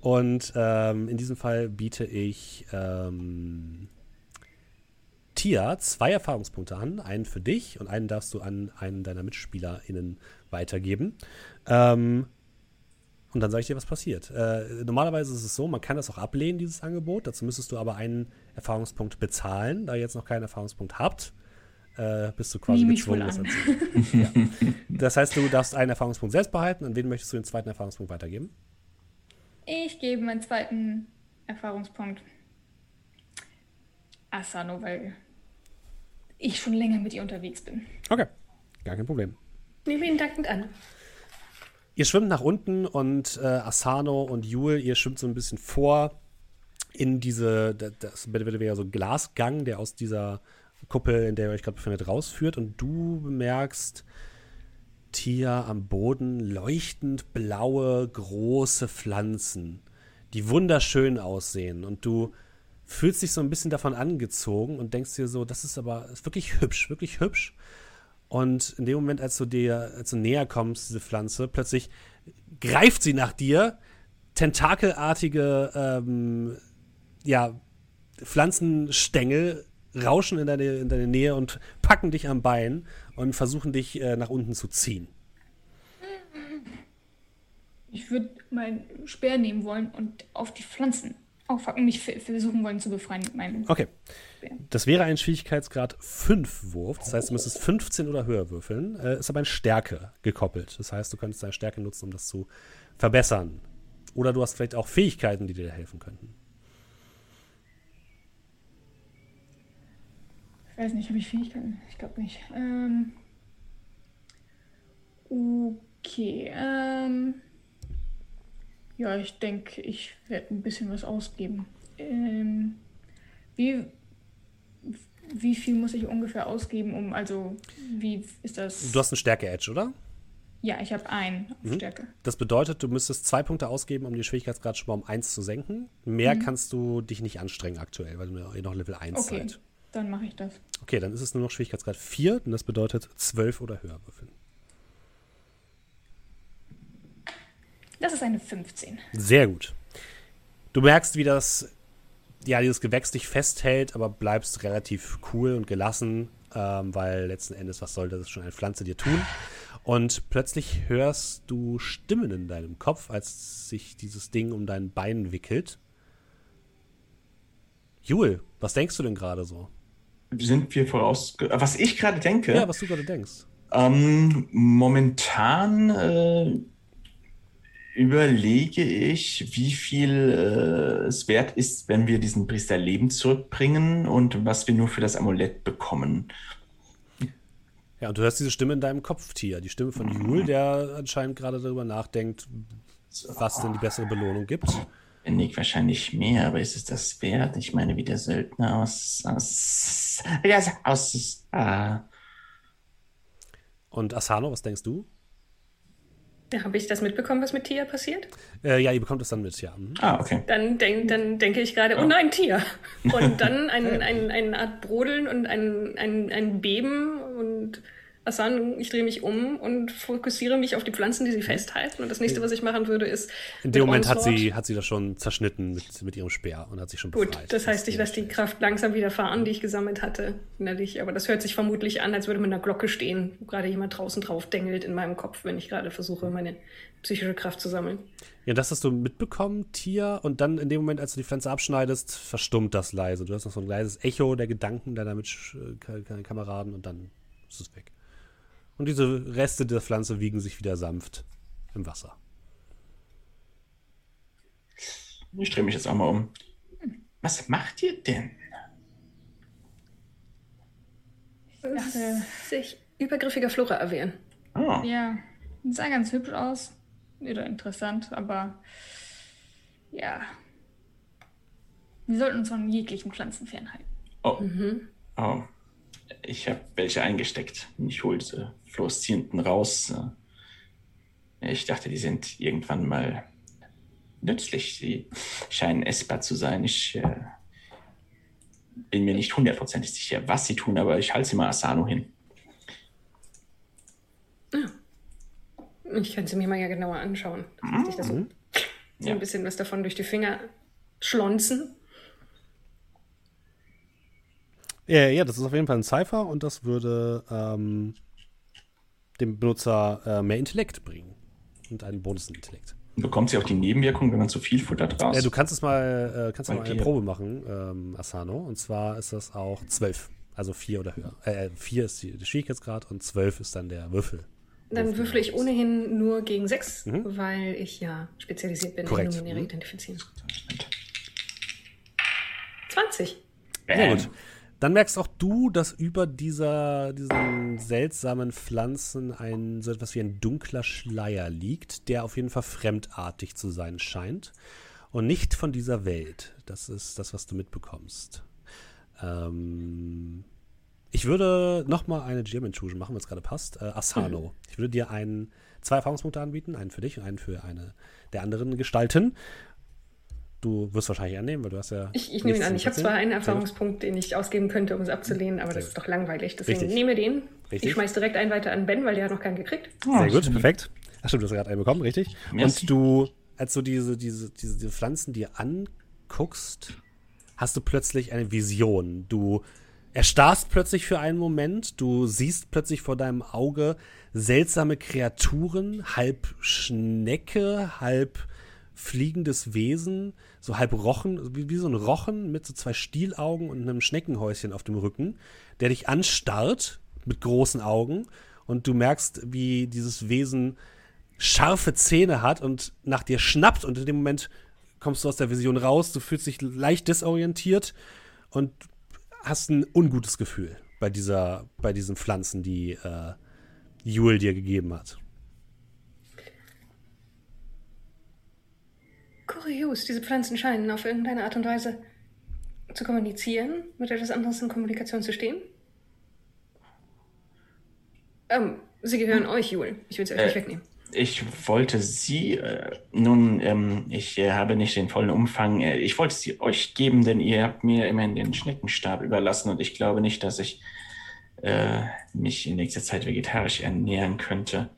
Und ähm, in diesem Fall biete ich ähm, Tia zwei Erfahrungspunkte an. Einen für dich und einen darfst du an einen deiner MitspielerInnen weitergeben. Ähm, und dann sage ich dir, was passiert. Äh, normalerweise ist es so, man kann das auch ablehnen, dieses Angebot. Dazu müsstest du aber einen Erfahrungspunkt bezahlen. Da ihr jetzt noch keinen Erfahrungspunkt habt, äh, bist du quasi gezwungen, das ja. Das heißt, du darfst einen Erfahrungspunkt selbst behalten. An wen möchtest du den zweiten Erfahrungspunkt weitergeben? Ich gebe meinen zweiten Erfahrungspunkt Asano, weil ich schon länger mit ihr unterwegs bin. Okay, gar kein Problem. Nehme ihn dankend an. Ihr schwimmt nach unten und äh, Asano und Jule, ihr schwimmt so ein bisschen vor. in diese, das wäre so ein Glasgang, der aus dieser Kuppel, in der ihr euch gerade befindet, rausführt und du bemerkst Tia am Boden leuchtend blaue, große Pflanzen, die wunderschön aussehen und du fühlst dich so ein bisschen davon angezogen und denkst dir so, das ist aber ist wirklich hübsch, wirklich hübsch. Und in dem Moment, als du dir, als du näher kommst, diese Pflanze, plötzlich greift sie nach dir, tentakelartige ähm, ja, Pflanzenstängel rauschen in deine, in deine Nähe und packen dich am Bein und versuchen dich äh, nach unten zu ziehen. Ich würde meinen Speer nehmen wollen und auf die Pflanzen aufhacken, mich versuchen wollen zu befreien mit meinem. Okay. Das wäre ein Schwierigkeitsgrad 5 Wurf. Das heißt, du müsstest 15 oder höher würfeln. Äh, ist aber ein Stärke gekoppelt. Das heißt, du könntest deine Stärke nutzen, um das zu verbessern. Oder du hast vielleicht auch Fähigkeiten, die dir helfen könnten. Ich weiß nicht, habe ich Fähigkeiten? Ich glaube nicht. Ähm, okay. Ähm, ja, ich denke, ich werde ein bisschen was ausgeben. Ähm, wie, wie viel muss ich ungefähr ausgeben, um, also, wie ist das? Du hast einen Stärke-Edge, oder? Ja, ich habe einen auf mhm. Stärke. Das bedeutet, du müsstest zwei Punkte ausgeben, um die Schwierigkeitsgrad schon mal um eins zu senken. Mehr mhm. kannst du dich nicht anstrengen aktuell, weil du noch Level 1 okay. seid. Dann mache ich das. Okay, dann ist es nur noch Schwierigkeitsgrad 4 und das bedeutet 12 oder höher würfeln. Das ist eine 15. Sehr gut. Du merkst, wie das, ja, dieses Gewächs dich festhält, aber bleibst relativ cool und gelassen, ähm, weil letzten Endes, was soll das schon eine Pflanze dir tun? Und plötzlich hörst du Stimmen in deinem Kopf, als sich dieses Ding um dein Bein wickelt. Jule, was denkst du denn gerade so? Sind wir voraus. Was ich gerade denke. Ja, was du gerade denkst. Ähm, momentan äh, überlege ich, wie viel äh, es wert ist, wenn wir diesen Priester Leben zurückbringen und was wir nur für das Amulett bekommen. Ja, und du hörst diese Stimme in deinem Kopf, Tia, die Stimme von Jul, der anscheinend gerade darüber nachdenkt, was denn die bessere Belohnung gibt. Nick wahrscheinlich mehr, aber ist es das wert? Ich meine, wie der Söldner aus. aus. Ja, aus. Äh. Und Asano, was denkst du? Habe ich das mitbekommen, was mit Tia passiert? Äh, ja, ihr bekommt es dann mit, ja. Mhm. Ah, okay. Dann, denk, dann denke ich gerade, oh nein, Tia. Und dann ein, ein, eine Art Brodeln und ein, ein, ein Beben und Hassan, ich drehe mich um und fokussiere mich auf die Pflanzen, die sie festhalten. Und das nächste, was ich machen würde, ist. In dem Moment hat sie, hat sie das schon zerschnitten mit, mit ihrem Speer und hat sich schon befreit. Gut, das heißt, ich lasse die Kraft langsam wieder fahren, die ich gesammelt hatte, innerlich. Aber das hört sich vermutlich an, als würde mit einer Glocke stehen, wo gerade jemand draußen drauf dengelt in meinem Kopf, wenn ich gerade versuche, meine psychische Kraft zu sammeln. Ja, das hast du mitbekommen, Tia. Und dann in dem Moment, als du die Pflanze abschneidest, verstummt das leise. Du hast noch so ein leises Echo der Gedanken deiner Mitkameraden und dann ist es weg. Und diese Reste der Pflanze wiegen sich wieder sanft im Wasser. Ich drehe mich jetzt auch mal um. Was macht ihr denn? Ich dachte, sich übergriffiger Flora erwehren. Oh. Ja, sah ganz hübsch aus. Oder interessant, aber ja. Wir sollten uns von jeglichen Pflanzen fernhalten. Oh. Mhm. Oh. Ich habe welche eingesteckt. Ich holte fluoreszierenden raus. Ich dachte, die sind irgendwann mal nützlich. Sie scheinen essbar zu sein. Ich äh, bin mir nicht hundertprozentig sicher, was sie tun, aber ich halte sie mal Asano hin. Ja. Ich kann sie mir mal ja genauer anschauen. Mhm. Ich das so, so ja. ein bisschen was davon durch die Finger schlonzen. Ja, ja, das ist auf jeden Fall ein Cypher und das würde ähm, dem Benutzer äh, mehr Intellekt bringen. Und einen Bonus in Intellekt. Bekommt sie auch die Nebenwirkung, wenn man zu viel Futter draus? Ja, du kannst es mal, äh, kannst mal eine Probe machen, ähm, Asano. Und zwar ist das auch 12. Also 4 oder höher. Äh, 4 ist die, der Schwierigkeitsgrad und 12 ist dann der Würfel. Dann würfle ich ohnehin nur gegen 6, mhm. weil ich ja spezialisiert bin Korrekt. in Numenäre mhm. identifizieren. 20. Sehr gut. Dann merkst auch du, dass über dieser, diesen seltsamen Pflanzen ein so etwas wie ein dunkler Schleier liegt, der auf jeden Fall fremdartig zu sein scheint. und nicht von dieser Welt. Das ist das, was du mitbekommst. Ähm, ich würde nochmal eine GM-Intrusion machen, wenn es gerade passt. Äh, Asano. Mhm. Ich würde dir einen, zwei Erfahrungspunkte anbieten, einen für dich und einen für eine der anderen Gestalten. Du wirst wahrscheinlich annehmen, weil du hast ja. Ich, ich nehme ihn an. Ich habe zwar einen Erfahrungspunkt, den ich ausgeben könnte, um es abzulehnen, aber das ist doch langweilig. Deswegen Richtig. nehme den. Richtig. Ich schmeiß direkt einen weiter an Ben, weil der hat noch keinen gekriegt. Oh, Sehr gut, perfekt. Ach stimmt, du hast gerade einen bekommen, richtig. Merci. Und du, als du diese, diese, diese, diese Pflanzen dir anguckst, hast du plötzlich eine Vision. Du erstarrst plötzlich für einen Moment, du siehst plötzlich vor deinem Auge seltsame Kreaturen, halb Schnecke, halb fliegendes Wesen, so halb Rochen, wie, wie, so ein Rochen mit so zwei Stielaugen und einem Schneckenhäuschen auf dem Rücken, der dich anstarrt mit großen Augen und du merkst, wie dieses Wesen scharfe Zähne hat und nach dir schnappt und in dem Moment kommst du aus der Vision raus, du fühlst dich leicht desorientiert und hast ein ungutes Gefühl bei dieser, bei diesen Pflanzen, die äh, Jule dir gegeben hat. Kurios, diese Pflanzen scheinen auf irgendeine Art und Weise zu kommunizieren, mit etwas anderes in Kommunikation zu stehen. Ähm, sie gehören hm. euch, Jule. Ich will sie euch äh, nicht wegnehmen. Ich wollte sie, äh, nun, ähm, ich äh, habe nicht den vollen Umfang, äh, ich wollte sie euch geben, denn ihr habt mir immerhin den Schneckenstab überlassen und ich glaube nicht, dass ich äh, mich in nächster Zeit vegetarisch ernähren könnte.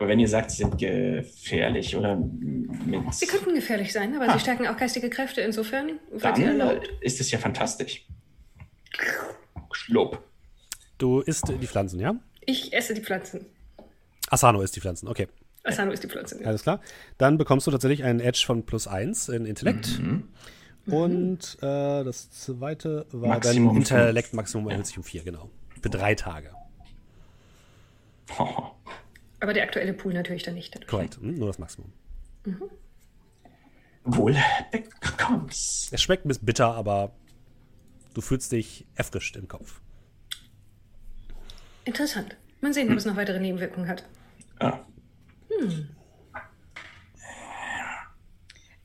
Aber wenn ihr sagt, sie sind gefährlich oder mit. Sie könnten gefährlich sein, aber ah. sie stärken auch geistige Kräfte. Insofern, falls Dann ihr ist es ja fantastisch. Schlupp. Du isst die Pflanzen, ja? Ich esse die Pflanzen. Asano isst die Pflanzen, okay. Asano isst die Pflanzen. Ja. Alles klar. Dann bekommst du tatsächlich einen Edge von plus 1 in Intellekt. Mhm. Und äh, das zweite war Maximum dein Intellekt-Maximum erhöht sich um 4, genau. Für drei Tage. Oh. Aber der aktuelle Pool natürlich dann nicht. Korrekt, hm, nur das Maximum. Mhm. Wohl bekommst. Es schmeckt ein bisschen bitter, aber du fühlst dich erfrischt im Kopf. Interessant. Mal sehen, ob es noch weitere Nebenwirkungen hat. Ah. Hm.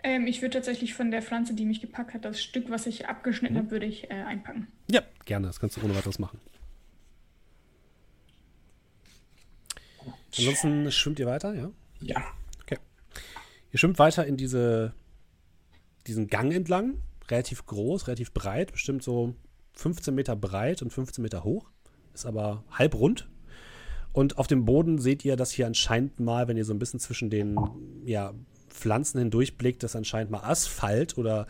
Ähm, ich würde tatsächlich von der Pflanze, die mich gepackt hat, das Stück, was ich abgeschnitten mhm. habe, würde ich äh, einpacken. Ja, gerne. Das kannst du ohne weiteres machen. Ansonsten schwimmt ihr weiter, ja? Ja. Okay. Ihr schwimmt weiter in diese, diesen Gang entlang. Relativ groß, relativ breit, bestimmt so 15 Meter breit und 15 Meter hoch. Ist aber halb rund. Und auf dem Boden seht ihr, dass hier anscheinend mal, wenn ihr so ein bisschen zwischen den ja, Pflanzen hindurchblickt, dass anscheinend mal Asphalt oder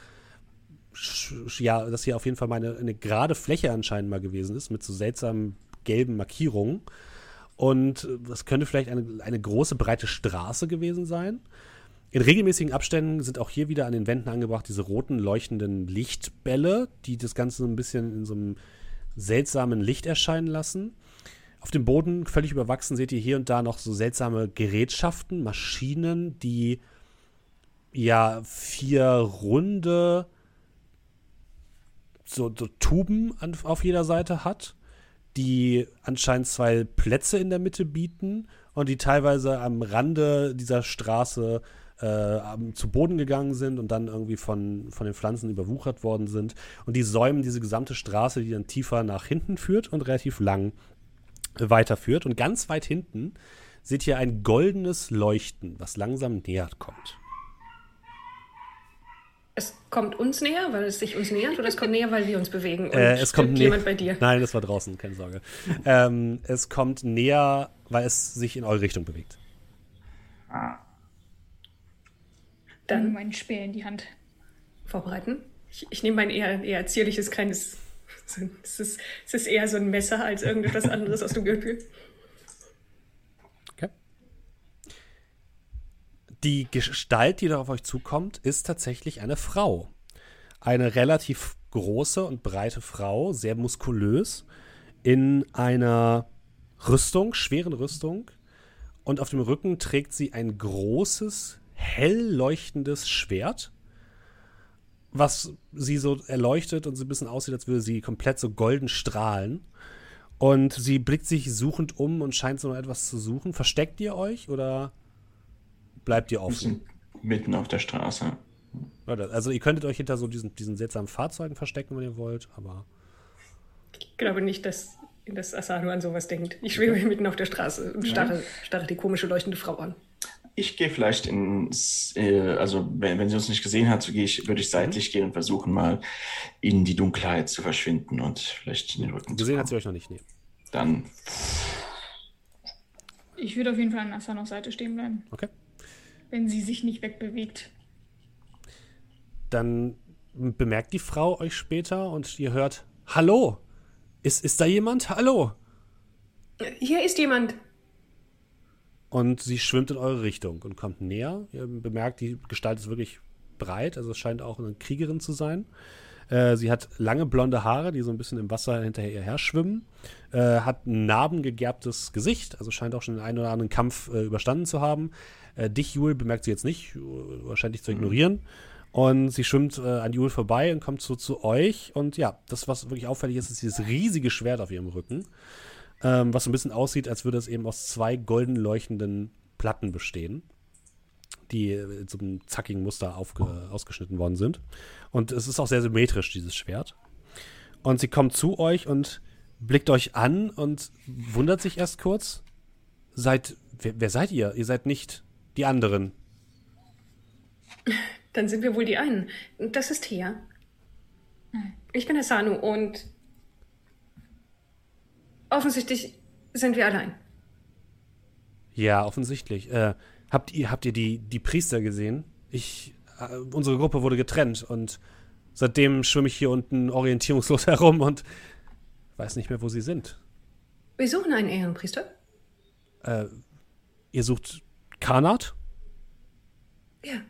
ja, dass hier auf jeden Fall mal eine, eine gerade Fläche anscheinend mal gewesen ist mit so seltsamen gelben Markierungen. Und das könnte vielleicht eine, eine große, breite Straße gewesen sein. In regelmäßigen Abständen sind auch hier wieder an den Wänden angebracht diese roten, leuchtenden Lichtbälle, die das Ganze so ein bisschen in so einem seltsamen Licht erscheinen lassen. Auf dem Boden, völlig überwachsen, seht ihr hier und da noch so seltsame Gerätschaften, Maschinen, die ja vier runde so, so Tuben an, auf jeder Seite hat die anscheinend zwei Plätze in der Mitte bieten und die teilweise am Rande dieser Straße äh, zu Boden gegangen sind und dann irgendwie von, von den Pflanzen überwuchert worden sind. Und die säumen diese gesamte Straße, die dann tiefer nach hinten führt und relativ lang weiterführt. Und ganz weit hinten seht ihr ein goldenes Leuchten, was langsam näher kommt es kommt uns näher, weil es sich uns nähert, oder es kommt näher, weil wir uns bewegen? Und äh, es kommt jemand bei dir? Nein, das war draußen, keine Sorge. ähm, es kommt näher, weil es sich in eure Richtung bewegt. Ah. Dann meinen Speer in die Hand. Vorbereiten. Ich, ich nehme mein eher, eher zierliches, kleines. Es ist, es ist eher so ein Messer als irgendetwas anderes aus dem Gürtel. Die Gestalt, die da auf euch zukommt, ist tatsächlich eine Frau. Eine relativ große und breite Frau, sehr muskulös, in einer Rüstung, schweren Rüstung. Und auf dem Rücken trägt sie ein großes, hell leuchtendes Schwert, was sie so erleuchtet und so ein bisschen aussieht, als würde sie komplett so golden strahlen. Und sie blickt sich suchend um und scheint so noch etwas zu suchen. Versteckt ihr euch oder bleibt ihr offen. Mitten auf der Straße. Also ihr könntet euch hinter so diesen, diesen seltsamen Fahrzeugen verstecken, wenn ihr wollt, aber. Ich glaube nicht, dass, dass Asano an sowas denkt. Ich schwebe hier mitten auf der Straße und starre, starre die komische leuchtende Frau an. Ich gehe vielleicht ins, äh, also wenn, wenn sie uns nicht gesehen hat, so gehe ich, würde ich seitlich gehen und versuchen mal in die Dunkelheit zu verschwinden und vielleicht in den Rücken Gesehen hat sie euch noch nicht, nee. Dann. Ich würde auf jeden Fall an Asanos Seite stehen bleiben. Okay. Wenn sie sich nicht wegbewegt. Dann bemerkt die Frau euch später und ihr hört, Hallo! Ist, ist da jemand? Hallo! Hier ist jemand. Und sie schwimmt in eure Richtung und kommt näher. Ihr bemerkt, die Gestalt ist wirklich breit, also es scheint auch eine Kriegerin zu sein. Äh, sie hat lange blonde Haare, die so ein bisschen im Wasser hinterher ihr her schwimmen. Äh, hat ein narbengegerbtes Gesicht, also scheint auch schon den einen oder anderen Kampf äh, überstanden zu haben. Äh, dich, Jule, bemerkt sie jetzt nicht, wahrscheinlich zu ignorieren. Und sie schwimmt äh, an Jule vorbei und kommt so zu euch. Und ja, das, was wirklich auffällig ist, ist dieses riesige Schwert auf ihrem Rücken. Ähm, was so ein bisschen aussieht, als würde es eben aus zwei golden leuchtenden Platten bestehen die in so einem zackigen Muster aufge, ausgeschnitten worden sind. Und es ist auch sehr symmetrisch, dieses Schwert. Und sie kommt zu euch und blickt euch an und wundert sich erst kurz. Seid, wer, wer seid ihr? Ihr seid nicht die anderen. Dann sind wir wohl die einen. Das ist Thea. Ich bin Asanu und offensichtlich sind wir allein. Ja, offensichtlich. Äh, habt ihr, habt ihr die, die Priester gesehen? Ich, äh, unsere Gruppe wurde getrennt und seitdem schwimme ich hier unten orientierungslos herum und weiß nicht mehr, wo sie sind. Wir suchen einen Ehrenpriester. Äh, ihr sucht Karnat? Ja.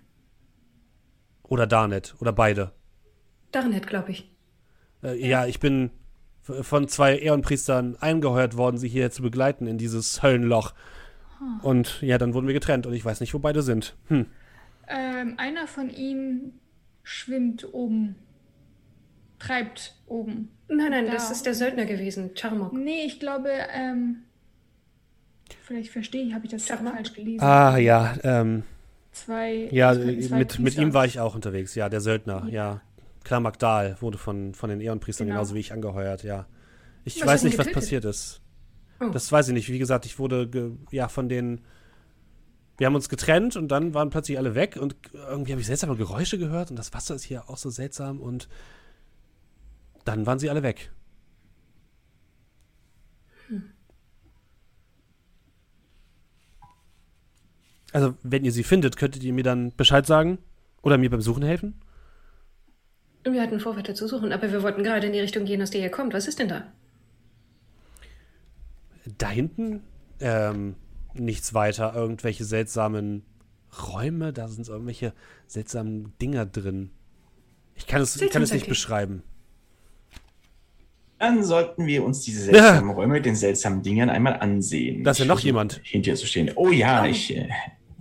Oder Darnet? Oder beide? Darnet, glaube ich. Äh, ja. ja, ich bin von zwei Ehrenpriestern eingeheuert worden, sie hier zu begleiten in dieses Höllenloch. Und ja, dann wurden wir getrennt und ich weiß nicht, wo beide sind. Hm. Ähm, einer von ihnen schwimmt oben. Treibt oben. Nein, nein, da. das ist der Söldner gewesen, Charmok. Nee, ich glaube, ähm, vielleicht verstehe ich, habe ich das falsch gelesen. Ah, ja, ähm. Zwei. Ja, zwei mit, mit ihm war ich auch unterwegs, ja, der Söldner, ja. ja. Klar, Magdal wurde von, von den Ehrenpriestern genau. genauso wie ich angeheuert, ja. Ich was weiß nicht, was passiert ist. Oh. Das weiß ich nicht. Wie gesagt, ich wurde ja von den. Wir haben uns getrennt und dann waren plötzlich alle weg und irgendwie habe ich seltsame Geräusche gehört und das Wasser ist hier auch so seltsam und dann waren sie alle weg. Also, wenn ihr sie findet, könntet ihr mir dann Bescheid sagen oder mir beim Suchen helfen? Wir hatten vor, weiter zu suchen, aber wir wollten gerade in die Richtung gehen, aus der ihr kommt. Was ist denn da? Da hinten ähm, nichts weiter. Irgendwelche seltsamen Räume, da sind irgendwelche seltsamen Dinger drin. Ich kann es, ich kann es nicht beschreiben. Dann sollten wir uns diese seltsamen ja. Räume mit den seltsamen Dingern einmal ansehen. Da ist ja noch jemand. Hinter dir zu stehen. Oh ja, oh. ich. Äh,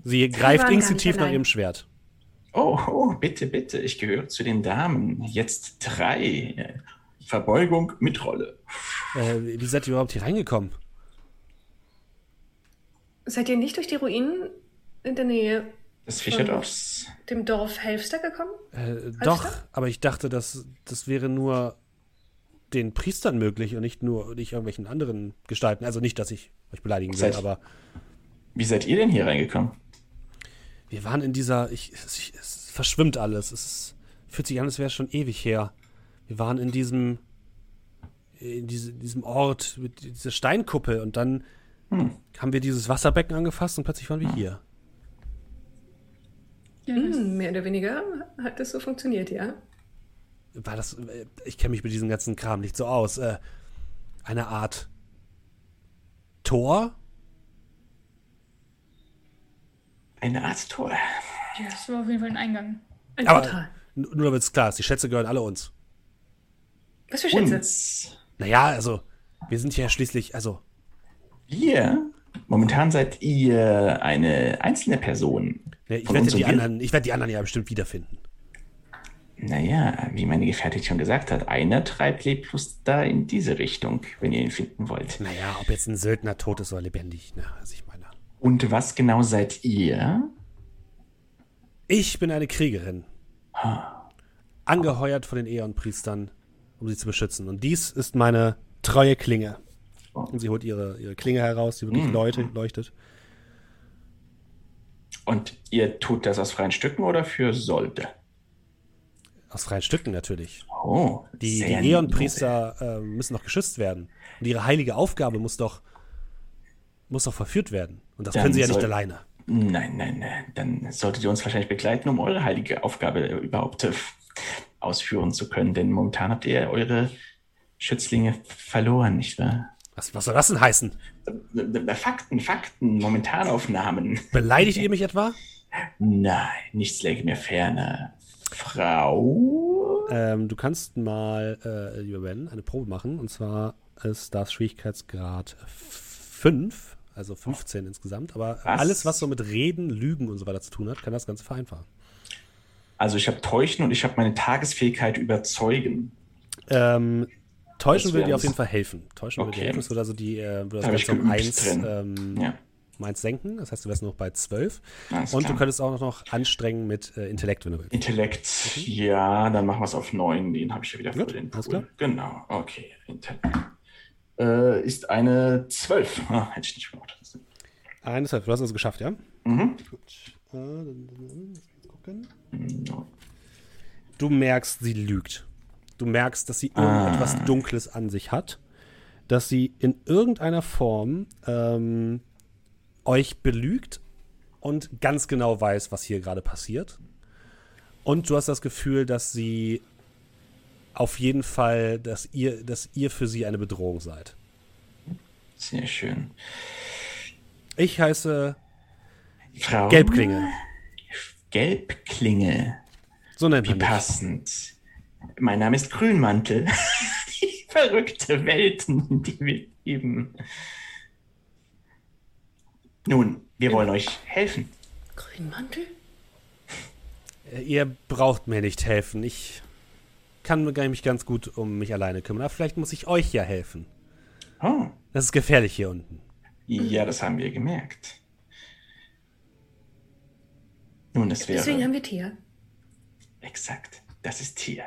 Sie greift instinktiv nach ihrem Schwert. Oh, oh, bitte, bitte. Ich gehöre zu den Damen. Jetzt drei. Verbeugung mit Rolle. Äh, wie seid ihr überhaupt hier reingekommen? Seid ihr nicht durch die Ruinen in der Nähe des Fischerdorfs? Dem Dorf Helfster gekommen? Äh, doch, aber ich dachte, dass das wäre nur den Priestern möglich und nicht nur nicht irgendwelchen anderen Gestalten. Also nicht, dass ich euch beleidigen will, seid, aber. Wie seid ihr denn hier reingekommen? Wir waren in dieser. Ich, es, es verschwimmt alles. Es fühlt sich an, als wäre es schon ewig her. Wir waren in diesem. in diese, diesem Ort mit dieser Steinkuppel und dann hm. haben wir dieses Wasserbecken angefasst und plötzlich waren wir hm. hier. Ja, hm, mehr oder weniger hat das so funktioniert, ja. War das, äh, ich kenne mich mit diesem ganzen Kram nicht so aus, äh, eine Art Tor? Eine Art Tor. Ja, das war auf jeden Fall ein Eingang. Ein Aber Portal. Nur damit es klar ist, die Schätze gehören alle uns. Was für Schätze? Uns. Naja, also, wir sind ja schließlich, also, Ihr, momentan seid ihr eine einzelne Person. Ja, ich, werde die anderen, ich werde die anderen ja bestimmt wiederfinden. Naja, wie meine Gefährtin schon gesagt hat, einer treibt leblos da in diese Richtung, wenn ihr ihn finden wollt. Naja, ob jetzt ein Söldner tot ist oder lebendig, ne? Also ich. Und was genau seid ihr? Ich bin eine Kriegerin. Angeheuert von den Äon-Priestern, um sie zu beschützen. Und dies ist meine treue Klinge. Und sie holt ihre, ihre Klinge heraus, die wirklich mhm. leuchtet. Und ihr tut das aus freien Stücken oder für Solde? Aus freien Stücken natürlich. Oh, die, die Äon-Priester äh, müssen doch geschützt werden. Und ihre heilige Aufgabe muss doch, muss doch verführt werden. Und das Dann können sie ja nicht alleine. Nein, nein, nein. Dann solltet ihr uns wahrscheinlich begleiten, um eure heilige Aufgabe überhaupt äh, ausführen zu können. Denn momentan habt ihr eure Schützlinge verloren, nicht wahr? Was, was soll das denn heißen? Fakten, Fakten, Momentanaufnahmen. Beleidigt ihr mich etwa? Nein, nichts läge mir ferner. Frau? Ähm, du kannst mal, äh, lieber Ben, eine Probe machen. Und zwar ist das Schwierigkeitsgrad 5, also 15 oh. insgesamt. Aber was? alles, was so mit Reden, Lügen und so weiter zu tun hat, kann das Ganze vereinfachen. Also ich habe Täuschen und ich habe meine Tagesfähigkeit überzeugen. Ähm, Täuschen würde dir auf jeden Fall helfen. Täuschen okay. würde dir helfen. Es würde also die, äh, würde das Ganze um 1 ähm, ja. um eins senken. Das heißt, du wärst noch bei 12. Alles und klar. du könntest auch noch anstrengen mit äh, Intellekt, wenn du willst. Intellekt, mhm. ja, dann machen wir es auf 9. Den habe ich ja wieder Gut, den Alles klar. Genau, okay. Intellekt. Äh, ist eine 12. Ah, hätte ich nicht gemacht. Eine 12. Du hast es also geschafft, ja? Mhm. Gut. Äh, dann, dann, gucken. No. Du merkst, sie lügt. Du merkst, dass sie irgendetwas ah. Dunkles an sich hat, dass sie in irgendeiner Form ähm, euch belügt und ganz genau weiß, was hier gerade passiert. Und du hast das Gefühl, dass sie auf jeden Fall, dass ihr, dass ihr für sie eine Bedrohung seid. Sehr schön. Ich heiße Frau Gelbklinge. Gelbklinge. So nennt man Wie passend. Mein Name ist Grünmantel. die verrückte Welten, die wir leben. Nun, wir wollen euch helfen. Grünmantel? Ihr braucht mir nicht helfen. Ich kann mich ganz gut um mich alleine kümmern. Aber vielleicht muss ich euch ja helfen. Oh. Das ist gefährlich hier unten. Ja, das haben wir gemerkt. Nun, das wäre. Deswegen haben wir Tier. Exakt. Das ist Tier.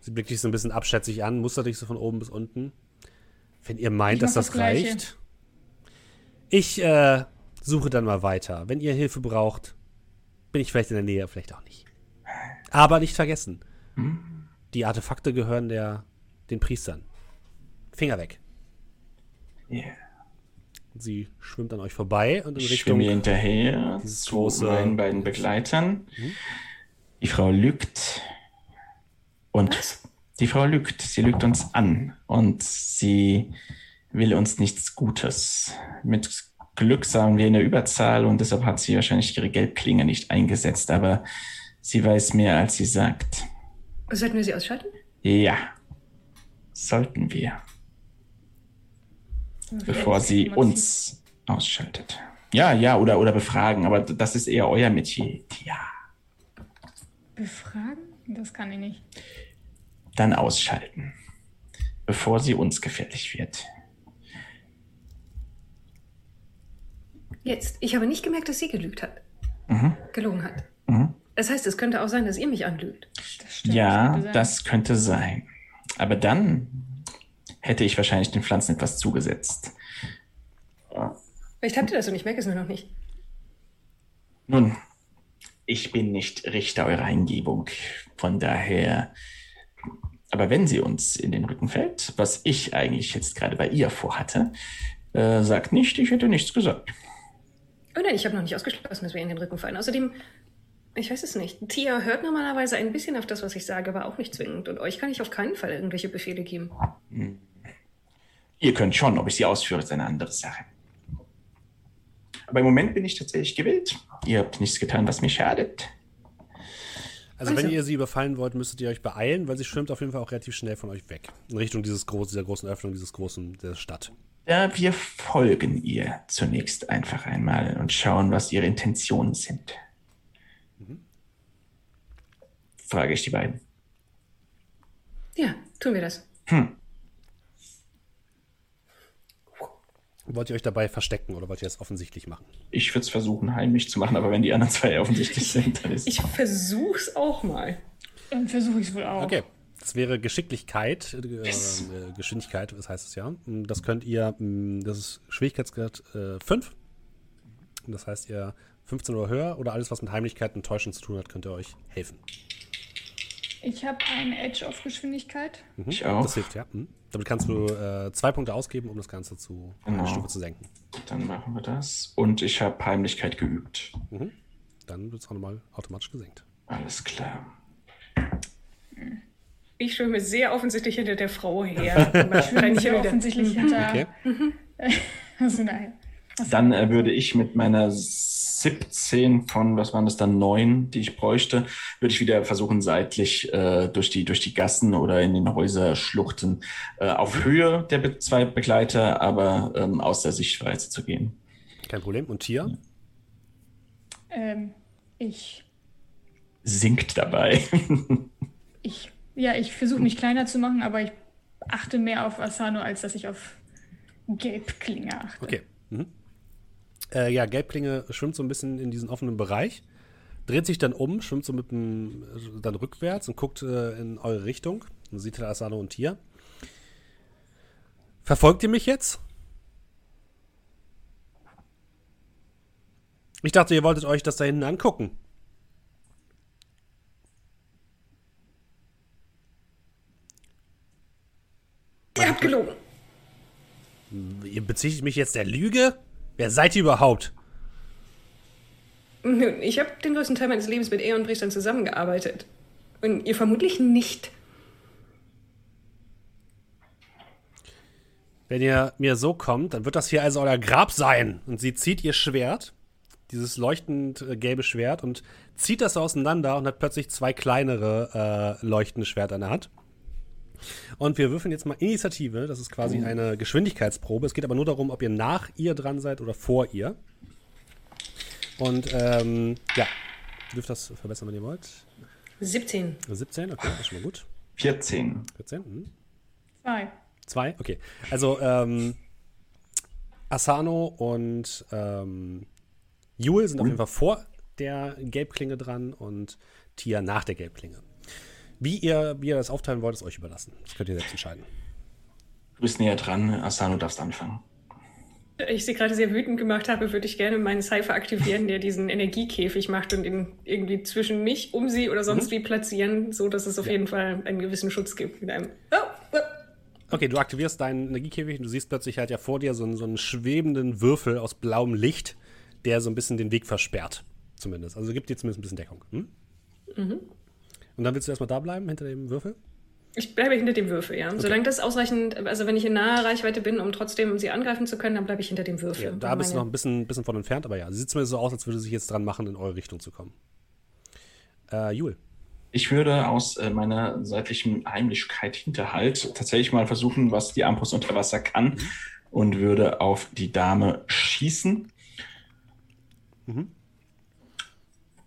Sie blickt dich so ein bisschen abschätzig an, mustert dich so von oben bis unten. Wenn ihr meint, dass das, das reicht. Ich äh, suche dann mal weiter. Wenn ihr Hilfe braucht, bin ich vielleicht in der Nähe, vielleicht auch nicht. Aber nicht vergessen, hm? Die Artefakte gehören der, den Priestern. Finger weg. Yeah. Sie schwimmt an euch vorbei und in ich Richtung hinterher dieses zu große meinen beiden Begleitern. Mhm. Die Frau lügt und Was? die Frau lügt. Sie lügt uns an und sie will uns nichts Gutes. Mit Glück sagen wir in der Überzahl und deshalb hat sie wahrscheinlich ihre Gelbklinge nicht eingesetzt, aber sie weiß mehr, als sie sagt. Sollten wir sie ausschalten? Ja, sollten wir. Bevor sie uns ausschaltet. Ja, ja, oder, oder befragen, aber das ist eher euer Metier. Ja. Befragen? Das kann ich nicht. Dann ausschalten, bevor sie uns gefährlich wird. Jetzt. Ich habe nicht gemerkt, dass sie gelügt hat. Mhm. Gelogen hat. Mhm. Das heißt, es könnte auch sein, dass ihr mich anlügt. Das stimmt, ja, das, das könnte sein. Aber dann hätte ich wahrscheinlich den Pflanzen etwas zugesetzt. Vielleicht habt ihr das und ich merke es nur noch nicht. Nun, ich bin nicht Richter eurer Eingebung. Von daher. Aber wenn sie uns in den Rücken fällt, was ich eigentlich jetzt gerade bei ihr vorhatte, äh, sagt nicht, ich hätte nichts gesagt. Oh nein, ich habe noch nicht ausgeschlossen, dass wir in den Rücken fallen. Außerdem, ich weiß es nicht. Tia hört normalerweise ein bisschen auf das, was ich sage, aber auch nicht zwingend. Und euch kann ich auf keinen Fall irgendwelche Befehle geben. Hm. Ihr könnt schon, ob ich sie ausführe, ist eine andere Sache. Aber im Moment bin ich tatsächlich gewillt. Ihr habt nichts getan, was mir schadet. Also, wenn ihr sie überfallen wollt, müsstet ihr euch beeilen, weil sie schwimmt auf jeden Fall auch relativ schnell von euch weg. In Richtung dieses groß, dieser großen Öffnung, dieses großen, der Stadt. Ja, wir folgen ihr zunächst einfach einmal und schauen, was ihre Intentionen sind. Mhm. Frage ich die beiden. Ja, tun wir das. Hm. Wollt ihr euch dabei verstecken oder wollt ihr das offensichtlich machen? Ich würde es versuchen, heimlich zu machen, aber wenn die anderen zwei offensichtlich sind, dann ist Ich versuch's auch mal. Dann versuche ich es wohl auch. Okay. Das wäre Geschicklichkeit, äh, Yes. äh, Geschwindigkeit, das heißt es ja. Das könnt ihr, mh, das ist Schwierigkeitsgrad 5. das heißt, ihr 15 oder höher oder alles, was mit Heimlichkeit und Täuschen zu tun hat, könnt ihr euch helfen. Ich habe einen Edge auf Geschwindigkeit. Mhm. Ich auch. Das hilft, ja. Mhm. Damit kannst du äh, zwei Punkte ausgeben, um das Ganze zu eine Genau. Stufe zu senken. Dann machen wir das. Und ich habe Heimlichkeit geübt. Dann wird es auch nochmal automatisch gesenkt. Alles klar. Ich schwimme sehr offensichtlich hinter der Frau her. Wahrscheinlich Sehr wieder. offensichtlich hinter. Okay. Also. Was Dann äh, würde ich mit meiner 17 von, was waren das dann, 9, die ich bräuchte, würde ich wieder versuchen, seitlich äh, durch, die, durch die Gassen oder in den Häuserschluchten äh, auf Höhe der be zwei Begleiter, aber ähm, aus der Sichtweise zu gehen. Kein Problem. Und Tia? ähm, ich, Sinkt dabei. ich, ja, ich versuche mich kleiner zu machen, aber ich achte mehr auf Asano, als dass ich auf Gelbklinge achte. Okay. Äh, ja, Gelbklinge schwimmt so ein bisschen in diesen offenen Bereich, dreht sich dann um, schwimmt so mit dem, äh, dann rückwärts und guckt äh, in eure Richtung. Und sieht da Asano und Tia. Verfolgt ihr mich jetzt? Ich dachte, ihr wolltet euch das da hinten angucken. Ihr habt gelogen. Ihr bezichtigt mich jetzt der Lüge? Wer seid ihr überhaupt? Nun, ich habe den größten Teil meines Lebens mit Eon-Priestern zusammengearbeitet. Und ihr vermutlich nicht. Wenn ihr mir so kommt, dann wird das hier also euer Grab sein. Und sie zieht ihr Schwert, dieses leuchtend äh, gelbe Schwert, und zieht das auseinander und hat plötzlich zwei kleinere äh, leuchtende Schwerter in der Hand. Und wir würfeln jetzt mal Initiative. Das ist quasi eine Geschwindigkeitsprobe. Es geht aber nur darum, ob ihr nach ihr dran seid oder vor ihr. Und ähm, ja, ihr dürft das verbessern, wenn ihr wollt. 17. 17, okay, das ist schon mal gut. 14. 14, mhm. Zwei. Zwei? Okay. Also, ähm, Asano und ähm, Jule sind auf jeden Fall vor der Gelbklinge dran und Tia nach der Gelbklinge. Wie ihr, wie ihr das aufteilen wollt, ist euch überlassen. Das könnt ihr selbst entscheiden. Du bist näher dran. Asano darfst anfangen. Da ich sie gerade sehr wütend gemacht habe, würde ich gerne meinen Cypher aktivieren, der diesen Energiekäfig macht und ihn irgendwie zwischen mich, um sie oder sonst wie platzieren, so dass es auf jeden Fall einen gewissen Schutz gibt. Mit einem oh, oh. Okay, du aktivierst deinen Energiekäfig und du siehst plötzlich halt ja vor dir so einen, so einen schwebenden Würfel aus blauem Licht, der so ein bisschen den Weg versperrt. Zumindest. Also gibt dir zumindest ein bisschen Deckung. Hm? Und dann willst du erstmal da bleiben, hinter dem Würfel? Ich bleibe hinter dem Würfel, ja. Solange das ausreichend, also wenn ich in naher Reichweite bin, um trotzdem sie angreifen zu können, dann bleibe ich hinter dem Würfel. Ja, da bist du noch ein bisschen, bisschen von entfernt, aber ja, sieht zumindest so aus, als würde sich jetzt dran machen, in eure Richtung zu kommen. Äh, Jule. Ich würde aus äh, meiner seitlichen Heimlichkeit Hinterhalt tatsächlich mal versuchen, was die Armbrust unter Wasser kann und würde auf die Dame schießen.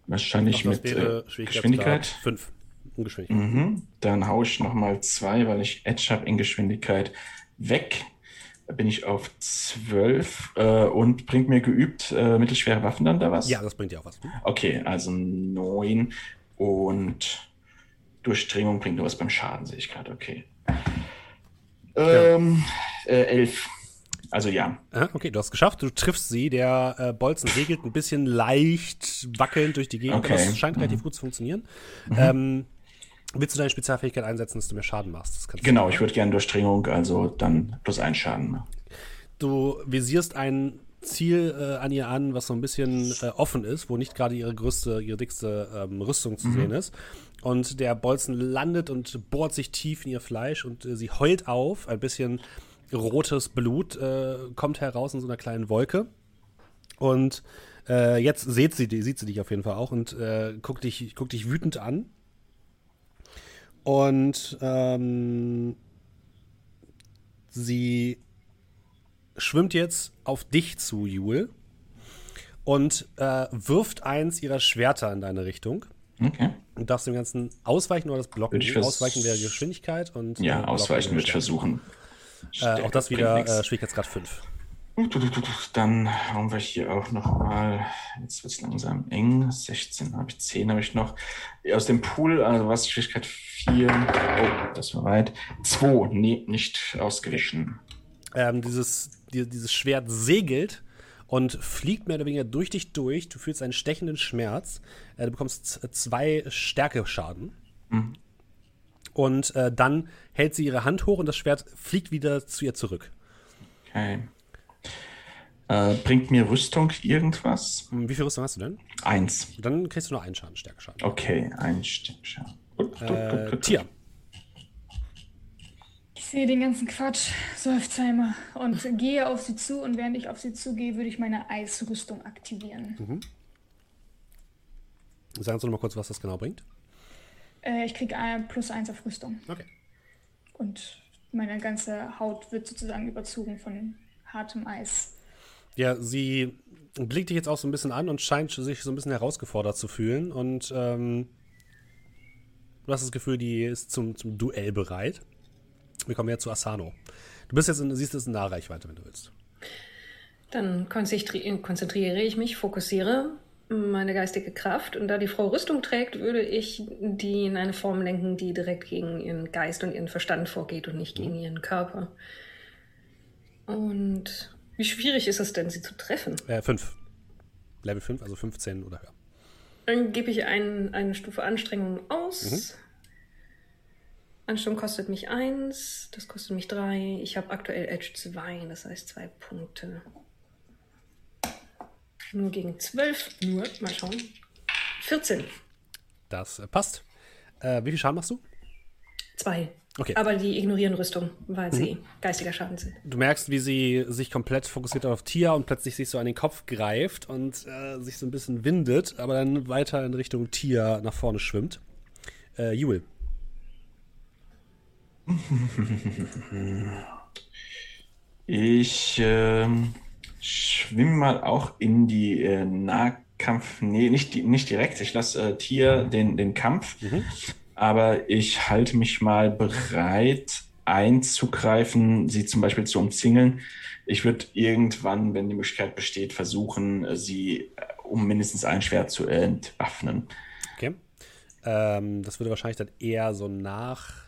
Wahrscheinlich Auch das mit äh, Geschwindigkeit. 5. Ungeschwindigkeit. Mhm. Dann haue ich nochmal zwei, weil ich Edge habe in Geschwindigkeit weg. Da bin ich auf 12 äh, und bringt mir geübt äh, mittelschwere Waffen dann da was? Ja, das bringt dir auch was. Hm? Okay, also 9 und Durchdringung bringt nur was beim Schaden, sehe ich gerade. Okay. Ähm, äh, 11. Also ja. Aha, okay, du hast es geschafft. Du triffst sie. Der äh, Bolzen segelt ein bisschen leicht wackelnd durch die Gegend. Okay. Das scheint relativ gut zu funktionieren. Ähm, willst du deine Spezialfähigkeit einsetzen, dass du mehr Schaden machst? Genau, ich würde gerne Durchdringung, also dann plus einen Schaden. Du visierst ein Ziel äh, an ihr an, was so ein bisschen äh, offen ist, wo nicht gerade ihre größte, ihre dickste ähm, Rüstung zu sehen ist. Und der Bolzen landet und bohrt sich tief in ihr Fleisch und äh, sie heult auf. Ein bisschen rotes Blut äh, kommt heraus in so einer kleinen Wolke. Und äh, jetzt sieht sie, sieht sie dich auf jeden Fall auch und äh, guckt, dich, guckt dich wütend an. Und ähm, sie schwimmt jetzt auf dich zu, Jule, und äh, wirft eins ihrer Schwerter in deine Richtung. Okay. Du darfst dem Ganzen ausweichen oder das blocken. Ausweichen wäre Geschwindigkeit und Ja, äh, ausweichen blocken würde ich versuchen. Äh, auch das wieder äh, Schwierigkeitsgrad 5. Dann haben wir hier auch noch mal, jetzt wird es langsam eng, 16 habe ich, 10 habe ich noch. Aus dem Pool, also was, Schwierigkeit 4, oh, das war weit, 2, nee, nicht ausgewichen. Ähm, dieses, die, dieses Schwert segelt und fliegt mehr oder weniger durch dich durch. Du fühlst einen stechenden Schmerz. Äh, du bekommst zwei Stärkeschaden. Mhm. Und äh, dann hält sie ihre Hand hoch und das Schwert fliegt wieder zu ihr zurück. Okay. Äh, bringt mir Rüstung irgendwas? Hm, wie viel Rüstung hast du denn? Eins. Dann kriegst du nur einen Schaden, Stärkeschaden. Okay, ein Stärkeschaden. Äh, Tier. Ich sehe den ganzen Quatsch, seufzt Heimer, und gehe auf sie zu. Und während ich auf sie zugehe, würde ich meine Eisrüstung aktivieren. Mhm. Sagen Sie noch mal kurz, was das genau bringt. Äh, ich kriege plus eins auf Rüstung. Okay. Und meine ganze Haut wird sozusagen überzogen von hartem Eis. Ja, sie blickt dich jetzt auch so ein bisschen an und scheint sich so ein bisschen herausgefordert zu fühlen. Und ähm, du hast das Gefühl, die ist zum, zum Duell bereit. Wir kommen jetzt zu Asano. Du bist jetzt in, siehst es in Nahreichweite, wenn du willst. Dann konzentriere ich mich, fokussiere meine geistige Kraft. Und da die Frau Rüstung trägt, würde ich die in eine Form lenken, die direkt gegen ihren Geist und ihren Verstand vorgeht und nicht gegen ihren Körper. Und wie schwierig ist es denn, sie zu treffen? Äh, fünf. Level 5, also 15 oder höher. Dann gebe ich ein, eine Stufe Anstrengung aus. Mhm. Anstrengung kostet mich 1, das kostet mich 3. Ich habe aktuell Edge 2, das heißt 2 Punkte. Nur gegen 12. Nur, mal schauen. 14. Das äh, passt. Äh, wie viel Schaden machst du? Zwei. Okay. Aber die ignorieren Rüstung, weil mhm. sie geistiger Schaden sind. Du merkst, wie sie sich komplett fokussiert auf Tia und plötzlich sich so an den Kopf greift und äh, sich so ein bisschen windet, aber dann weiter in Richtung Tia nach vorne schwimmt. Äh, Jule. Ich ähm, schwimme mal auch in die äh, Nahkampf. Nee, nicht, nicht direkt. Ich lasse äh, Tier den, den Kampf. Mhm. Aber ich halte mich mal bereit, einzugreifen, sie zum Beispiel zu umzingeln. Ich würde irgendwann, wenn die Möglichkeit besteht, versuchen, sie äh, um mindestens ein Schwert zu entwaffnen. Okay. Ähm, das würde wahrscheinlich dann eher so nach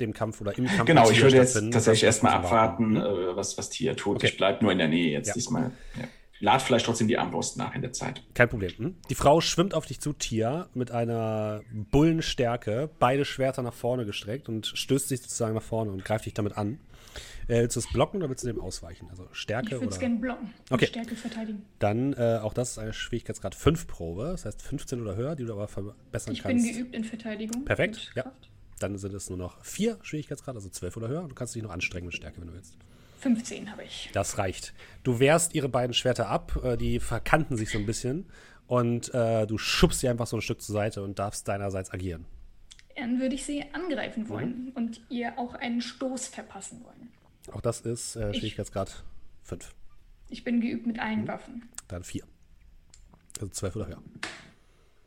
dem Kampf oder im Kampf. Genau, ich würde jetzt tatsächlich erstmal abwarten, äh, was, was Tia tut. Okay. Ich bleibe nur in der Nähe jetzt ja. diesmal. Ja. Lad vielleicht trotzdem die Armbrust nach in der Zeit. Kein Problem. Hm? Die Frau schwimmt auf dich zu, Tia, mit einer Bullenstärke, beide Schwerter nach vorne gestreckt und stößt sich sozusagen nach vorne und greift dich damit an. Äh, willst du es blocken oder willst du dem ausweichen? Also Stärke ich oder? Ich würde es gerne blocken. Okay. Stärke verteidigen. Dann, äh, auch das ist eine Schwierigkeitsgrad 5 Probe. Das heißt 15 oder höher, die du aber verbessern ich kannst. Ich bin geübt in Verteidigung. Perfekt, ja. Dann sind es nur noch vier Schwierigkeitsgrade, also zwölf oder höher. Du kannst dich noch anstrengen mit Stärke, wenn du willst. 15 habe ich. Das reicht. Du wehrst ihre beiden Schwerter ab, äh, die verkanten sich so ein bisschen und äh, du schubst sie einfach so ein Stück zur Seite und darfst deinerseits agieren. Dann würde ich sie angreifen wollen mhm. und ihr auch einen Stoß verpassen wollen. Auch das ist äh, Schwierigkeitsgrad 5. Ich bin geübt mit allen mhm. Waffen. Dann 4. Also 12 oder höher.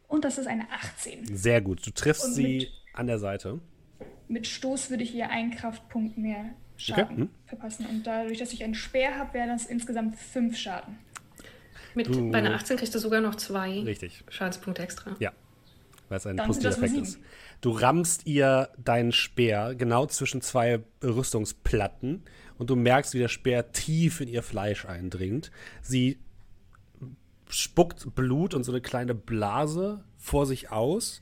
Und das ist eine 18. Sehr gut. Du triffst sie an der Seite. Mit Stoß würde ich ihr einen Kraftpunkt mehr Schaden okay. hm. verpassen. Und dadurch, dass ich einen Speer habe, wären das insgesamt fünf Schaden. Mit du, bei einer 18 kriegst du sogar noch zwei richtig. Schadenspunkte extra. Ja, weil es ein positiver Effekt ist. Du rammst ihr deinen Speer genau zwischen zwei Rüstungsplatten und du merkst, wie der Speer tief in ihr Fleisch eindringt. Sie spuckt Blut und so eine kleine Blase vor sich aus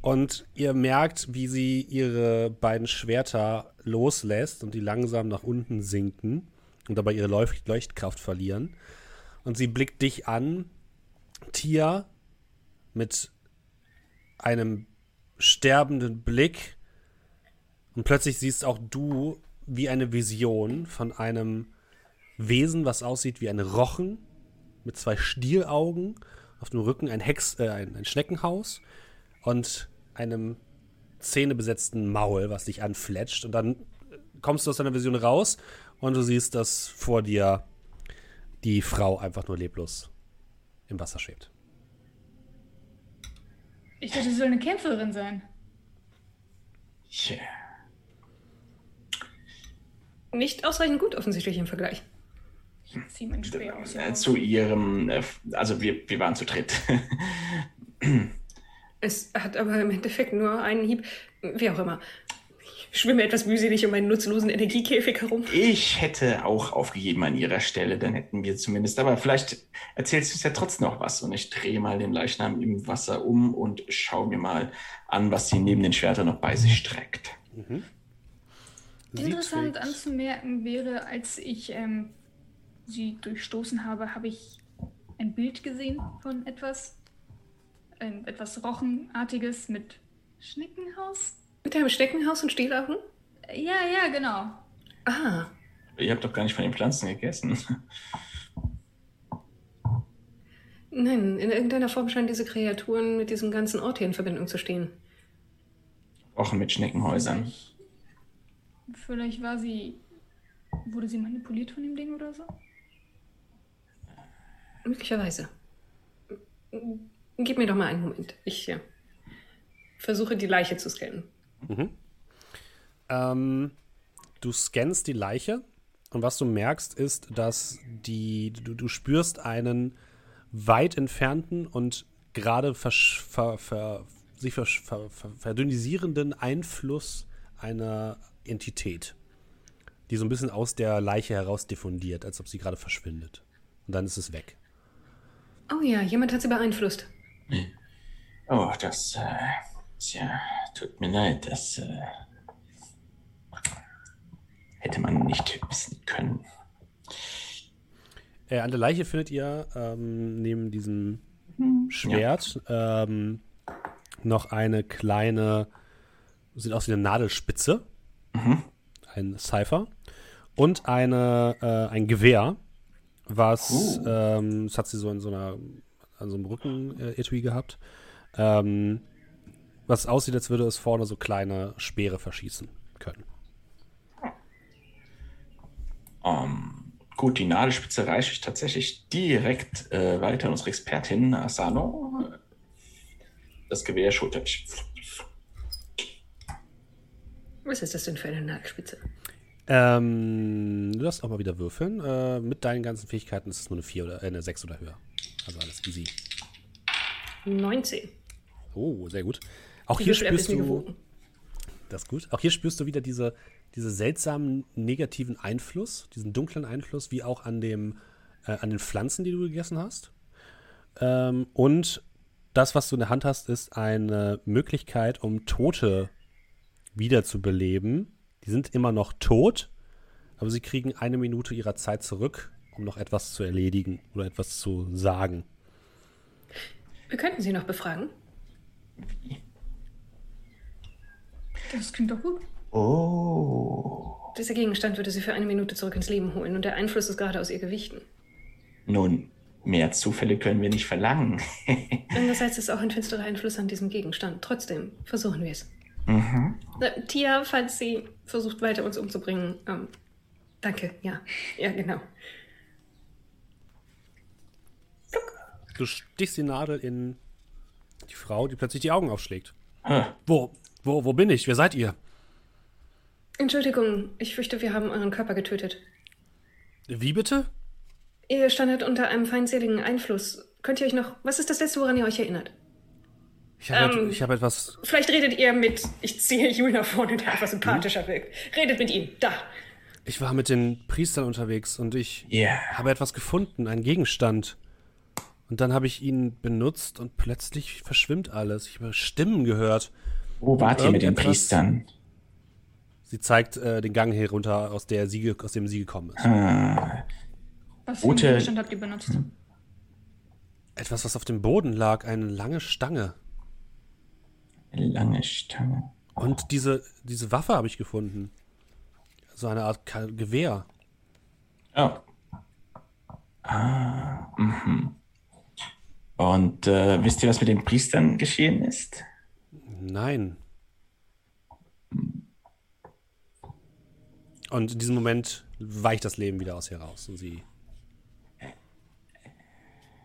und ihr merkt, wie sie ihre beiden Schwerter loslässt und die langsam nach unten sinken und dabei ihre Leucht Leuchtkraft verlieren. Und sie blickt dich an, Tia, mit einem sterbenden Blick. Und plötzlich siehst auch du wie eine Vision von einem Wesen, was aussieht wie ein Rochen mit zwei Stielaugen, auf dem Rücken ein, Hex, äh, ein, ein Schneckenhaus und einem zähnebesetzten Maul, was dich anfletscht. Und dann kommst du aus deiner Vision raus und du siehst, dass vor dir die Frau einfach nur leblos im Wasser schwebt. Ich dachte, sie soll eine Kämpferin sein. Yeah. Nicht ausreichend gut offensichtlich im Vergleich. Ich ziehe mein Speer aus. Zu ihrem, äh, also wir, wir waren zu dritt. Es hat aber im Endeffekt nur einen Hieb, wie auch immer. Ich schwimme etwas mühselig um meinen nutzlosen Energiekäfig herum. Ich hätte auch aufgegeben an ihrer Stelle, dann hätten wir zumindest. Aber vielleicht erzählst du es ja trotzdem noch was. Und ich drehe mal den Leichnam im Wasser um und schaue mir mal an, was sie neben den Schwertern noch bei sich trägt. Mhm. Interessant anzumerken wäre, als ich ähm, sie durchstoßen habe, habe ich ein Bild gesehen von etwas, ein, etwas Rochenartiges mit Schneckenhaus. Mit einem Schneckenhaus und Stielaugen? Ja, ja, genau. Ah. Ihr habt doch gar nicht von den Pflanzen gegessen. Nein, in irgendeiner Form scheinen diese Kreaturen mit diesem ganzen Ort hier in Verbindung zu stehen. Rochen mit Schneckenhäusern. Vielleicht, vielleicht war sie. Wurde sie manipuliert von dem Ding oder so? Möglicherweise. Gib mir doch mal einen Moment. Ich ja, versuche die Leiche zu scannen. Mhm. Ähm, du scannst die Leiche und was du merkst ist, dass die, du, du spürst einen weit entfernten und gerade ver, ver, ver, sich verdünnisierenden Einfluss einer Entität, die so ein bisschen aus der Leiche heraus diffundiert, als ob sie gerade verschwindet. Und dann ist es weg. Oh ja, jemand hat sie beeinflusst. Oh, das, äh, tja, tut mir leid, das äh, hätte man nicht wissen können. Äh, an der Leiche findet ihr ähm, neben diesem hm. Schwert ja. ähm, noch eine kleine, sieht aus wie eine Nadelspitze, mhm. ein Cypher und eine, äh, ein Gewehr was, uh. ähm, das hat sie so in so einer, an so einem Rücken-Etui äh, gehabt, ähm, was aussieht, als würde es vorne so kleine Speere verschießen können. Um, ähm, gut, die Nadelspitze reiche ich tatsächlich direkt äh, weiter an unsere Expertin Asano. Das Gewehr schulter ich. Was ist das denn für eine Nadelspitze? Ähm, du darfst auch mal wieder würfeln. Äh, mit deinen ganzen Fähigkeiten ist es nur eine 4 oder äh, eine 6 oder höher. Also alles easy. 19. Oh, sehr gut. Auch hier spürst du. Das ist gut. Auch hier spürst du wieder diese, diese seltsamen negativen Einfluss, diesen dunklen Einfluss, wie auch an dem, äh, an den Pflanzen, die du gegessen hast. Ähm, und das, was du in der Hand hast, ist eine Möglichkeit, um Tote wiederzubeleben die sind immer noch tot, aber sie kriegen eine Minute ihrer Zeit zurück, um noch etwas zu erledigen oder etwas zu sagen. Wir könnten sie noch befragen. Das klingt doch gut. Oh. Dieser Gegenstand würde sie für eine Minute zurück ins Leben holen und der Einfluss ist gerade aus ihr Gewichten. Nun, mehr Zufälle können wir nicht verlangen. Andererseits ist auch ein finsterer Einfluss an diesem Gegenstand. Trotzdem, versuchen wir es. Mhm. Tia, falls sie versucht weiter uns umzubringen. Ähm, danke, ja. Ja, genau. Du stichst die Nadel in die Frau, die plötzlich die Augen aufschlägt. Ah. Wo, wo, wo bin ich? Wer seid ihr? Entschuldigung, ich fürchte, wir haben euren Körper getötet. Wie bitte? Ihr standet unter einem feindseligen Einfluss. Könnt ihr euch noch. Was ist das letzte, woran ihr euch erinnert? Ich habe ähm, hab etwas. Vielleicht redet ihr mit. Ich ziehe Jul nach vorne, der etwas sympathischer hm? wirkt. Redet mit ihm. Da. Ich war mit den Priestern unterwegs und ich yeah. habe etwas gefunden, einen Gegenstand. Und dann habe ich ihn benutzt und plötzlich verschwimmt alles. Ich habe Stimmen gehört. Wo wart ihr mit den Priestern? Sie zeigt äh, den Gang herunter, aus, der sie, aus dem sie gekommen ist. Ah. Was für einen Gegenstand habt ihr benutzt? Hm. Etwas, was auf dem Boden lag, eine lange Stange. Eine lange Stange. Und diese, diese Waffe habe ich gefunden. So eine Art Gewehr. Oh. Ah, mhm. Und äh, wisst ihr, was mit den Priestern geschehen ist? Nein. Und in diesem Moment weicht das Leben wieder aus ihr raus und sie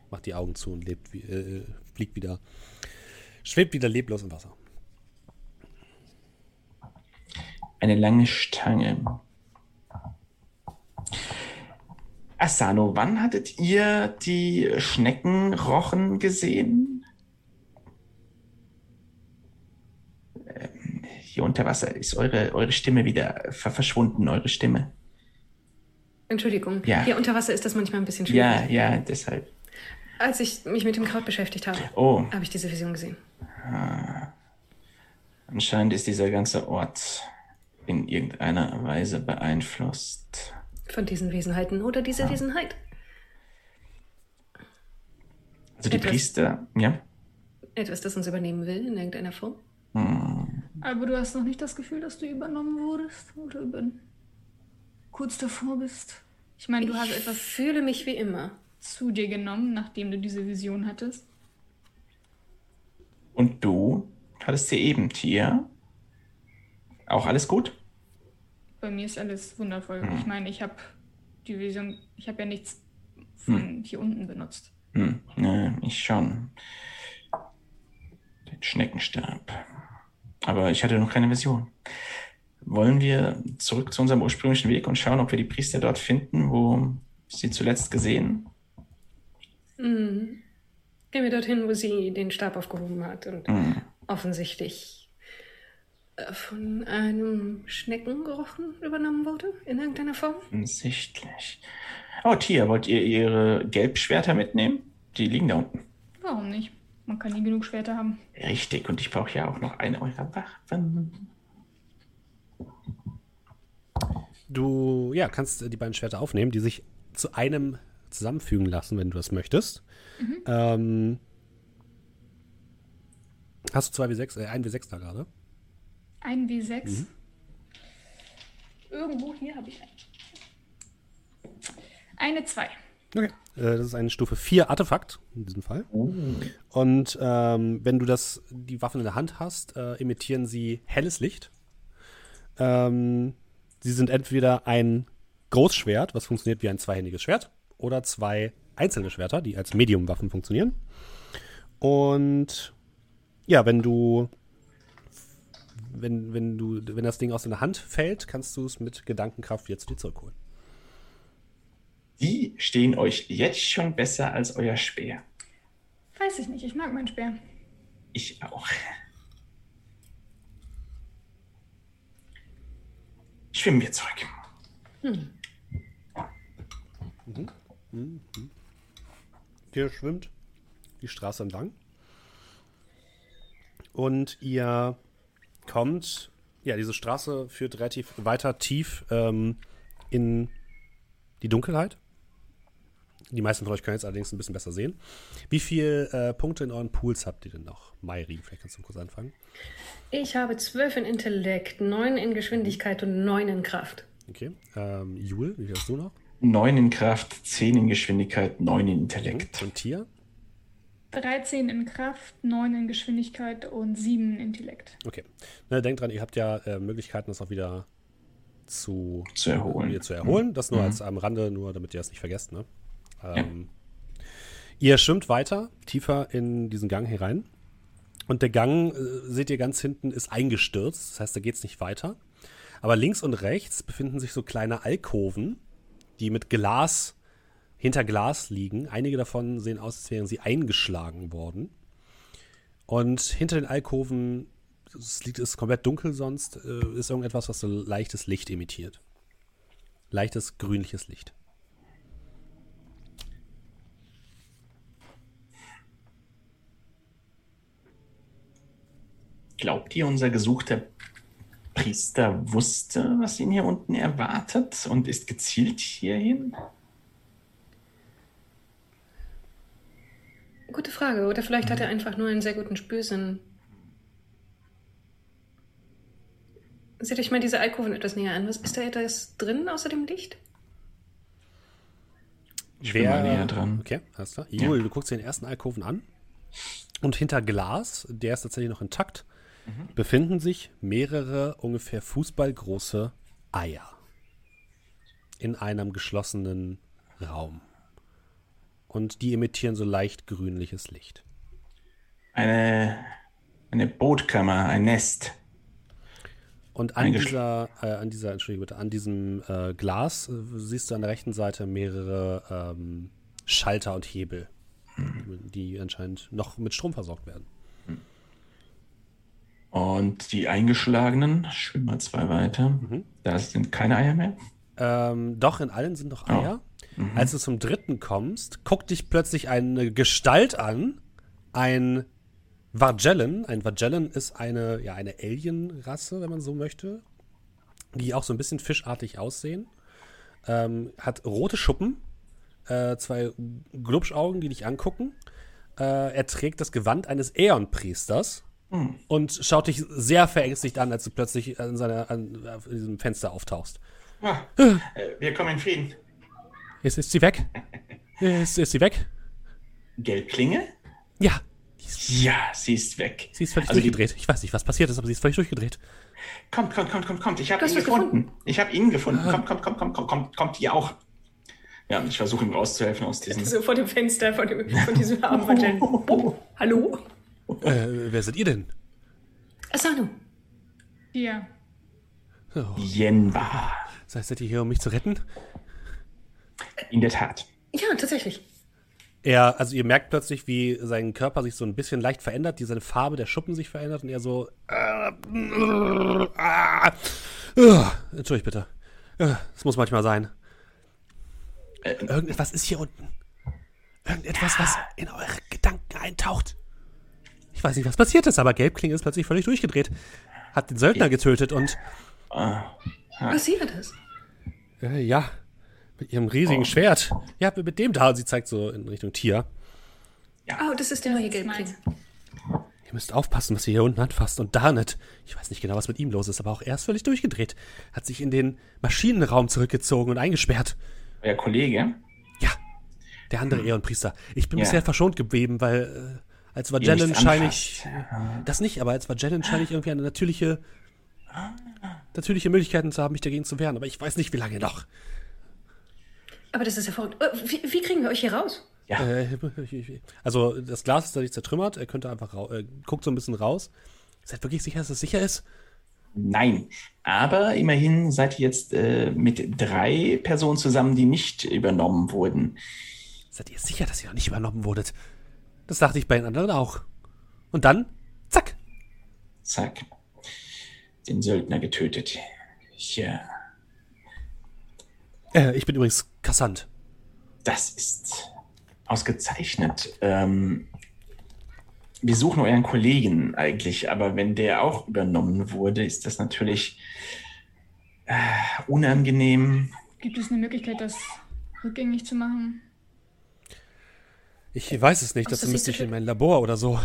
macht die Augen zu und lebt, äh, fliegt wieder Schwebt wieder leblos im Wasser. Eine lange Stange. Asano, wann hattet ihr die Schneckenrochen gesehen? Ähm, hier unter Wasser ist eure, eure Stimme wieder verschwunden, eure Stimme. Entschuldigung. Ja. Hier unter Wasser ist das manchmal ein bisschen schwierig. Ja, ja, deshalb. Als ich mich mit dem Kraut beschäftigt habe, Oh. habe ich diese Vision gesehen. Anscheinend ist dieser ganze Ort in irgendeiner Weise beeinflusst. Von diesen Wesenheiten oder dieser Wesenheit. Also die Etwas- Priester, ja? Etwas, das uns übernehmen will in irgendeiner Form. Aber du hast noch nicht das Gefühl, dass du übernommen wurdest oder über kurz davor bist. Ich meine, du hast Ich etwas fühle mich wie immer. zu dir genommen, nachdem du diese Vision hattest. Und du hattest sie eben, Tia. Auch alles gut? Bei mir ist alles wundervoll. Ich meine, ich habe die Vision, ich habe ja nichts von hier unten benutzt. Hm, ne, ich schon. Den Schneckenstab. Aber ich hatte noch keine Version. Wollen wir zurück zu unserem ursprünglichen Weg und schauen, ob wir die Priester dort finden, wo sie zuletzt gesehen? Gehen wir dorthin, wo sie den Stab aufgehoben hat und offensichtlich äh, von einem Schneckengerochen übernommen wurde in irgendeiner Form. Offensichtlich. Oh, Tia, wollt ihr ihre Gelbschwerter mitnehmen? Die liegen da unten. Warum nicht? Man kann nie genug Schwerter haben. Richtig, und ich brauche ja auch noch eine eurer Waffen. Du ja, kannst äh, die beiden Schwerter aufnehmen, die sich zu einem zusammenfügen lassen, wenn du das möchtest. Ähm, hast du zwei W6, äh, ein W6 da gerade? Ein W6. Irgendwo hier habe ich einen. Eine 2. Okay. Äh, das ist ein Stufe 4 Artefakt in diesem Fall. Und ähm, wenn du das, die Waffen in der Hand hast, äh, emittieren sie helles Licht. Ähm, sie sind entweder ein Großschwert, was funktioniert wie ein zweihändiges Schwert, oder zwei einzelne Schwerter, die als Medium-Waffen funktionieren. Und ja, wenn du wenn, wenn du, wenn das Ding aus deiner Hand fällt, kannst du es mit Gedankenkraft wieder zu dir zurückholen. Die stehen euch jetzt schon besser als euer Speer. Weiß ich nicht, ich mag meinen Speer. Ich auch. Schwimmen wir zurück. Ihr schwimmt die Straße entlang. Und ihr kommt, ja, diese Straße führt relativ weiter tief ähm, in die Dunkelheit. Die meisten von euch können jetzt allerdings ein bisschen besser sehen. Wie viele äh, Punkte in euren Pools habt ihr denn noch? Mairi, vielleicht kannst du kurz anfangen. Ich habe zwölf in Intellekt, neun in Geschwindigkeit und neun in Kraft. Okay. Ähm, Jul, wie viel hast du noch? Neun in Kraft, zehn in Geschwindigkeit, neun in Intellekt. Und Tia? 13 in Kraft, 9 in Geschwindigkeit und 7 in Intellekt. Okay. Na, denkt dran, ihr habt ja äh, Möglichkeiten, das auch wieder zu, Zu erholen. zu erholen. Das nur als am Rande, nur damit ihr es nicht vergesst. Ne? Ähm, Ihr schwimmt weiter, tiefer in diesen Gang herein. Und der Gang, äh, seht ihr ganz hinten, ist eingestürzt. Das heißt, da geht es nicht weiter. Aber links und rechts befinden sich so kleine Alkoven, die mit Glas, hinter Glas liegen. Einige davon sehen aus, als wären sie eingeschlagen worden. Und hinter den Alkoven, es liegt es komplett dunkel sonst, äh, ist irgendetwas, was so leichtes Licht emittiert. Leichtes grünliches Licht. Glaubt ihr, unser gesuchter Priester wusste, was ihn hier unten erwartet und ist gezielt hierhin? Gute Frage. Oder vielleicht hat er einfach nur einen sehr guten Spürsinn. Seht euch mal diese Alkoven etwas näher an. Was ist da etwas drin außer dem Licht? Ich bin mal näher dran. Okay, alles klar. Jul, du guckst dir den ersten Alkoven an. Und hinter Glas, der ist tatsächlich noch intakt, befinden sich mehrere ungefähr fußballgroße Eier. In einem geschlossenen Raum. Und die emittieren so leicht grünliches Licht. Eine, eine Bootkammer, ein Nest. Und an dieser, äh, an dieser, Entschuldigung bitte, an diesem äh, Glas äh, siehst du an der rechten Seite mehrere ähm, Schalter und Hebel, hm. die anscheinend noch mit Strom versorgt werden. Und die eingeschlagenen, schön mal zwei weiter. Mhm. Da sind keine Eier mehr. Ähm, doch, in allen sind noch Eier. Oh. Mhm. Als du zum dritten kommst, guckt dich plötzlich eine Gestalt an. Ein Vargellen. Ein Vargellen ist eine, ja, eine Alien-Rasse, wenn man so möchte. Die auch so ein bisschen fischartig aussehen. Ähm, hat rote Schuppen, äh, zwei Glubschaugen, die dich angucken. Äh, er trägt das Gewand eines Äon-Priesters hm. und schaut dich sehr verängstigt an, als du plötzlich an, seiner, an, an diesem Fenster auftauchst. Ah, äh, wir kommen in Frieden. Ist, ist sie weg? ist, ist sie weg? Gelbklinge? Ja. Ja, sie ist weg. Sie ist völlig also durchgedreht. Ich weiß nicht, was passiert ist, aber sie ist völlig durchgedreht. Kommt, kommt, kommt, kommt, kommt. Ich habe ihn gefunden. gefunden. Ich habe ihn gefunden. Ah. Kommt, kommt, kommt, kommt, kommt, kommt, kommt ihr auch. Ja, ich versuche ihm rauszuhelfen aus diesem. So vor dem Fenster, von, dem, von diesem Arm. Oh, hallo? Äh, wer seid ihr denn? Asano. Ja. Oh. Yenba. Seid ihr hier, um mich zu retten? In der Tat. Ja, tatsächlich. Er, also ihr merkt plötzlich, wie sein Körper sich so ein bisschen leicht verändert, die seine Farbe der Schuppen sich verändert und er so. Äh, äh, äh, Entschuldigt bitte. Das äh, muss manchmal sein. Äh, Irgendetwas ist hier unten. Irgendetwas, was in eure Gedanken eintaucht. Ich weiß nicht, was passiert ist, aber Gelbklinge ist plötzlich völlig durchgedreht. Hat den Söldner getötet und. Was sie das? Äh, ja. Mit ihrem riesigen oh. Schwert. Ja, mit dem da. Sie zeigt so in Richtung Tier. Ja. Oh, das ist der neue Gelbklinge. Ihr müsst aufpassen, was ihr hier unten anfasst. Und da nicht. Ich weiß nicht genau, was mit ihm los ist, aber auch er ist völlig durchgedreht. Hat sich in den Maschinenraum zurückgezogen und eingesperrt. Euer Kollege? Ja. Der andere hm. Ehrenpriester. Ich bin ja. bisher verschont geblieben, weil äh, als Vagellan scheine ich. Das nicht, aber als Vagellan scheine ich irgendwie eine natürliche. Natürliche Möglichkeiten zu haben, mich dagegen zu wehren. Aber ich weiß nicht, wie lange noch. Aber das ist ja verrückt. Äh, wie, wie kriegen wir euch hier raus? Ja. Äh, also, das Glas ist dadurch zertrümmert. Er könnte einfach äh, guckt so ein bisschen raus. Seid wirklich sicher, dass es sicher ist? Nein, aber immerhin seid ihr jetzt äh, mit drei Personen zusammen, die nicht übernommen wurden. Seid ihr sicher, dass ihr noch nicht übernommen wurdet? Das dachte ich bei den anderen auch. Und dann, zack. Zack. Den Söldner getötet. Ja. Äh, ich bin übrigens Kassant. Das ist ausgezeichnet. Ähm, wir suchen euren Kollegen eigentlich, aber wenn der auch übernommen wurde, ist das natürlich äh, unangenehm. Gibt es eine Möglichkeit, das rückgängig zu machen? Ich weiß es nicht, dazu müsste ich in mein Labor oder so.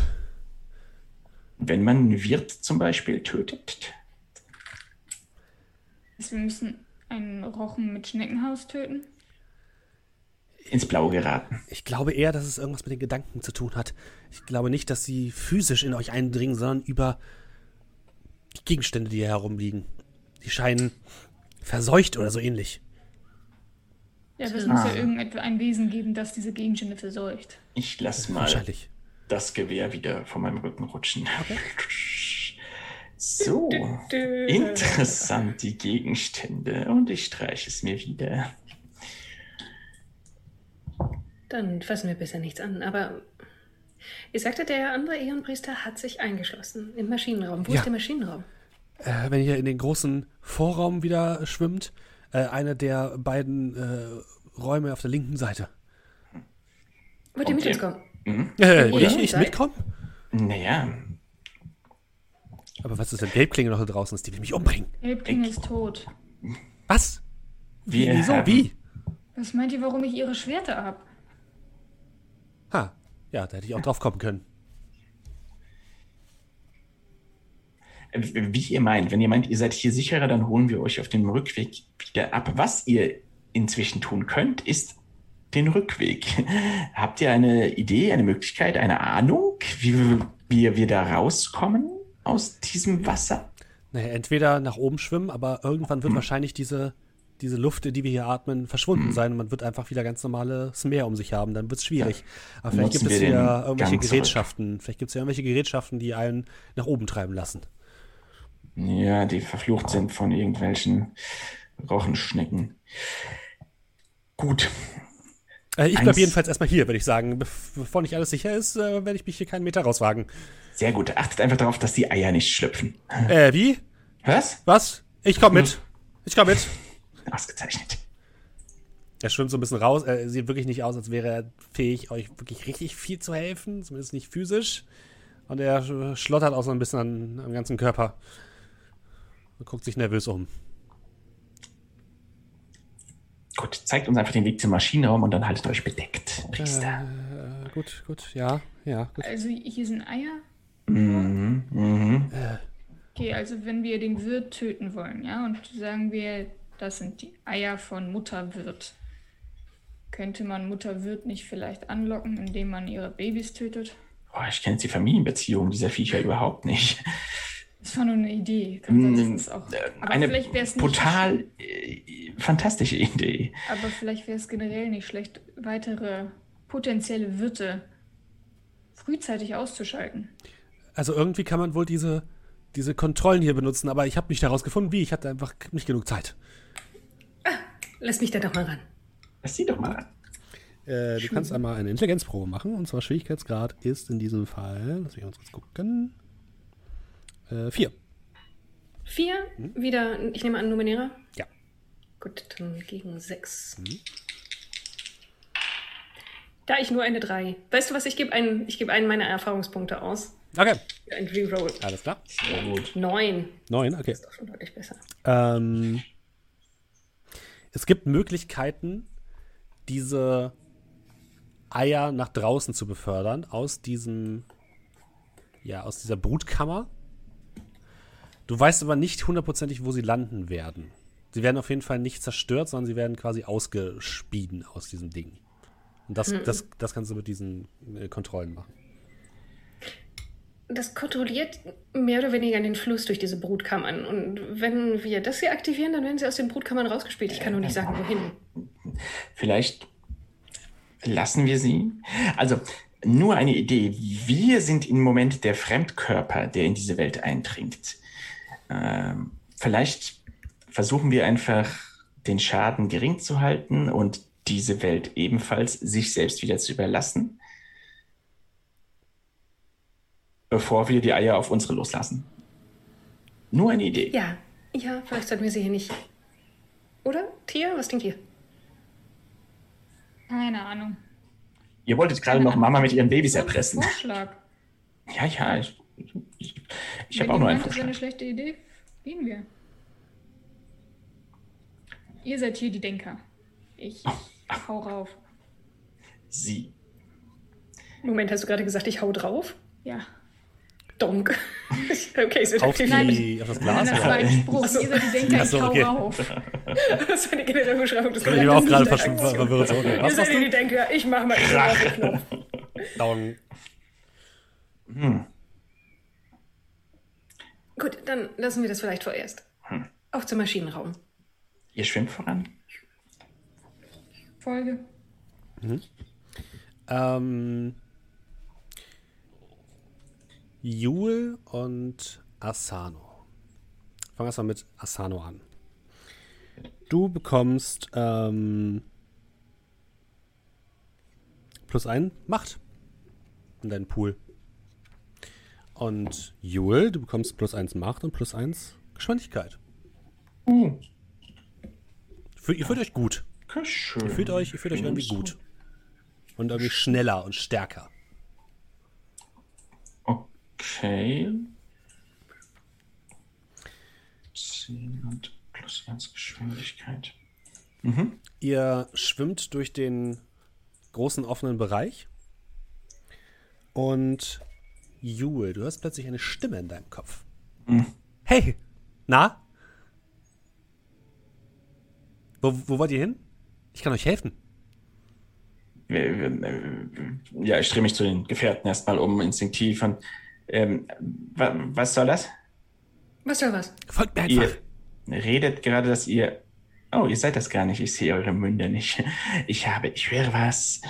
Wenn man Wirt zum Beispiel tötet. Also wir müssen einen Rochen mit Schneckenhaus töten? Ins Blaue geraten. Ich glaube eher, dass es irgendwas mit den Gedanken zu tun hat. Ich glaube nicht, dass sie physisch in euch eindringen, sondern über die Gegenstände, die hier herumliegen. Die scheinen verseucht oder so ähnlich. Ja, aber es ah. muss ja irgendein Wesen geben, das diese Gegenstände verseucht. Ich lasse mal das Gewehr wieder von meinem Rücken rutschen. Okay. So, interessant die Gegenstände und ich streiche es mir wieder. Dann fassen wir bisher nichts an, aber ihr sagte, der andere Ehrenpriester hat sich eingeschlossen im Maschinenraum. Wo ja. ist der Maschinenraum? Äh, wenn ihr in den großen Vorraum wieder schwimmt, äh, einer der beiden äh, Räume auf der linken Seite. Wollt ihr mit uns kommen? Mhm. Äh, ich, ich mitkommen? Naja. Aber was ist denn Gelbklinge noch da draußen ist? Die will mich umbringen. Gelbklinge ist tot. Was? Wie? Wieso? Wie? Was meint ihr, warum ich ihre Schwerter habe? Ha, ja, da hätte ich auch drauf kommen können. wie ihr meint. Wenn ihr meint, ihr seid hier sicherer, dann holen wir euch auf dem Rückweg wieder ab. Was ihr inzwischen tun könnt, ist den Rückweg. Habt ihr eine Idee, eine Möglichkeit, eine Ahnung, wie, wie wir da rauskommen aus diesem Wasser? Naja, entweder nach oben schwimmen, aber irgendwann wird hm. wahrscheinlich diese, diese Luft, die wir hier atmen, verschwunden hm. sein und man wird einfach wieder ganz normales Meer um sich haben. Dann wird es schwierig. Ja. Aber vielleicht gibt es ja irgendwelche Gerätschaften. Zurück. Vielleicht gibt es ja irgendwelche Gerätschaften, die einen nach oben treiben lassen. Ja, die verflucht sind von irgendwelchen Rochenschnecken. Gut. Äh, ich bleibe jedenfalls erstmal hier, würde ich sagen. Bevor nicht alles sicher ist, äh, werde ich mich hier keinen Meter rauswagen. Sehr gut. Achtet einfach darauf, dass die Eier nicht schlüpfen. Äh, wie? Was? Was? Ich komm mit. Ich komm mit. Ausgezeichnet. Er schwimmt so ein bisschen raus. Er sieht wirklich nicht aus, als wäre er fähig, euch wirklich richtig viel zu helfen. Zumindest nicht physisch. Und er schlottert auch so ein bisschen an, am ganzen Körper. Und guckt sich nervös um. Gut, zeigt uns einfach den Weg zum Maschinenraum und dann haltet euch bedeckt, Priester. Äh, gut, gut, ja, ja. Gut. Also hier sind Eier. Mhm, mhm. Okay, also wenn wir den Wirt töten wollen, ja, und sagen wir, das sind die Eier von Mutter Wirt. Könnte man Mutter Wirt nicht vielleicht anlocken, indem man ihre Babys tötet? Oh, ich kenne jetzt die Familienbeziehungen dieser Viecher überhaupt nicht. Das war nur eine Idee. Das ist auch, aber eine total äh, fantastische Idee. Aber vielleicht wäre es generell nicht schlecht, weitere potenzielle Wirte frühzeitig auszuschalten. Also irgendwie kann man wohl diese, diese Kontrollen hier benutzen, aber ich habe nicht herausgefunden, wie. Ich hatte einfach nicht genug Zeit. Ah, lass mich da doch mal ran. Lass sie doch mal ran. Äh, du kannst einmal eine Intelligenzprobe machen, und zwar Schwierigkeitsgrad ist in diesem Fall, lass mich uns kurz gucken, äh, vier. Vier? Hm? Wieder, ich nehme an, Numenera? Ja. Gut, dann gegen sechs. Hm. Da ich nur eine drei. Weißt du was, ich gebe einen, ich gebe einen meiner Erfahrungspunkte aus. Okay. Ein Reroll. Alles klar. Sehr gut. Neun. Neun, okay. Das ist doch schon deutlich besser. Ähm, es gibt Möglichkeiten, diese Eier nach draußen zu befördern aus diesem, ja, aus dieser Brutkammer. Du weißt aber nicht hundertprozentig, wo sie landen werden. Sie werden auf jeden Fall nicht zerstört, sondern sie werden quasi ausgespieden aus diesem Ding. Und das, hm. das, das kannst du mit diesen äh, Kontrollen machen. Das kontrolliert mehr oder weniger den Fluss durch diese Brutkammern. Und wenn wir das hier aktivieren, dann werden sie aus den Brutkammern rausgespielt. Ich kann nur nicht sagen, wohin. Vielleicht lassen wir sie. Also nur eine Idee. Wir sind im Moment der Fremdkörper, der in diese Welt eindringt. Ähm, vielleicht versuchen wir einfach den Schaden gering zu halten und diese Welt ebenfalls sich selbst wieder zu überlassen, bevor wir die Eier auf unsere loslassen. Nur eine Idee. Ja, ja, vielleicht sollten wir sie hier nicht. Oder? Tia, was denkt ihr? Keine Ahnung. Ihr wolltet gerade noch Mama mit ihren Babys erpressen. Vorschlag. Ja, ja, ich, ich, ich habe auch nur einen Vorschlag. Das ist eine schlechte Idee. Gehen wir. Ihr seid hier die Denker. Ich, ich hau rauf. Sie. Moment, hast du gerade gesagt, ich hau drauf? Ja. Donk. okay, es wird auf, die, auf das Glas? Nein, das war ein Spruch. Ihr seid die Denker, ich hau okay. rauf. das war eine generelle Beschreibung des Ich bin auch gerade verwirrt. Okay. Was Ihr seid die Denker, ich mach mal den Knopf. Daumen. Hm. Gut, dann lassen wir das vielleicht vorerst. Hm. Auf zum Maschinenraum. Ihr schwimmt voran. Folge. Mhm. Ähm, Jule und Asano. Fangen wir erstmal mit Asano an. Du bekommst ähm, plus ein Macht in deinen Pool. Und Jule, du bekommst plus eins Macht und plus eins Geschwindigkeit. Mhm. Ihr fühlt euch gut. Schön. Ihr fühlt euch, ihr fühlt euch irgendwie gut. Und irgendwie schneller und stärker. Okay. 10 und plus 1 Geschwindigkeit. Mhm. Ihr schwimmt durch den großen offenen Bereich. Und Jule, du hörst plötzlich eine Stimme in deinem Kopf. Mhm. Hey, na? Wo, wo wollt ihr hin? Ich kann euch helfen. Ja, ich drehe mich zu den Gefährten erstmal um, instinktiv. Und, ähm, wa was soll das? Was soll was? Folgt mir einfach. Ihr redet gerade, dass ihr. Oh, ihr seid das gar nicht. Ich sehe eure Münder nicht. Ich habe, ich höre was.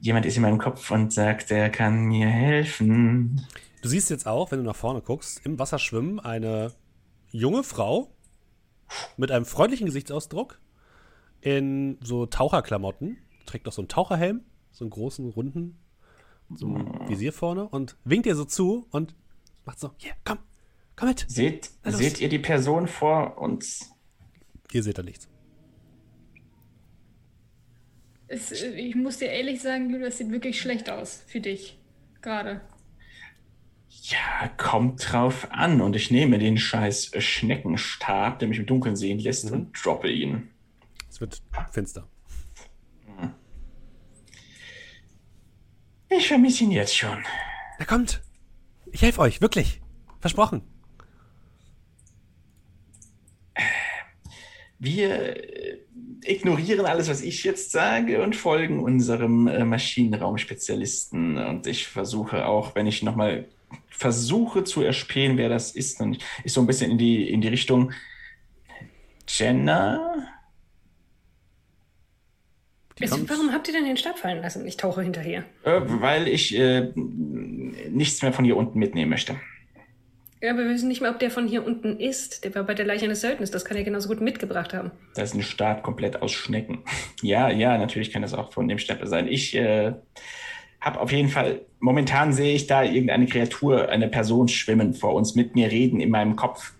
Jemand ist in meinem Kopf und sagt, er kann mir helfen. Du siehst jetzt auch, wenn du nach vorne guckst, im Wasser schwimmen eine junge Frau mit einem freundlichen Gesichtsausdruck in so Taucherklamotten, trägt auch so einen Taucherhelm, so einen großen, runden, so ein Visier vorne und winkt ihr so zu und macht so, hier, komm, komm mit. Seht, seht ihr die Person vor uns? Ihr seht da nichts. Es, ich muss dir ehrlich sagen, Julia, das sieht wirklich schlecht aus für dich. Gerade. Ja, kommt drauf an. Und ich nehme den scheiß Schneckenstab, der mich im Dunkeln sehen lässt, mhm. und droppe ihn. Es wird finster. Ich vermisse ihn jetzt schon. Er kommt. Ich helfe euch, wirklich. Versprochen. Wir ignorieren alles, was ich jetzt sage und folgen unserem äh, Maschinenraumspezialisten. Und ich versuche auch, wenn ich nochmal versuche zu erspähen, wer das ist, dann ist so ein bisschen in die, in die Richtung Jenna. Also, warum habt ihr denn den Stab fallen lassen? Ich tauche hinterher. Äh, weil ich äh, nichts mehr von hier unten mitnehmen möchte. Ja, aber wir wissen nicht mehr, ob der von hier unten ist. Der war bei der Leiche eines Söldners. Das kann er genauso gut mitgebracht haben. Das ist ein Stab komplett aus Schnecken. Ja, ja, natürlich kann das auch von dem Stapel sein. Ich äh, habe auf jeden Fall, momentan sehe ich da irgendeine Kreatur, eine Person schwimmen vor uns, mit mir reden in meinem Kopf.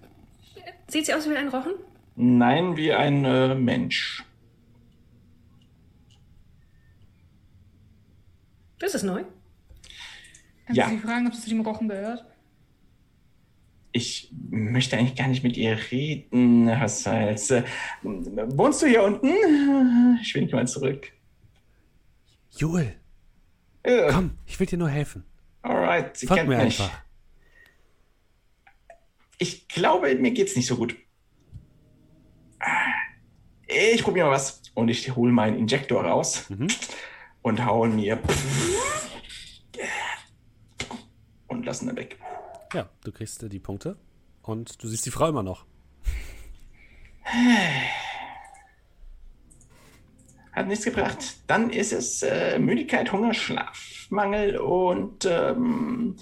Sieht sie aus wie ein Rochen? Nein, wie ein äh, Mensch. Das ist neu. Kannst ja. du sie fragen, ob sie zu dem Rochen gehört? ich möchte eigentlich gar nicht mit ihr reden, Herr Salz. Äh, wohnst du hier unten? Ich winke mal zurück. Joel. Ja. Komm, ich will dir nur helfen. Alright, sie Folg kennt mir mich. einfach. Ich glaube, mir geht's nicht so gut. Ich probiere mal was. Und ich hole meinen Injektor raus mhm. Und haue mir und lassen dann weg. Ja, du kriegst äh, die Punkte und du siehst die Frau immer noch. Hat nichts gebracht. Dann ist es äh, Müdigkeit, Hunger, Schlafmangel und ähm,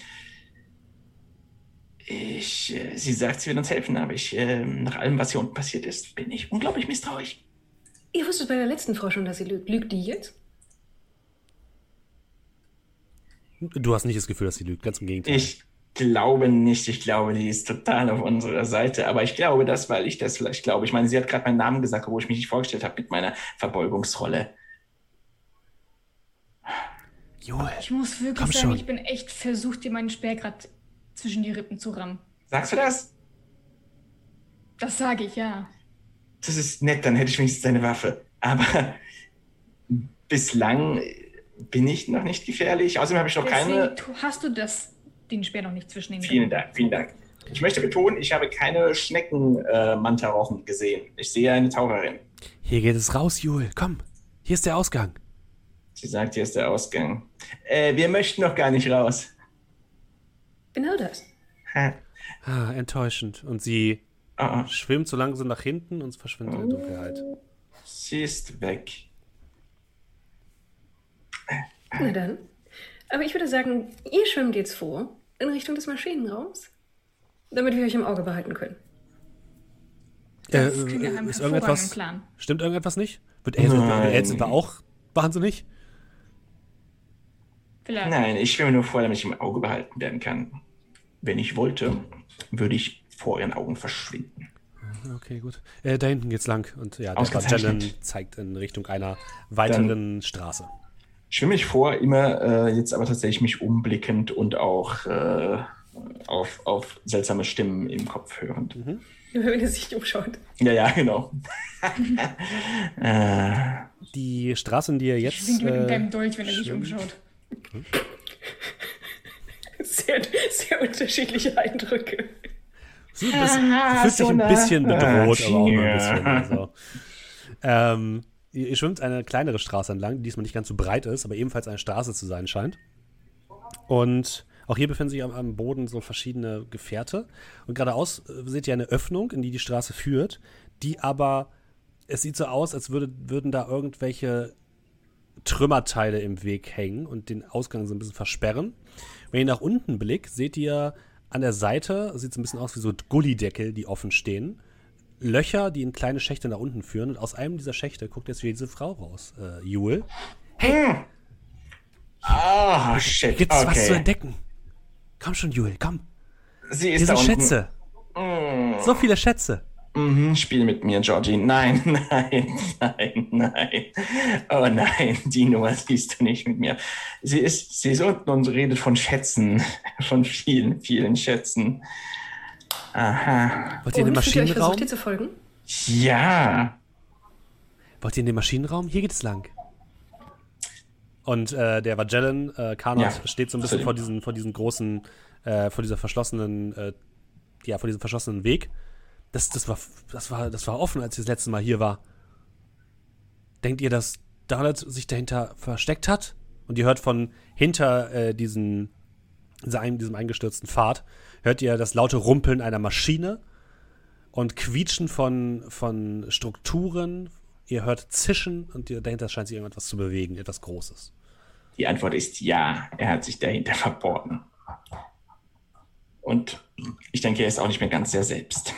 ich, äh, sie sagt, sie wird uns helfen, aber ich, äh, nach allem, was hier unten passiert ist, bin ich unglaublich misstrauisch. Ihr wusstet bei der letzten Frau schon, dass sie lügt. Lügt die jetzt? Du hast nicht das Gefühl, dass sie lügt, ganz im Gegenteil. Ich glaube nicht. Ich glaube, die ist total auf unserer Seite. Aber ich glaube das, weil ich das vielleicht glaube. Ich meine, sie hat gerade meinen Namen gesagt, wo ich mich nicht vorgestellt habe mit meiner Verbeugungsrolle. Joel, ich muss wirklich sagen, schon. ich bin echt versucht, dir meinen Speer gerade zwischen die Rippen zu rammen. Sagst du das? Das sage ich, ja. Das ist nett, dann hätte ich wenigstens deine Waffe. Aber bislang bin ich noch nicht gefährlich. Außerdem habe ich noch Deswegen keine. Hast du das den Speer noch nicht zwischen den Vielen. Dank, vielen Dank. Ich möchte betonen, ich habe keine Schnecken-Mantarochen äh, gesehen. Ich sehe eine Taucherin. Hier geht es raus, Jule. Komm, hier ist der Ausgang. Sie sagt, hier ist der Ausgang. Äh, wir möchten noch gar nicht raus. Genau das. Ah, enttäuschend. Und sie ah. schwimmt so langsam nach hinten und verschwindet oh. in der Dunkelheit. Sie ist weg. Na dann. Aber ich würde sagen, ihr schwimmt jetzt vor in Richtung des Maschinenraums, damit wir euch im Auge behalten können. Äh, ist irgendetwas, Plan. Stimmt irgendetwas nicht? Wird Elsen auch wahnsinnig? Vielleicht. Nein, ich schwimme nur vor, damit ich im Auge behalten werden kann. Wenn ich wollte, würde ich vor ihren Augen verschwinden. Okay, gut. Äh, da hinten geht's lang und ja, der Bartellen zeigt in Richtung einer weiteren Dann Straße schwimme ich vor, immer äh, jetzt aber tatsächlich mich umblickend und auch äh, auf, auf seltsame Stimmen im Kopf hörend. Mhm. Wenn er sich umschaut. Ja, ja, genau. äh, die Straße, in die er jetzt. Schwingt mit äh, deinem Dolch, wenn er sich umschaut. Sehr, sehr unterschiedliche Eindrücke. Du, bist, du fühlst dich ein bisschen bedroht, aber auch ein bisschen. Also. Ähm, Ihr, schwimmt eine kleinere Straße entlang, die diesmal nicht ganz so breit ist, aber ebenfalls eine Straße zu sein scheint. Und auch hier befinden sich am, Boden so verschiedene Gefährte. Und geradeaus äh, seht ihr eine Öffnung, in die die Straße führt, die aber, es sieht so aus, als würde, würden da irgendwelche Trümmerteile im Weg hängen und den Ausgang so ein bisschen versperren. Wenn ihr nach unten blickt, seht ihr an der Seite sieht es ein bisschen aus wie so Gullideckel, die offen stehen. Löcher, die in kleine Schächte nach unten führen. Und aus einem dieser Schächte guckt jetzt wieder diese Frau raus. Äh, Jule. Hey! Hm. Ah, oh, shit. Gibt's okay. was zu entdecken? Komm schon, Jule, komm. Sie ist Diese da Schätze. Mm. So viele Schätze. Mhm, spiel mit mir, Georgie. Nein, nein, nein, nein. Oh nein, die Nummer siehst du nicht mit mir. Sie ist, sie ist unten und redet von Schätzen. Von vielen, vielen Schätzen. Aha. Wollt ihr in den Maschinenraum? Ihr versucht, ihr zu folgen? Ja. Wollt ihr in den Maschinenraum? Hier geht es lang. Und äh, der Magellan, äh, Karnot, ja, steht so ein bisschen vor diesen, vor diesen großen, äh, vor dieser verschlossenen, äh, ja, vor diesem verschlossenen Weg. Das, das, war, das, war, das war offen, als ich das letzte Mal hier war. Denkt ihr, dass Dalet sich dahinter versteckt hat? Und ihr hört von hinter äh, diesen, diesem eingestürzten Pfad, hört ihr das laute Rumpeln einer Maschine und Quietschen von, von Strukturen. Ihr hört Zischen und dahinter scheint sich irgendetwas zu bewegen, etwas Großes. Die Antwort ist ja, er hat sich dahinter verborgen. Und ich denke, er ist auch nicht mehr ganz sehr selbst.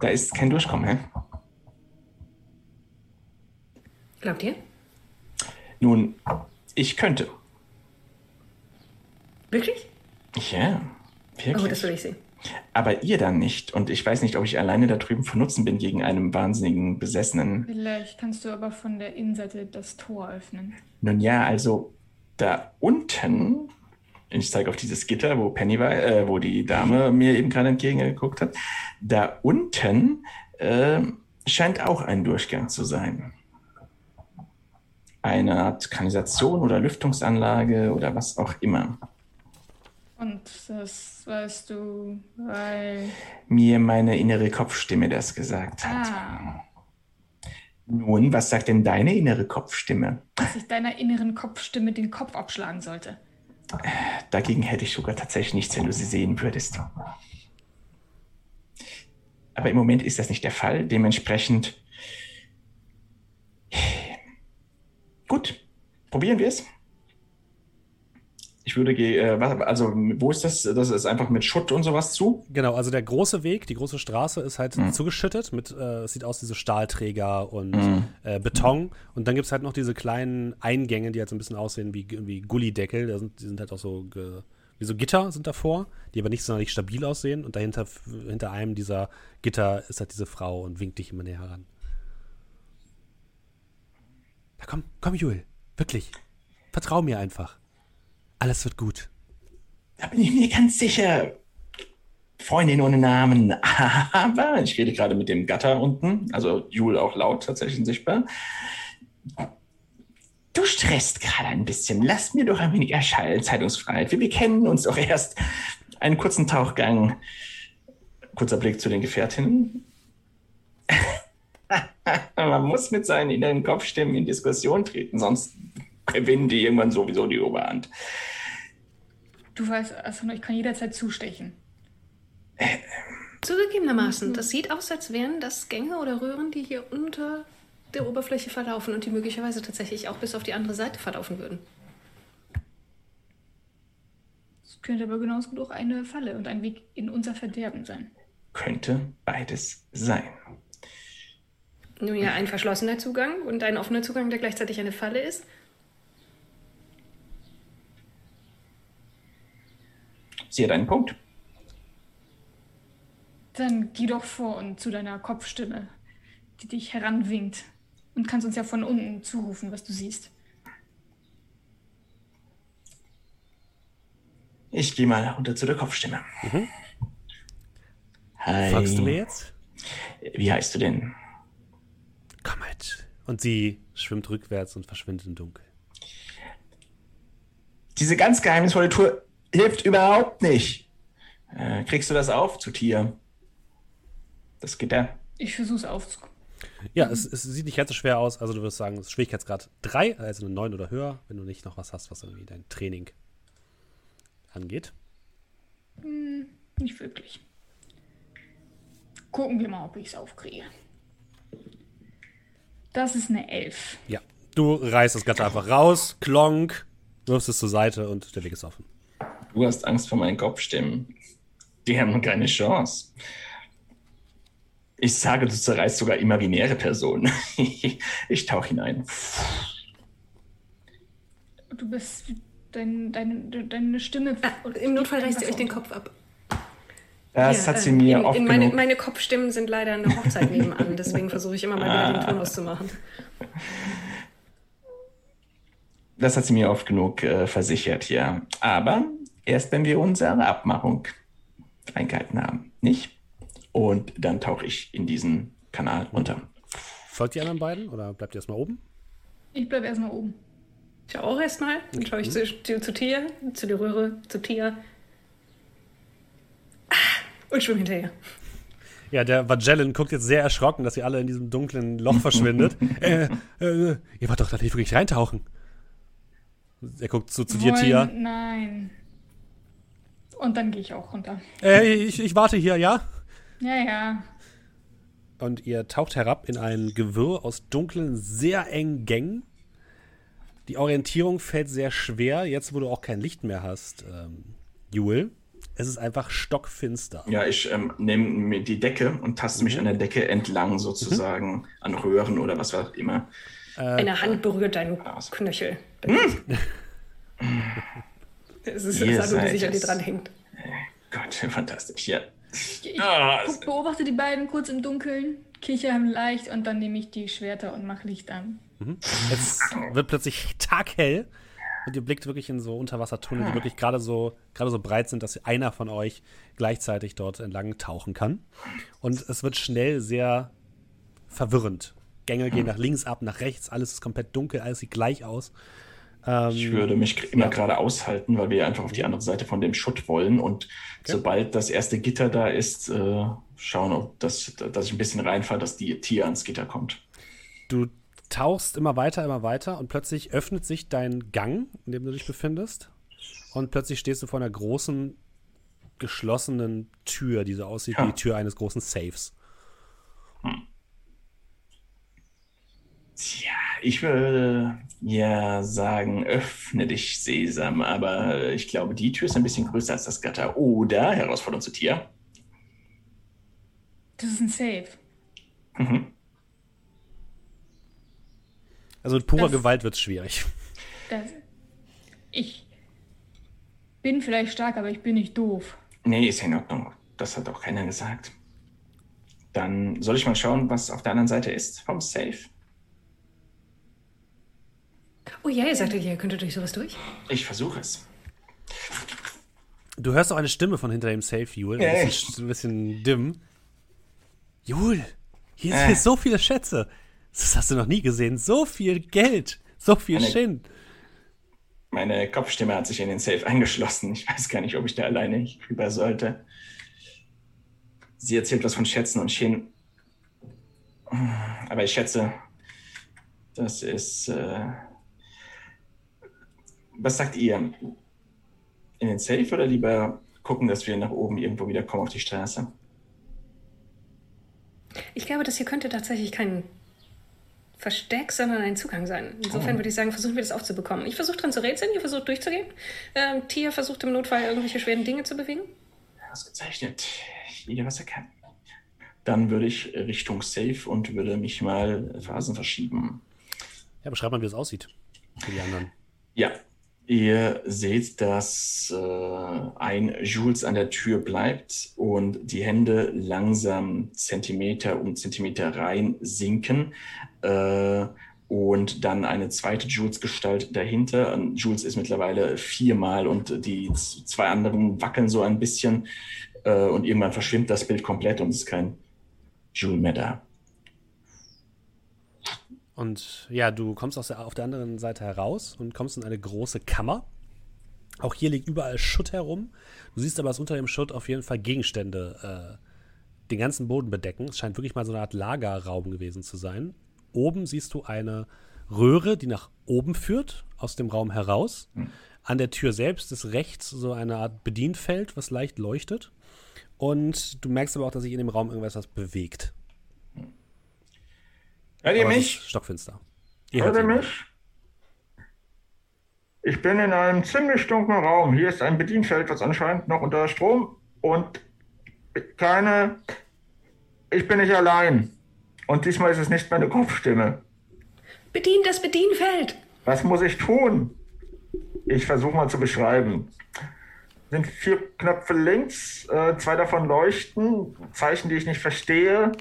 Da ist kein Durchkommen, hä? Glaubt ihr? Nun, ich könnte. Wirklich? Ja, wirklich. Oh, das will ich sehen. Aber ihr dann nicht. Und ich weiß nicht, ob ich alleine da drüben von Nutzen bin gegen einen wahnsinnigen Besessenen. Vielleicht kannst du aber von der Innenseite das Tor öffnen. Nun ja, also da unten, ich zeige auf dieses Gitter, wo Penny war, äh, wo die Dame mir eben gerade entgegengeguckt hat, da unten äh, scheint auch ein Durchgang zu sein. Eine Art Kanalisation oder Lüftungsanlage oder was auch immer. Und das weißt du, weil. Mir meine innere Kopfstimme das gesagt hat. Ah. Nun, was sagt denn deine innere Kopfstimme? Dass ich deiner inneren Kopfstimme den Kopf abschlagen sollte. Dagegen hätte ich sogar tatsächlich nichts, wenn du sie sehen würdest. Aber im Moment ist das nicht der Fall. Dementsprechend. Gut, probieren wir es. Ich würde gehen, äh, also wo ist das? Das ist einfach mit Schutt und sowas zu? Genau, also der große Weg, die große Straße ist halt mhm. zugeschüttet mit, äh, es sieht aus wie so Stahlträger und mhm. äh, Beton. Und dann gibt es halt noch diese kleinen Eingänge, die halt so ein bisschen aussehen wie, wie Gullideckel. Da sind, die sind halt auch so, wie so Gitter sind davor, die aber nicht sonderlich stabil aussehen. Und dahinter, hinter einem dieser Gitter ist halt diese Frau und winkt dich immer näher heran. Na komm, komm, Jul, wirklich. Vertrau mir einfach. Alles wird gut. Da bin ich mir ganz sicher. Freundin ohne Namen. Aber ich rede gerade mit dem Gatter unten, also Jule auch laut tatsächlich sichtbar. Du stresst gerade ein bisschen. Lass mir doch ein wenig erschallen, Zeitungsfreiheit. Wir, wir kennen uns doch erst. Einen kurzen Tauchgang. Kurzer Blick zu den Gefährtinnen. Man muss mit seinen inneren Kopfstimmen in Diskussion treten, sonst gewinnen die irgendwann sowieso die Oberhand. Du weißt, also ich kann jederzeit zustechen. Zugegebenermaßen, das sieht aus, als wären das Gänge oder Röhren, die hier unter der Oberfläche verlaufen und die möglicherweise tatsächlich auch bis auf die andere Seite verlaufen würden. Es könnte aber genauso gut auch eine Falle und ein Weg in unser Verderben sein. Könnte beides sein. Nun ja, ein verschlossener Zugang und ein offener Zugang, der gleichzeitig eine Falle ist. Sie hat einen Punkt. Dann geh doch vor und zu deiner Kopfstimme, die dich heranwinkt. Und kannst uns ja von unten zurufen, was du siehst. Ich gehe mal runter zu der Kopfstimme. Mhm. Hi. Folgst du mir jetzt? Wie heißt du denn? Komm mit. Und sie schwimmt rückwärts und verschwindet im Dunkel. Diese ganz geheimnisvolle Tour hilft überhaupt nicht. Äh, kriegst du das auf zu Tier? Das geht ja. Ich versuche es aufzukommen. Ja, es, es, sieht nicht ganz so schwer aus. Also du wirst sagen, es ist Schwierigkeitsgrad 3, also eine 9 oder höher, wenn du nicht noch was hast, was irgendwie dein Training angeht. Hm, nicht wirklich. Gucken wir mal, ob ich es aufkriege. Das ist eine 11. Ja, du reißt das Ganze einfach raus, klonk, wirfst es zur Seite und der Weg ist offen. Du hast Angst vor meinen Kopfstimmen. Die haben keine Chance. Ich sage, du zerreißt sogar imaginäre Personen. ich tauche hinein. Du bist. Dein, deine, deine Stimme. Ah, Im Notfall reißt ihr euch den Kopf ab. Das ja, hat sie äh, mir in, oft in meine, meine, Kopfstimmen sind leider eine Hochzeit nebenan, deswegen versuche ich immer mal wieder den Ton auszumachen. Das hat sie mir oft genug äh, versichert, ja. Aber erst wenn wir unsere Abmachung eingehalten haben, nicht? Und dann tauche ich in diesen Kanal runter. Folgt die anderen beiden oder bleibt ihr erstmal oben? Ich bleibe erstmal oben. Ich auch erstmal. Dann schaue ich zu, zu, zu Tia, zu der Röhre, zu Tia. Ah, und schwimme hinterher. Ja, der Vagellan guckt jetzt sehr erschrocken, dass ihr alle in diesem dunklen Loch verschwindet. äh, äh, ihr wollt doch da nicht wirklich reintauchen. Er guckt so zu dir, Tia. Nein. Und dann gehe ich auch runter. Äh, ich, ich warte hier, ja? Ja, ja. Und ihr taucht herab in ein Gewirr aus dunklen, sehr engen Gängen. Die Orientierung fällt sehr schwer, jetzt wo du auch kein Licht mehr hast, ähm, Jule. Es ist einfach stockfinster. Ja, ich ähm, nehme mir die Decke und taste mhm. mich an der Decke entlang, sozusagen, mhm. an Röhren oder was auch immer. Äh, Eine Hand berührt deinen Knöchel. Hm? es ist eine Sandung, die sich an dir dranhängt. Gott, fantastisch, ja. Ich oh, beobachte die beiden kurz im Dunkeln, kicher leicht und dann nehme ich die Schwerter und mache Licht an. Mhm. Es wird plötzlich taghell und ihr blickt wirklich in so Unterwassertunnel, die wirklich gerade so, gerade so breit sind, dass einer von euch gleichzeitig dort entlang tauchen kann. Und es wird schnell sehr verwirrend. Gänge gehen nach links ab, nach rechts, alles ist komplett dunkel, alles sieht gleich aus. Ähm, ich würde mich immer ja. gerade aushalten, weil wir einfach auf die andere Seite von dem Schutt wollen. Und okay. sobald das erste Gitter da ist, äh, schauen, ob das, dass ich ein bisschen reinfahre, dass die Tier ans Gitter kommt. Du tauchst immer weiter, immer weiter und plötzlich öffnet sich dein Gang, in dem du dich befindest. Und plötzlich stehst du vor einer großen, geschlossenen Tür, die so aussieht ja. wie die Tür eines großen Safes. Hm. Tja, ich würde ja sagen, öffne dich, Sesam, aber ich glaube, die Tür ist ein bisschen größer als das Gatter. Oder, Herausforderung zu Tier. Das ist ein Safe. Mhm. Also mit purer das, Gewalt wird es schwierig. Das, ich bin vielleicht stark, aber ich bin nicht doof. Nee, ist ja in Ordnung. Das hat auch keiner gesagt. Dann soll ich mal schauen, was auf der anderen Seite ist vom Safe. Oh ja, ihr sagtet, ihr könntet durch sowas durch? Ich versuche es. Du hörst auch eine Stimme von hinter dem Safe, Jul. Hey. Ein, bisschen, ein bisschen dimm. Jul, hier sind äh. so viele Schätze. Das hast du noch nie gesehen. So viel Geld. So viel meine, Shin. Meine Kopfstimme hat sich in den Safe eingeschlossen. Ich weiß gar nicht, ob ich da alleine rüber sollte. Sie erzählt was von Schätzen und Shin. Aber ich schätze, das ist. Äh, was sagt ihr? In den Safe oder lieber gucken, dass wir nach oben irgendwo wieder kommen auf die Straße? Ich glaube, das hier könnte tatsächlich kein Versteck, sondern ein Zugang sein. Insofern oh. würde ich sagen, versuchen wir das aufzubekommen. Ich versuche dran zu rätseln, ihr versucht durchzugehen. Ähm, Tia versucht im Notfall irgendwelche schweren Dinge zu bewegen. Ausgezeichnet. Jeder, was er kann. Dann würde ich Richtung Safe und würde mich mal Phasen verschieben. Ja, beschreib mal, wie es aussieht für die anderen. Ja, Ihr seht, dass äh, ein Jules an der Tür bleibt und die Hände langsam Zentimeter um Zentimeter rein sinken äh, und dann eine zweite Jules-Gestalt dahinter. Und Jules ist mittlerweile viermal und die zwei anderen wackeln so ein bisschen äh, und irgendwann verschwimmt das Bild komplett und es ist kein Jules mehr da. Und ja, du kommst aus der, auf der anderen Seite heraus und kommst in eine große Kammer. Auch hier liegt überall Schutt herum. Du siehst aber, dass unter dem Schutt auf jeden Fall Gegenstände äh, den ganzen Boden bedecken. Es scheint wirklich mal so eine Art Lagerraum gewesen zu sein. Oben siehst du eine Röhre, die nach oben führt, aus dem Raum heraus. Mhm. An der Tür selbst ist rechts so eine Art Bedienfeld, was leicht leuchtet. Und du merkst aber auch, dass sich in dem Raum irgendwas was bewegt. Hört ihr mich? Stockfinster. Ihr hört, hört ihr mich? Ich bin in einem ziemlich dunklen Raum. Hier ist ein Bedienfeld, was anscheinend noch unter Strom und keine. Ich bin nicht allein. Und diesmal ist es nicht meine Kopfstimme. Bedien das Bedienfeld. Was muss ich tun? Ich versuche mal zu beschreiben. Sind vier Knöpfe links, äh, zwei davon leuchten, Zeichen, die ich nicht verstehe.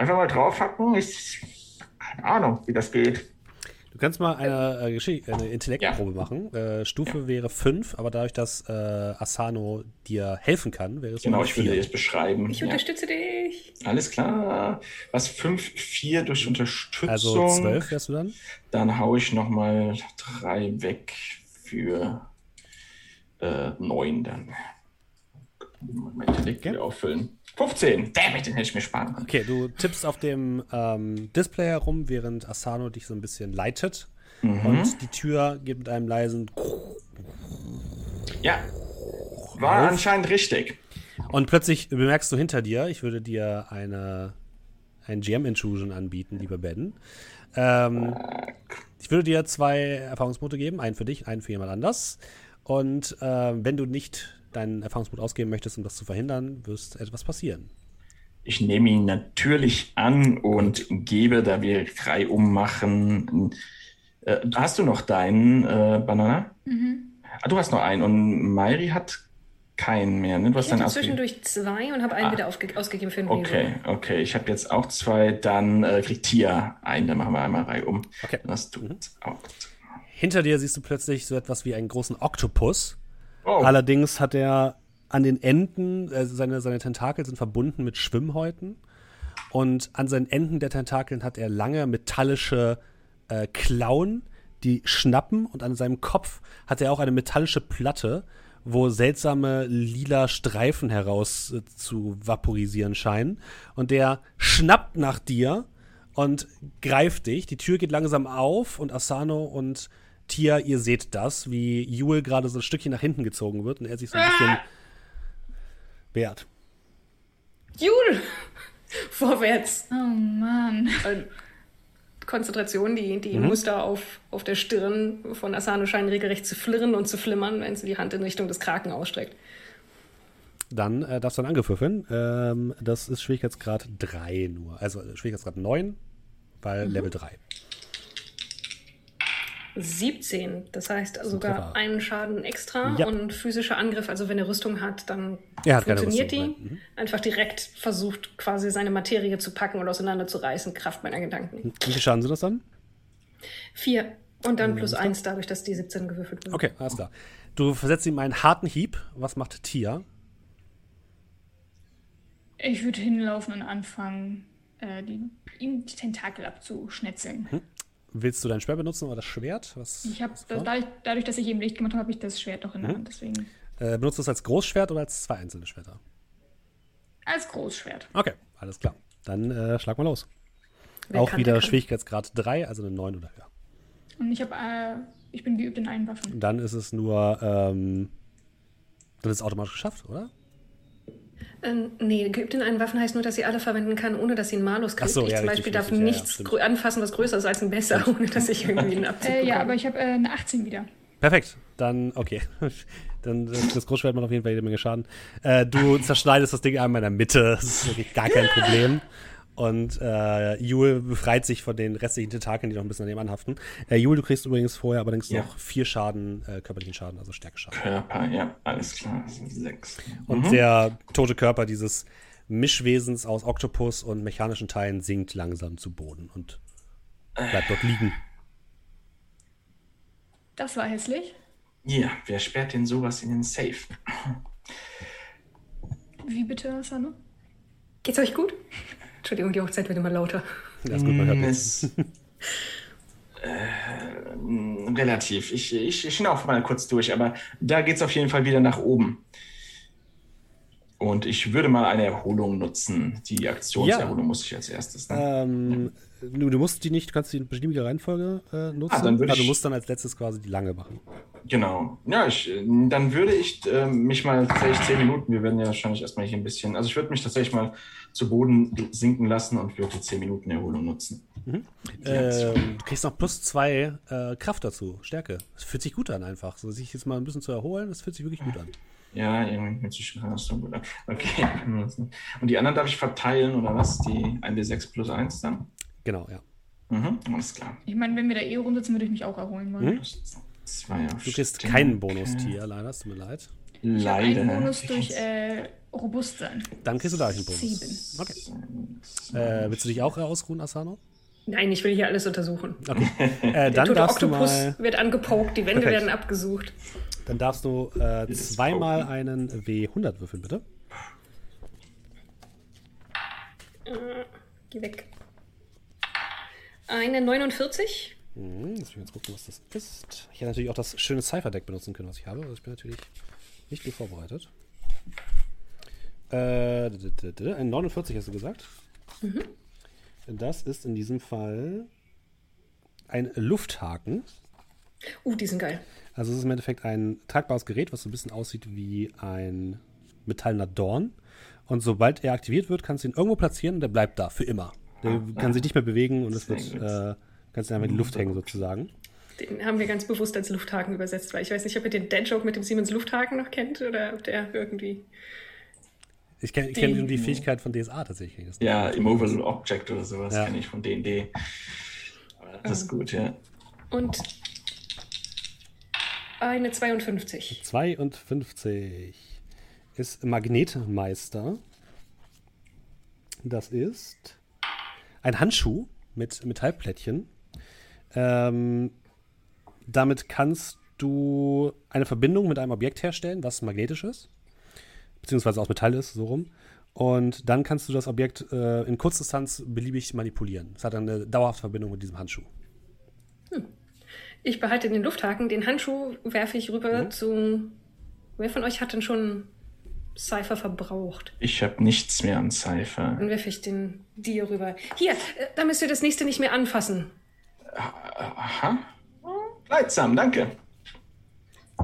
Einfach mal draufhacken. Ich keine Ahnung, wie das geht. Du kannst mal eine, äh, eine Intellektprobe ja. machen. Äh, Stufe ja. wäre 5, aber dadurch, dass äh, Asano dir helfen kann, wäre es Genau, ich würde dir das beschreiben. Ich ja. unterstütze dich. Alles klar. Was 5, 4 durch Unterstützung. Also 12 wärst du dann? Dann haue ich nochmal 3 weg für äh, 9 dann. Mein Intellekt okay. wieder auffüllen. 15. Damn den hätte ich mir sparen können. Okay, du tippst auf dem ähm, Display herum, während Asano dich so ein bisschen leitet. Mhm. Und die Tür geht mit einem leisen. Ja. War auf. anscheinend richtig. Und plötzlich bemerkst du hinter dir, ich würde dir eine, ein GM-Intrusion anbieten, lieber Ben. Ähm, ich würde dir zwei Erfahrungspunkte geben, einen für dich, einen für jemand anders. Und äh, wenn du nicht deinen Erfahrungspunkt ausgeben möchtest, um das zu verhindern, wirst etwas passieren. Ich nehme ihn natürlich an und gebe, da wir drei ummachen. Äh, hast du noch deinen äh, Banana? Mhm. Ah, du hast noch einen und Mairi hat keinen mehr. Ne? Du hast ich hatte zwischendurch zwei und habe einen ah. wieder ausgegeben für den Okay, Video. okay. Ich habe jetzt auch zwei. Dann äh, kriegt Tia einen. Dann machen wir einmal Reihe um. Okay. Das tut mhm. auch. Hinter dir siehst du plötzlich so etwas wie einen großen Oktopus Oh. Allerdings hat er an den Enden, also seine, seine Tentakel sind verbunden mit Schwimmhäuten. Und an seinen Enden der Tentakeln hat er lange metallische äh, Klauen, die schnappen. Und an seinem Kopf hat er auch eine metallische Platte, wo seltsame lila Streifen heraus äh, zu vaporisieren scheinen. Und der schnappt nach dir und greift dich. Die Tür geht langsam auf und Asano und Tia, ihr seht das, wie Jule gerade so ein Stückchen nach hinten gezogen wird und er sich so ein bisschen wehrt. Jule! Vorwärts! Oh Mann. Konzentration, die, die mhm. Muster auf, auf der Stirn von Asano scheinen regelrecht zu flirren und zu flimmern, wenn sie die Hand in Richtung des Kraken ausstreckt. Dann äh, darfst du einen Angriff würfeln. Ähm, das ist Schwierigkeitsgrad 3 nur. Also Schwierigkeitsgrad 9, weil mhm. Level 3. 17. Das heißt sogar einen Schaden extra ja. und physischer Angriff. Also wenn er Rüstung hat, dann hat funktioniert die. Mhm. Einfach direkt versucht, quasi seine Materie zu packen und auseinanderzureißen. Kraft meiner Gedanken. Wie viel Schaden sind das dann? Vier. Und dann plus eins, dadurch, dass die 17 gewürfelt wurden. Okay, alles klar. Du versetzt ihm einen harten Hieb. Was macht Tia? Ich würde hinlaufen und anfangen, äh, die, ihm die Tentakel abzuschnetzeln. Hm. Willst du dein Schwert benutzen oder das Schwert? Was, ich habe dadurch, dadurch, dass ich eben Licht gemacht habe, habe ich das Schwert doch in der mhm. Hand. Deswegen. Äh, benutzt du es als Großschwert oder als zwei einzelne Schwerter? Als Großschwert. Okay, alles klar. Dann äh, schlag mal los. Wer Auch wieder Schwierigkeitsgrad 3, also eine 9 oder höher. Und ich habe, äh, ich bin geübt in allen Waffen. Dann ist es nur, ähm, dann ist es automatisch geschafft, oder? Ähm, nee, geübt in einen Waffen heißt nur, dass sie alle verwenden kann, ohne dass sie einen Malus kriegt. So, ich ja, zum Beispiel darf richtig, nichts ja, anfassen, was größer ist als ein Messer, ohne dass ich irgendwie einen Abzug äh, Ja, aber ich habe äh, eine 18 wieder. Perfekt, dann, okay. dann das Großschwert macht auf jeden Fall jede Menge Schaden. Äh, du zerschneidest das Ding einmal in der Mitte, das ist wirklich gar kein Problem. Und äh, Jule befreit sich von den restlichen Tentakeln, die noch ein bisschen daneben anhaften. Äh, Jule, du kriegst übrigens vorher allerdings ja. noch vier Schaden, äh, körperlichen Schaden, also Stärkeschaden. Körper, ja, alles klar, das sind sechs. Und mhm. der tote Körper dieses Mischwesens aus Oktopus und mechanischen Teilen sinkt langsam zu Boden und bleibt dort liegen. Das war hässlich. Ja, wer sperrt denn sowas in den Safe? Wie bitte, Sano? Geht's euch gut? Entschuldigung, die Hochzeit wird immer lauter. Ja, ist gut, man hört nichts. Äh, relativ. Ich, ich, ich schnaufe mal kurz durch, aber da geht es auf jeden Fall wieder nach oben. Und ich würde mal eine Erholung nutzen. Die Aktionserholung ja. muss ich als erstes. Ne? Ähm, du, du, musst die nicht, du kannst die in bestimmter Reihenfolge äh, nutzen. Ah, dann würde also du musst dann als letztes quasi die lange machen. Genau. Ja, ich, dann würde ich äh, mich mal tatsächlich zehn Minuten, wir werden ja wahrscheinlich erstmal hier ein bisschen, also ich würde mich tatsächlich mal zu Boden sinken lassen und würde die zehn Minuten Erholung nutzen. Mhm. Äh, du kriegst noch plus zwei äh, Kraft dazu, Stärke. Das fühlt sich gut an einfach. So sich jetzt mal ein bisschen zu erholen, das fühlt sich wirklich gut an. Ja, irgendwie mit sich schon so gut an. Okay. Und die anderen darf ich verteilen oder was? Die 1d6 plus 1 dann? Genau, ja. Mhm, alles klar. Ich meine, wenn wir da eh rumsitzen, würde ich mich auch erholen wollen. Mhm. Zwei du kriegst keinen Bonus-Tier, leider, es tut mir leid. Leider. Einen Bonus durch äh, Robustsein. Dann kriegst du da einen Bonus. Sieben. Okay. Äh, willst du dich auch ausruhen, Asano? Nein, ich will hier alles untersuchen. Okay. Äh, dann Der darfst Oktopus du mal... wird angepokt, die Wände Perfekt. werden abgesucht. Dann darfst du äh, zweimal einen W100 würfeln, bitte. Äh, geh weg. Eine 49. Hm, jetzt will ich jetzt gucken, was das ist. Ich hätte natürlich auch das schöne Cypher-Deck benutzen können, was ich habe. Also ich bin natürlich nicht gut vorbereitet. Äh, ein 49 hast du gesagt? Mhm. Das ist in diesem Fall ein Lufthaken. Uh, die sind geil. Also es ist im Endeffekt ein tragbares Gerät, was so ein bisschen aussieht wie ein metallener Dorn. Und sobald er aktiviert wird, kannst du ihn irgendwo platzieren und der bleibt da für immer. Der ah, kann sich nicht mehr bewegen und es wird, äh, kannst du einfach in die Luft hängen sozusagen. Den haben wir ganz bewusst als Lufthaken übersetzt, weil ich weiß nicht, ob ihr den Dead-Joke mit dem Siemens Lufthaken noch kennt oder ob der irgendwie ich kenne kenn nur die Fähigkeit von DSA tatsächlich. Ja, Immovable Object oder sowas ja. kenne ich von D&D. Das ist gut, ja. Und eine 52. 52 ist Magnetmeister. Das ist ein Handschuh mit Metallplättchen. Ähm, damit kannst du eine Verbindung mit einem Objekt herstellen, was magnetisch ist beziehungsweise aus Metall ist, so rum. Und dann kannst du das Objekt äh, in Kurzdistanz beliebig manipulieren. Es hat eine dauerhafte Verbindung mit diesem Handschuh. Hm. Ich behalte den Lufthaken. Den Handschuh werfe ich rüber mhm. zu. Wer von euch hat denn schon Cypher verbraucht? Ich habe nichts mehr an Cypher. Dann werfe ich den dir rüber. Hier, äh, da müsst ihr das nächste nicht mehr anfassen. Aha. Leidsam, danke.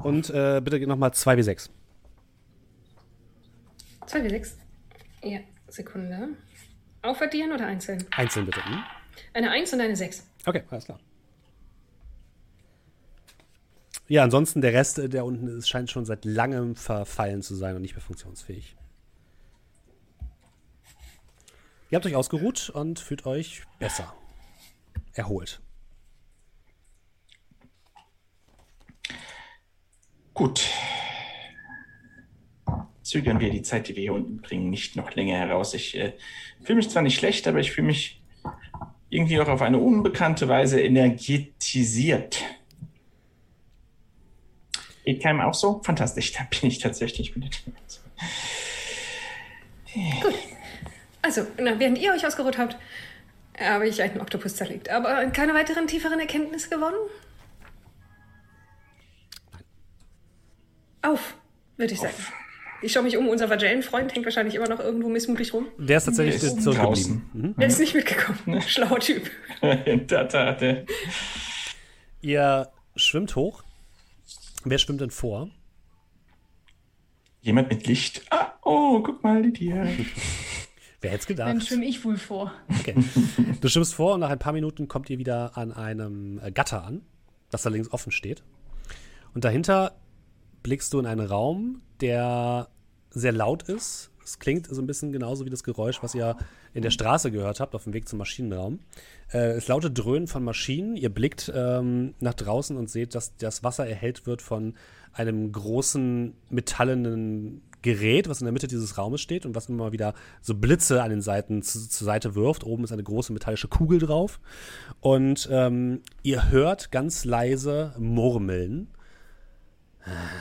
Und äh, bitte nochmal 2 wie 6. 2 wie 6. Ja, Sekunde. Aufaddieren oder einzeln? Einzeln bitte. Hm? Eine 1 und eine 6. Okay, alles klar. Ja, ansonsten der Rest, der unten ist, scheint schon seit langem verfallen zu sein und nicht mehr funktionsfähig. Ihr habt euch ausgeruht und fühlt euch besser. Erholt. Gut zögern wir die Zeit, die wir hier unten bringen, nicht noch länger heraus. Ich äh, fühle mich zwar nicht schlecht, aber ich fühle mich irgendwie auch auf eine unbekannte Weise energetisiert. Geht keinem auch so? Fantastisch, da bin ich tatsächlich mit. Gut. Also, na, während ihr euch ausgeruht habt, habe ich einen Oktopus zerlegt. Aber keine weiteren tieferen Erkenntnisse gewonnen? Auf, würde ich sagen. Auf. Ich schaue mich um, unser Vagellenfreund hängt wahrscheinlich immer noch irgendwo missmutig rum. Der ist tatsächlich der ist zurückgeblieben. Mhm. Der ist nicht mitgekommen. Schlauer Typ. In der Tat. Ihr schwimmt hoch. Wer schwimmt denn vor? Jemand mit Licht. Ah, oh, guck mal, die Tiere. Wer hätte es gedacht? Dann schwimme ich wohl vor. Okay. Du schwimmst vor und nach ein paar Minuten kommt ihr wieder an einem Gatter an, das da links offen steht. Und dahinter blickst du in einen Raum, der sehr laut ist. Es klingt so ein bisschen genauso wie das Geräusch, was ihr in der Straße gehört habt, auf dem Weg zum Maschinenraum. Äh, es laute Dröhnen von Maschinen. Ihr blickt ähm, nach draußen und seht, dass das Wasser erhellt wird von einem großen metallenen Gerät, was in der Mitte dieses Raumes steht und was immer wieder so Blitze an den Seiten zu, zur Seite wirft. Oben ist eine große metallische Kugel drauf. Und ähm, ihr hört ganz leise Murmeln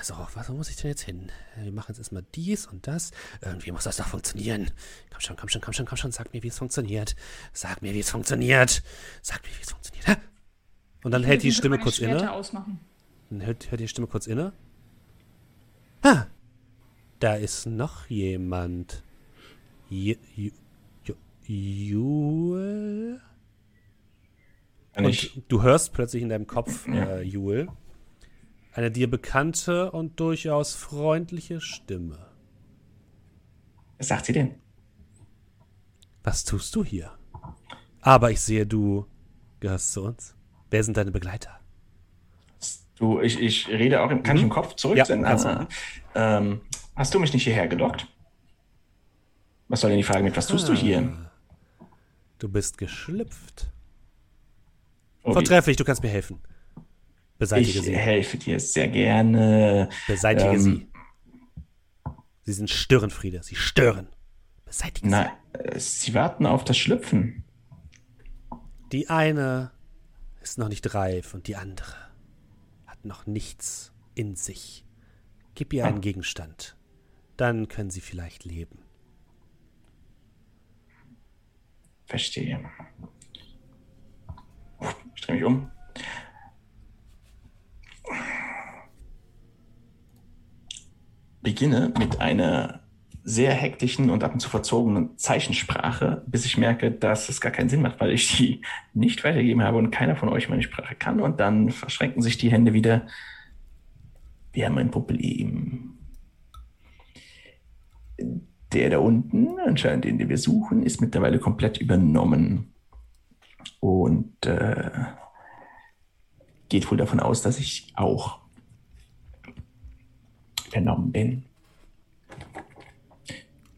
so, was, wo muss ich denn jetzt hin? Wir machen jetzt erstmal dies und das. Irgendwie muss das doch funktionieren. Komm schon, komm schon, komm schon, komm schon. Sag mir, wie es funktioniert. Sag mir, wie es funktioniert. Sag mir, wie es funktioniert. Und dann hält die Stimme kurz inne. Ausmachen. Dann hört, hört die Stimme kurz inne. Ah, Da ist noch jemand. J Jule? Und du hörst plötzlich in deinem Kopf, äh, Jule, eine dir bekannte und durchaus freundliche Stimme. Was sagt sie denn? Was tust du hier? Aber ich sehe, du gehörst zu uns. Wer sind deine Begleiter? Du, ich, ich rede auch, im, kann mhm. ich im Kopf zurücksenden? Ja, also, ähm, hast du mich nicht hierher gelockt? Was soll denn die Frage mit, was tust ah, du hier? Du bist geschlüpft. Oh, Vortrefflich, du kannst mir helfen. Beseitige ich sie. Ich helfe dir sehr gerne. Beseitige ähm, sie. Sie sind Störenfriede. Sie stören. Beseitige na, sie. Äh, sie warten auf das Schlüpfen. Die eine ist noch nicht reif und die andere hat noch nichts in sich. Gib ihr ah. einen Gegenstand. Dann können sie vielleicht leben. Verstehe. Ich drehe mich um. Beginne mit einer sehr hektischen und ab und zu verzogenen Zeichensprache, bis ich merke, dass es gar keinen Sinn macht, weil ich die nicht weitergegeben habe und keiner von euch meine Sprache kann. Und dann verschränken sich die Hände wieder. Wir haben ein Problem. Der da unten, anscheinend den, den wir suchen, ist mittlerweile komplett übernommen. Und äh, geht wohl davon aus, dass ich auch übernommen bin.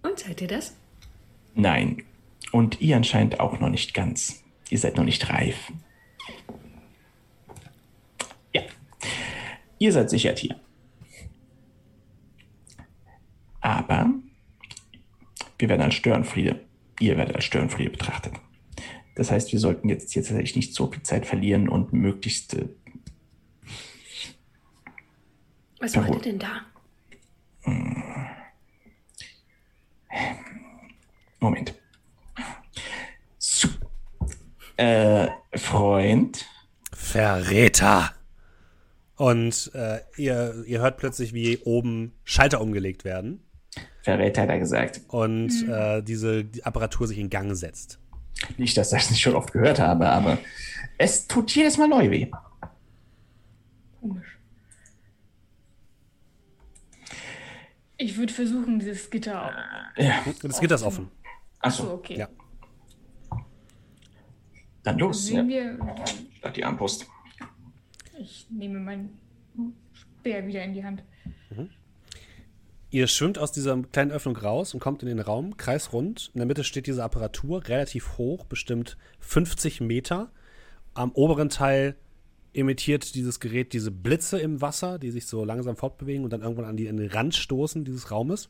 Und seid ihr das? Nein. Und ihr anscheinend auch noch nicht ganz. Ihr seid noch nicht reif. Ja. Ihr seid sicher hier. Aber wir werden als Störenfriede, ihr werdet als Störenfriede betrachtet. Das heißt, wir sollten jetzt, jetzt tatsächlich nicht so viel Zeit verlieren und möglichst. Äh, Was macht ihr denn da? Hm. Moment. So. Äh, Freund. Verräter. Und äh, ihr, ihr hört plötzlich, wie oben Schalter umgelegt werden. Verräter hat er gesagt. Und mhm. äh, diese die Apparatur sich in Gang setzt. Nicht, dass ich das nicht schon oft gehört habe, aber es tut jedes Mal neu weh. Komisch. Ich würde versuchen, dieses Gitter. Ja. Das Gitter ist offen. Achso, Achso okay. Ja. Dann los. Sehen ja. wir. Statt die Armbrust. Ich nehme meinen Speer wieder in die Hand. Mhm. Ihr schwimmt aus dieser kleinen Öffnung raus und kommt in den Raum, kreisrund. In der Mitte steht diese Apparatur, relativ hoch, bestimmt 50 Meter. Am oberen Teil emittiert dieses Gerät diese Blitze im Wasser, die sich so langsam fortbewegen und dann irgendwann an, die, an den Rand stoßen dieses Raumes.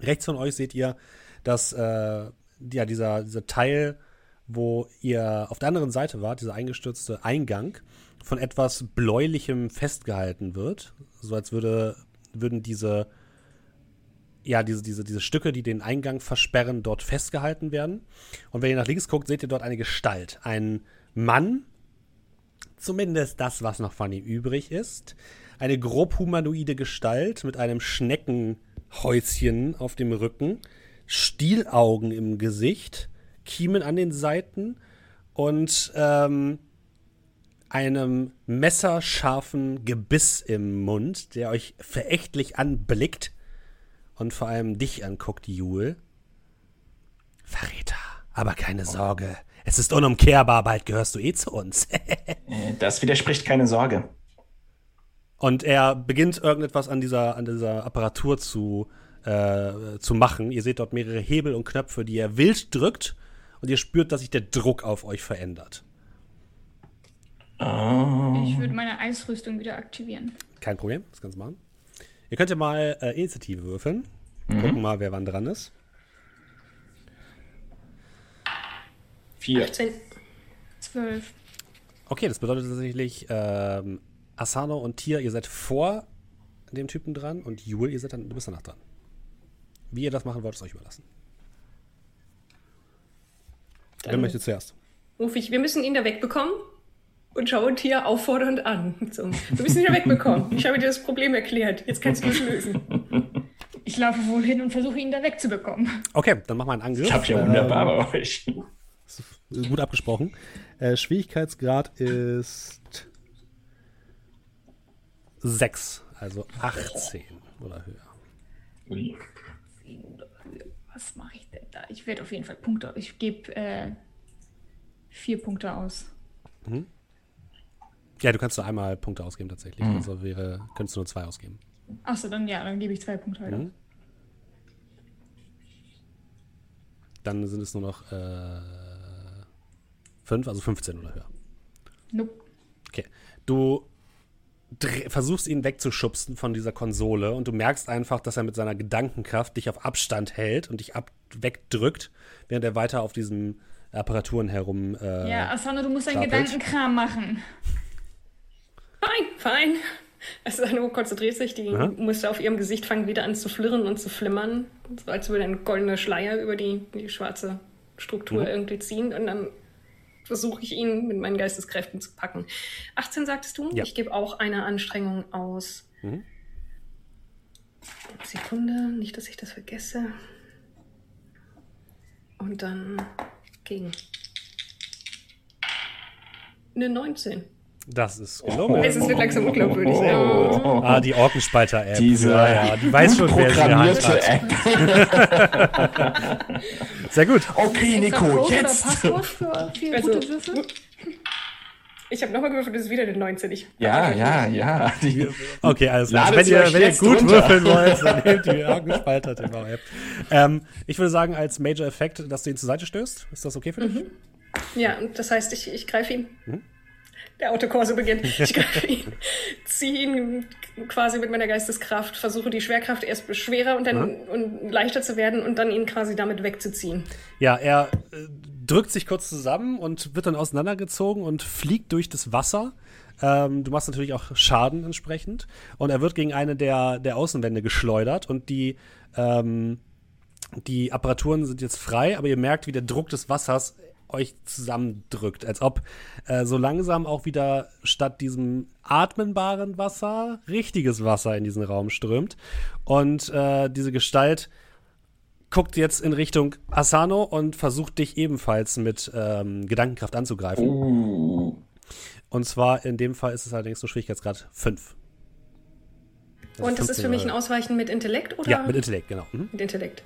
Rechts von euch seht ihr, dass äh, ja, dieser, dieser Teil, wo ihr auf der anderen Seite wart, dieser eingestürzte Eingang, von etwas Bläulichem festgehalten wird. So als würde, würden diese ja, diese, diese, diese Stücke, die den Eingang versperren, dort festgehalten werden. Und wenn ihr nach links guckt, seht ihr dort eine Gestalt. Ein Mann, zumindest das, was noch von ihm übrig ist. Eine grob humanoide Gestalt mit einem Schneckenhäuschen auf dem Rücken, Stielaugen im Gesicht, Kiemen an den Seiten und ähm, einem messerscharfen Gebiss im Mund, der euch verächtlich anblickt und vor allem dich anguckt, Jule. Verräter, aber keine Sorge. Es ist unumkehrbar, bald gehörst du eh zu uns. Äh, das widerspricht keine Sorge. Und er beginnt irgendetwas an dieser, an dieser Apparatur zu, äh, zu machen. Ihr seht dort mehrere Hebel und Knöpfe, die er wild drückt. Und ihr spürt, dass sich der Druck auf euch verändert. Oh. Ich würde meine Eisrüstung wieder aktivieren. Kein Problem, das kannst du machen. Ihr könnt ja mal äh, Initiative würfeln. Mhm. Gucken mal, wer wann dran ist. Vier. 18. Zwölf. Okay, das bedeutet tatsächlich, ähm, Asano und Tia, ihr seid vor dem Typen dran und Jul, ihr seid dann, du bist danach dran. Wie ihr das machen wollt, ist euch überlassen. Dann Wer möchte zuerst? Ruf ich, wir müssen ihn da wegbekommen und schaue Tia auffordernd an. So, wir müssen ihn da wegbekommen. Ich habe dir das Problem erklärt. Jetzt kannst du es lösen. Ich laufe wohl hin und versuche ihn da wegzubekommen. Okay, dann mach mal einen Angriff. Ich hab ja wunderbar ähm, bei euch. Gut abgesprochen. Äh, Schwierigkeitsgrad ist 6, also 18 oder höher. Ui. Was mache ich denn da? Ich werde auf jeden Fall Punkte. Ich gebe äh, vier Punkte aus. Mhm. Ja, du kannst nur einmal Punkte ausgeben tatsächlich. Mhm. Also wäre, könntest du nur zwei ausgeben. Achso, dann ja, dann gebe ich zwei Punkte halt mhm. Dann sind es nur noch äh, fünf, also 15 oder höher. Nope. Okay. Du versuchst ihn wegzuschubsen von dieser Konsole und du merkst einfach, dass er mit seiner Gedankenkraft dich auf Abstand hält und dich ab wegdrückt, während er weiter auf diesen Apparaturen herum. Äh, ja, Asano, du musst deinen Gedankenkram machen. Fein, fein. Asano konzentriert sich, die Aha. Muster auf ihrem Gesicht fangen wieder an zu flirren und zu flimmern, so als würde ein goldener Schleier über die, die schwarze Struktur mhm. irgendwie ziehen und dann versuche ich ihn mit meinen Geisteskräften zu packen. 18 sagtest du? Ja. Ich gebe auch eine Anstrengung aus. Mhm. Sekunde, nicht, dass ich das vergesse. Und dann gegen eine 19. Das ist gelungen. Es wird langsam unglaubwürdig. Oh, oh, oh, ah, die Orkenspalter-App. Diese, ja, ja, die weiß schon, wer sie App. Sehr gut. Okay, Nico, jetzt. Passwort für vier also, gute Würfel? Ich habe nochmal gewürfelt, das ist wieder eine 19. Ich ja, ja, ja. okay, alles klar. Also wenn, ihr, wenn ihr gut runter. würfeln wollt, dann nehmt die Orkenspalter TV-App. Ähm, ich würde sagen, als Major Effekt, dass du ihn zur Seite stößt. Ist das okay für dich? Mhm. Ja, das heißt, ich, ich greife ihn. Mhm der Autokorso beginnt. Ich greife ihn, ziehe ihn quasi mit meiner Geisteskraft, versuche die Schwerkraft erst schwerer und dann ja. und leichter zu werden und dann ihn quasi damit wegzuziehen. Ja, er äh, drückt sich kurz zusammen und wird dann auseinandergezogen und fliegt durch das Wasser. Ähm, du machst natürlich auch Schaden entsprechend. Und er wird gegen eine der, der Außenwände geschleudert und die, ähm, die Apparaturen sind jetzt frei, aber ihr merkt, wie der Druck des Wassers euch zusammendrückt, als ob äh, so langsam auch wieder statt diesem atmenbaren Wasser richtiges Wasser in diesen Raum strömt. Und äh, diese Gestalt guckt jetzt in Richtung Asano und versucht dich ebenfalls mit ähm, Gedankenkraft anzugreifen. Uh. Und zwar in dem Fall ist es allerdings nur Schwierigkeitsgrad 5. Also und das ist für mich ein Ausweichen mit Intellekt, oder? Ja, mit Intellekt, genau. Mhm. Mit Intellekt.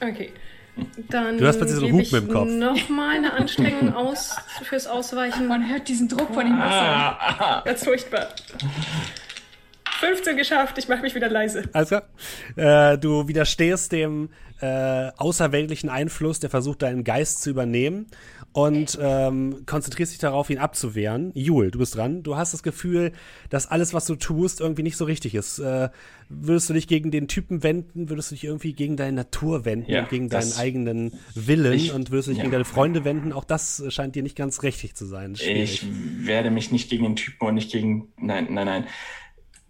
Okay. Dann du hast plötzlich so einen Hub im Kopf. Nochmal eine Anstrengung aus fürs Ausweichen. Man hört diesen Druck von ihm Wasser. Ganz furchtbar. 15 geschafft, ich mache mich wieder leise. Alles klar. Äh, du widerstehst dem äh, außerweltlichen Einfluss, der versucht, deinen Geist zu übernehmen und ähm, konzentrierst dich darauf, ihn abzuwehren. Jul, du bist dran. Du hast das Gefühl, dass alles, was du tust, irgendwie nicht so richtig ist. Äh, würdest du dich gegen den Typen wenden? Würdest du dich irgendwie gegen deine Natur wenden, ja, gegen deinen eigenen Willen ich, und würdest du dich ja. gegen deine Freunde wenden? Auch das scheint dir nicht ganz richtig zu sein. Ich werde mich nicht gegen den Typen und nicht gegen. Nein, nein, nein.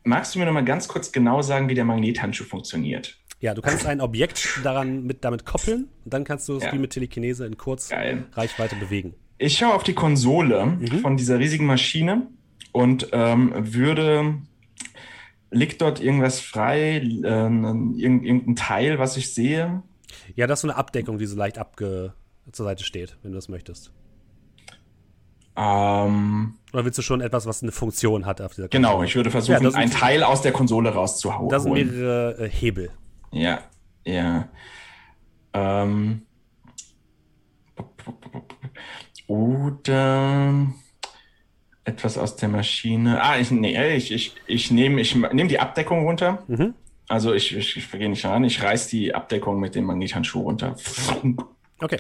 Magst du mir noch mal ganz kurz genau sagen, wie der Magnethandschuh funktioniert? Ja, du kannst ein Objekt daran mit, damit koppeln und dann kannst du es ja. wie mit Telekinese in Kurzreichweite bewegen. Ich schaue auf die Konsole mhm. von dieser riesigen Maschine und ähm, würde. Liegt dort irgendwas frei, äh, irgendein Teil, was ich sehe? Ja, das ist so eine Abdeckung, die so leicht abge zur Seite steht, wenn du das möchtest. Ähm, Oder willst du schon etwas, was eine Funktion hat auf dieser Konsole? Genau, ich würde versuchen, ja, ein Teil aus der Konsole rauszuhauen. Das sind mehrere äh, Hebel. Ja, ja. Ähm, oder etwas aus der Maschine. Ah, ich, nee, ich, ich, ich nehme ich nehm die Abdeckung runter. Mhm. Also ich, ich, ich gehe nicht ran, ich reiß die Abdeckung mit dem Magnethandschuh runter. Okay.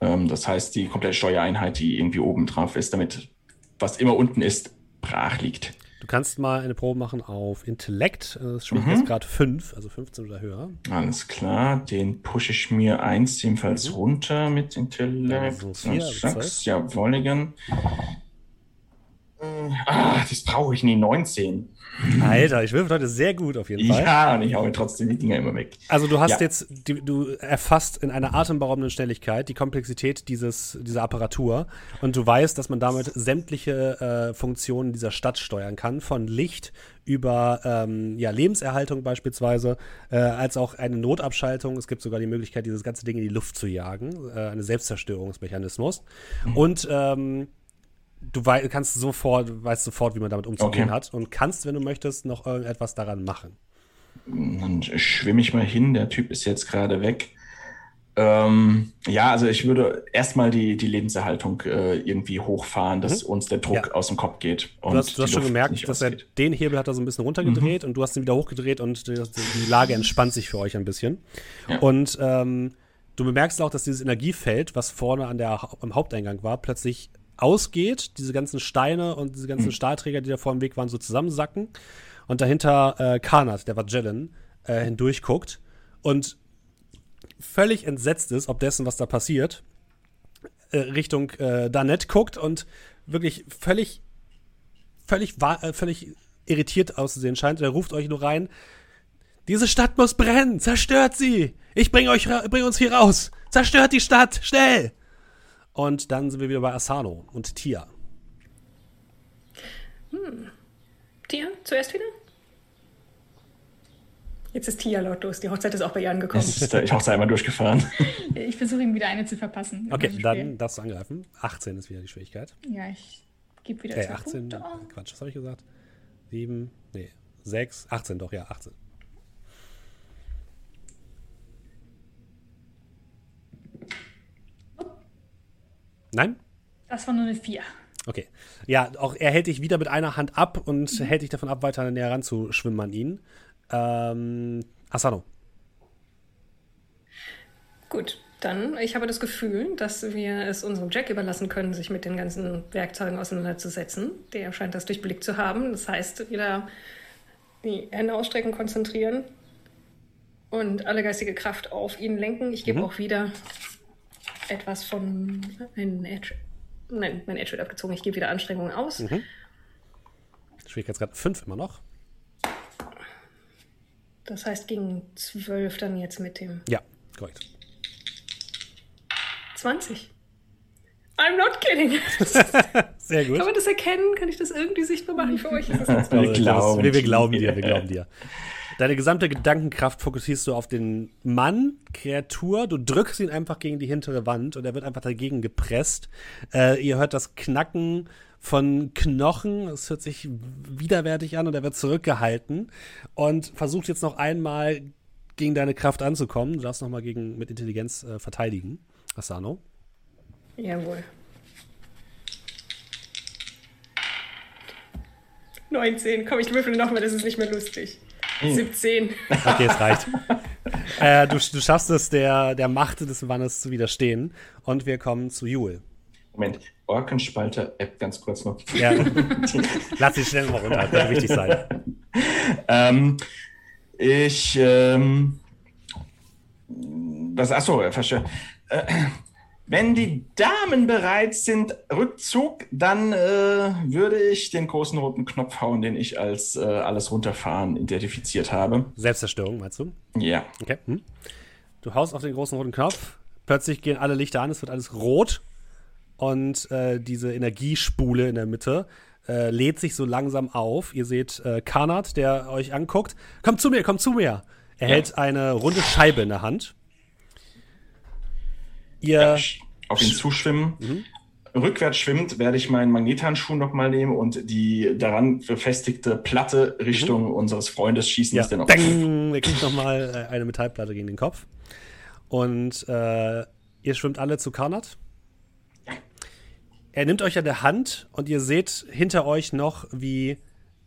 Ähm, das heißt, die komplette Steuereinheit, die irgendwie oben drauf ist, damit was immer unten ist, brach liegt. Du kannst mal eine Probe machen auf Intellekt. Das ist schon mhm. Grad 5, also 15 oder höher. Alles klar, den pushe ich mir eins ebenfalls mhm. runter mit Intellekt. Ja, so vier, 6, jawolligen. Ah, das brauche ich nie, 19. Alter, ich würfel heute sehr gut auf jeden Fall. Ja, und ich hau mir trotzdem die Dinger immer weg. Also du hast Ja. jetzt, die, du erfasst in einer atemberaubenden Schnelligkeit die Komplexität dieses, dieser Apparatur und du weißt, dass man damit sämtliche äh, Funktionen dieser Stadt steuern kann, von Licht über ähm, ja, Lebenserhaltung beispielsweise, äh, als auch eine Notabschaltung. Es gibt sogar die Möglichkeit, dieses ganze Ding in die Luft zu jagen, äh, eine Selbstzerstörungsmechanismus. Und ähm, du wei kannst sofort, weißt sofort, wie man damit umzugehen Okay. hat und kannst, wenn du möchtest, noch irgendetwas daran machen. Dann schwimme ich mal hin, der Typ ist jetzt gerade weg. Ähm, ja, also ich würde erstmal die, die Lebenserhaltung äh, irgendwie hochfahren, dass uns der Druck Mhm. Ja. aus dem Kopf geht. Du hast, du hast schon gemerkt, dass er den Hebel hat er so ein bisschen runtergedreht und du hast ihn wieder hochgedreht und die, die Lage entspannt sich für euch ein bisschen. Ja. Und ähm, du bemerkst auch, dass dieses Energiefeld, was vorne an der, am Haupteingang war, plötzlich ausgeht, diese ganzen Steine und diese ganzen Stahlträger, die da vor dem Weg waren, so zusammensacken und dahinter äh, Karnat, der Vagellan, äh, hindurchguckt und völlig entsetzt ist, ob dessen, was da passiert, äh, Richtung äh, Danette guckt und wirklich völlig völlig, äh, völlig irritiert auszusehen scheint. Er ruft euch nur rein: Diese Stadt muss brennen! Zerstört sie! Ich bring euch, bring uns hier raus! Zerstört die Stadt! Schnell! Und dann sind wir wieder bei Asano und Tia. Tia, zuerst wieder? Jetzt ist Tia lautlos. Die Hochzeit ist auch bei ihr angekommen. Das ist, ich habe einmal durchgefahren. Ich versuche ihm wieder eine zu verpassen. Okay, meinem dann darfst du angreifen. 18 ist wieder die Schwierigkeit. Ja, ich gebe wieder Äh, zwei 18, Punkte. Quatsch, was habe ich gesagt? 7, nee, 6, 18 doch, ja, 18. Nein? Das war nur eine 4. Okay. Ja, auch er hält dich wieder mit einer Hand ab und hält dich davon ab, weiter näher ranzuschwimmen an ihn. Ähm, Asano. Gut, dann, ich habe das Gefühl, dass wir es unserem Jack überlassen können, sich mit den ganzen Werkzeugen auseinanderzusetzen. Der scheint das durchblickt zu haben. Das heißt, wieder die Hände ausstrecken, konzentrieren und alle geistige Kraft auf ihn lenken. Ich gebe auch wieder etwas von einem Edge. Nein, mein Edge wird abgezogen. Ich gebe wieder Anstrengungen aus. Schwierigkeitsgrad 5 immer noch. Das heißt, gegen 12 dann jetzt mit dem Ja, korrekt. 20. I'm not kidding. Sehr gut. Kann man das erkennen? Kann ich das irgendwie sichtbar machen für euch? Ist Wir Also, glauben wir, wir glauben dir, wir glauben dir. Deine gesamte Gedankenkraft fokussierst du auf den Mann, Kreatur. Du drückst ihn einfach gegen die hintere Wand und er wird einfach dagegen gepresst. Äh, ihr hört das Knacken von Knochen. Es hört sich widerwärtig an und er wird zurückgehalten und versucht jetzt noch einmal gegen deine Kraft anzukommen. Du darfst noch mal gegen mit Intelligenz äh, verteidigen, Asano. Jawohl. 19. Komm, ich würfel nochmal, das ist nicht mehr lustig. 17. Okay, es reicht. äh, du, du schaffst es, der, der Macht des Mannes zu widerstehen. Und wir kommen zu Jule. Moment, Orkenspalter App ganz kurz noch. Ja. Lass sie schnell mal runter, das könnte wichtig sein. Ähm, ich, ähm, was, achso, verstehe. Äh, wenn die Damen bereit sind, Rückzug, dann äh, würde ich den großen roten Knopf hauen, den ich als äh, alles runterfahren identifiziert habe. Selbstzerstörung, meinst du? Ja. Okay. Hm. Du haust auf den großen roten Knopf. Plötzlich gehen alle Lichter an, es wird alles rot. Und äh, diese Energiespule in der Mitte äh, lädt sich so langsam auf. Ihr seht äh, Karnat, der euch anguckt. Kommt zu mir, kommt zu mir. Er Ja. hält eine runde Scheibe in der Hand. Ihr. Auf ihn zuschwimmen. Rückwärts schwimmend werde ich meinen Magnethandschuh nochmal nehmen und die daran befestigte Platte Richtung unseres Freundes schießen. Ja, dass der noch dang, er kriegt nochmal äh, eine Metallplatte gegen den Kopf. Und äh, ihr schwimmt alle zu Karnat. Er nimmt euch an der Hand und ihr seht hinter euch noch, wie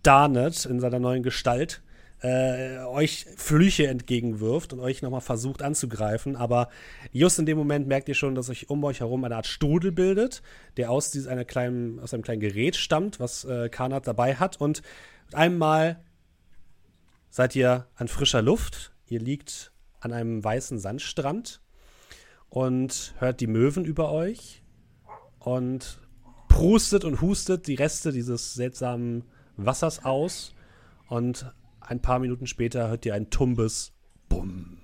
Darnet in seiner neuen Gestalt äh, euch Flüche entgegenwirft und euch nochmal versucht anzugreifen. Aber just in dem Moment merkt ihr schon, dass sich um euch herum eine Art Strudel bildet, der aus, einer kleinen, aus einem kleinen Gerät stammt, was äh, Karnat dabei hat. Und mit einem seid ihr an frischer Luft. Ihr liegt an einem weißen Sandstrand und hört die Möwen über euch und prustet und hustet die Reste dieses seltsamen Wassers aus. Und ein paar Minuten später hört ihr ein tumbes Bumm.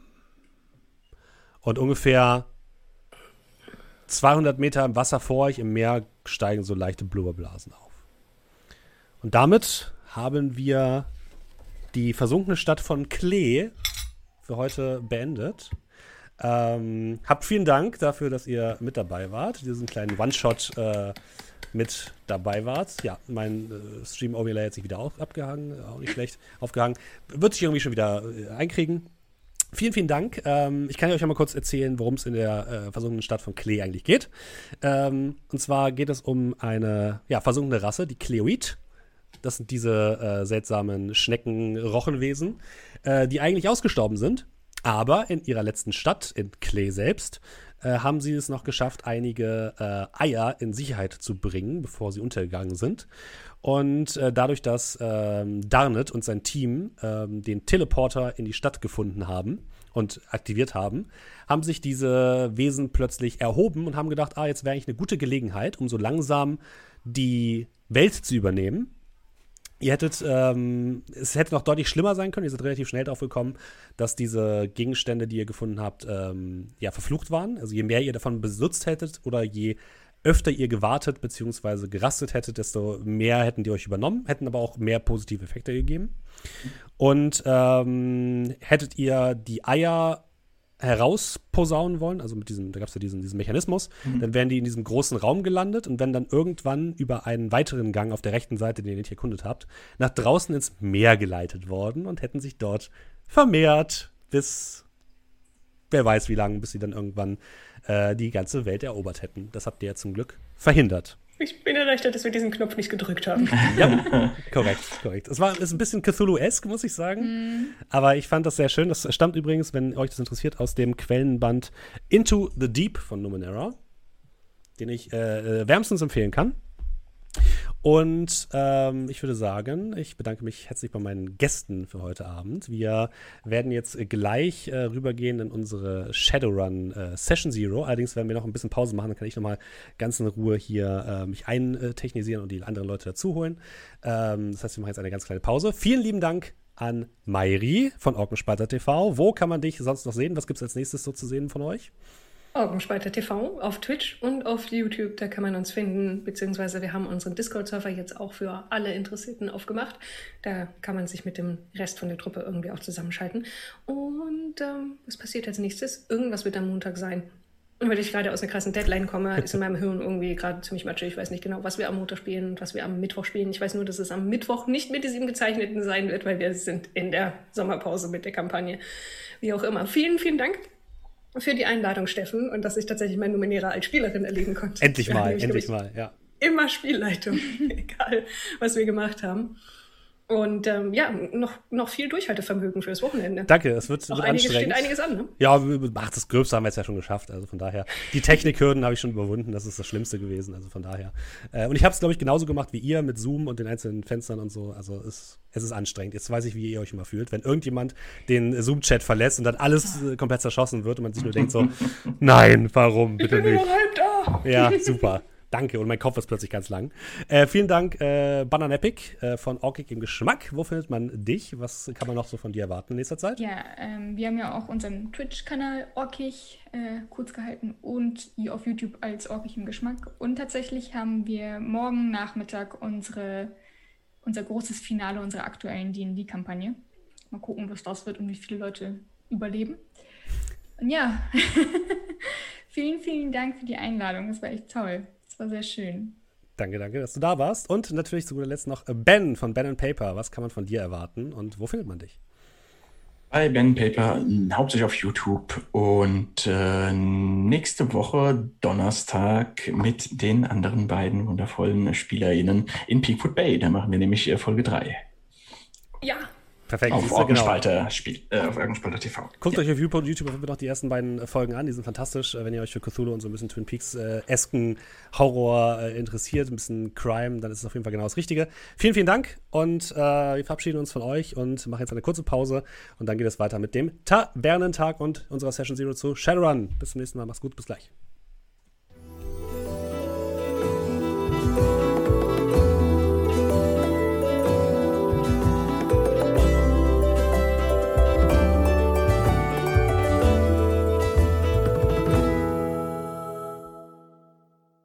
Und ungefähr 200 Meter im Wasser vor euch im Meer steigen so leichte Blubberblasen auf. Und damit haben wir die versunkene Stadt von Klee für heute beendet. Ähm, habt vielen Dank dafür, dass ihr mit dabei wart, diesen kleinen One-Shot äh, mit dabei wart. Ja, mein äh, Stream Overlay hat sich wieder auch abgehangen, auch nicht schlecht aufgehangen. Wird sich irgendwie schon wieder äh, einkriegen. Vielen, vielen Dank. Ähm, ich kann euch ja mal kurz erzählen, worum es in der äh, versunkenen Stadt von Klee eigentlich geht. Ähm, und zwar geht es um eine ja, versunkene Rasse, die Kleoid. Das sind diese äh, seltsamen Schnecken-Rochenwesen, äh, die eigentlich ausgestorben sind. Aber in ihrer letzten Stadt, in Klee selbst, äh, haben sie es noch geschafft, einige äh, Eier in Sicherheit zu bringen, bevor sie untergegangen sind. Und äh, dadurch, dass ähm, Darnet und sein Team ähm, den Teleporter in die Stadt gefunden haben und aktiviert haben, haben sich diese Wesen plötzlich erhoben und haben gedacht, ah, jetzt wäre eigentlich eine gute Gelegenheit, um so langsam die Welt zu übernehmen. Ihr hättet, ähm, es hätte noch deutlich schlimmer sein können. Ihr seid relativ schnell darauf gekommen, dass diese Gegenstände, die ihr gefunden habt, ähm, ja, verflucht waren. Also je mehr ihr davon besitzt hättet oder je öfter ihr gewartet bzw. gerastet hättet, desto mehr hätten die euch übernommen, hätten aber auch mehr positive Effekte gegeben. Und ähm, hättet ihr die Eier herausposaunen wollen, also mit diesem, da gab es ja diesen, diesen Mechanismus, mhm. dann wären die in diesem großen Raum gelandet und wenn dann irgendwann über einen weiteren Gang auf der rechten Seite, den ihr nicht erkundet habt, nach draußen ins Meer geleitet worden und hätten sich dort vermehrt bis wer weiß wie lange, bis sie dann irgendwann äh, die ganze Welt erobert hätten. Das habt ihr ja zum Glück verhindert. Ich bin erleichtert, dass wir diesen Knopf nicht gedrückt haben. ja, korrekt, korrekt. Es war ist ein bisschen Cthulhu-esque, muss ich sagen. Mm. Aber ich fand das sehr schön. Das stammt übrigens, wenn euch das interessiert, aus dem Quellenband Into the Deep von Numenera, den ich äh, äh wärmstens empfehlen kann. Und ähm, ich würde sagen, ich bedanke mich herzlich bei meinen Gästen für heute Abend. Wir werden jetzt gleich äh, rübergehen in unsere Shadowrun äh, Session Zero. Allerdings werden wir noch ein bisschen Pause machen, dann kann ich nochmal ganz in Ruhe hier äh, mich eintechnisieren und die anderen Leute dazu holen. Ähm, das heißt, wir machen jetzt eine ganz kleine Pause. Vielen lieben Dank an Mairi von Orkenspalter TV. Wo kann man dich sonst noch sehen? Was gibt es als nächstes so zu sehen von euch? Augenspalter TV auf Twitch und auf YouTube, da kann man uns finden, beziehungsweise wir haben unseren Discord-Server jetzt auch für alle Interessierten aufgemacht. Da kann man sich mit dem Rest von der Truppe irgendwie auch zusammenschalten. Und ähm, was passiert als nächstes? Irgendwas wird am Montag sein. Und weil ich gerade aus einer krassen Deadline komme, ist in meinem Hirn irgendwie gerade ziemlich matschig. Ich weiß nicht genau, was wir am Montag spielen und was wir am Mittwoch spielen. Ich weiß nur, dass es am Mittwoch nicht mit diesem gezeichneten sein wird, weil wir sind in der Sommerpause mit der Kampagne. Wie auch immer. Vielen, vielen Dank für die Einladung, Steffen, und dass ich tatsächlich meine Numenera als Spielerin erleben konnte. Endlich mal, endlich mal, ja. Immer Spielleitung, egal was wir gemacht haben. Und ähm, ja, noch, noch viel Durchhaltevermögen fürs Wochenende. Danke, es wird, wird einiges, anstrengend. Steht einiges an, ne? Ja, ach, das Gröbste haben wir jetzt ja schon geschafft. Also von daher. Die Technikhürden habe ich schon überwunden. Das ist das Schlimmste gewesen. Also von daher. Äh, und ich habe es, glaube ich, genauso gemacht wie ihr mit Zoom und den einzelnen Fenstern und so. Also es, es ist anstrengend. Jetzt weiß ich, wie ihr euch immer fühlt. Wenn irgendjemand den Zoom-Chat verlässt und dann alles äh, komplett zerschossen wird und man sich nur denkt so, nein, warum, bitte ich bin nicht. Halb da. Ja, super. Danke, und mein Kopf ist plötzlich ganz lang. Äh, vielen Dank, äh, Banan Epic äh, von Orkig im Geschmack. Wo findet man dich? Was kann man noch so von dir erwarten in nächster Zeit? Ja, ähm, wir haben ja auch unseren Twitch-Kanal Orkig äh, kurz gehalten und auf YouTube als Orkig im Geschmack. Und tatsächlich haben wir morgen Nachmittag unsere, unser großes Finale unserer aktuellen D&D-Kampagne. Mal gucken, was das wird und wie viele Leute überleben. Und ja, vielen, vielen Dank für die Einladung. Das war echt toll war sehr schön. Danke, danke, dass du da warst. Und natürlich zu guter Letzt noch Ben von Ben Paper. Was kann man von dir erwarten und wo findet man dich? Bei Ben Paper hauptsächlich auf YouTube und äh, nächste Woche Donnerstag mit den anderen beiden wundervollen SpielerInnen in Peakwood Bay. Da machen wir nämlich äh, Folge 3. Ja, Perfekt. Auf Orgenspalter, genau. Äh, auf Orgenspalter TV. Guckt ja. euch auf YouTube, YouTube noch die ersten beiden Folgen an. Die sind fantastisch, äh, wenn ihr euch für Cthulhu und so ein bisschen Twin Peaks-esken äh, Horror äh, interessiert, ein bisschen Crime, dann ist es auf jeden Fall genau das Richtige. Vielen, vielen Dank und äh, wir verabschieden uns von euch und machen jetzt eine kurze Pause und dann geht es weiter mit dem Tavernentag und unserer Session Zero zu Shadowrun. Bis zum nächsten Mal. Macht's gut. Bis gleich.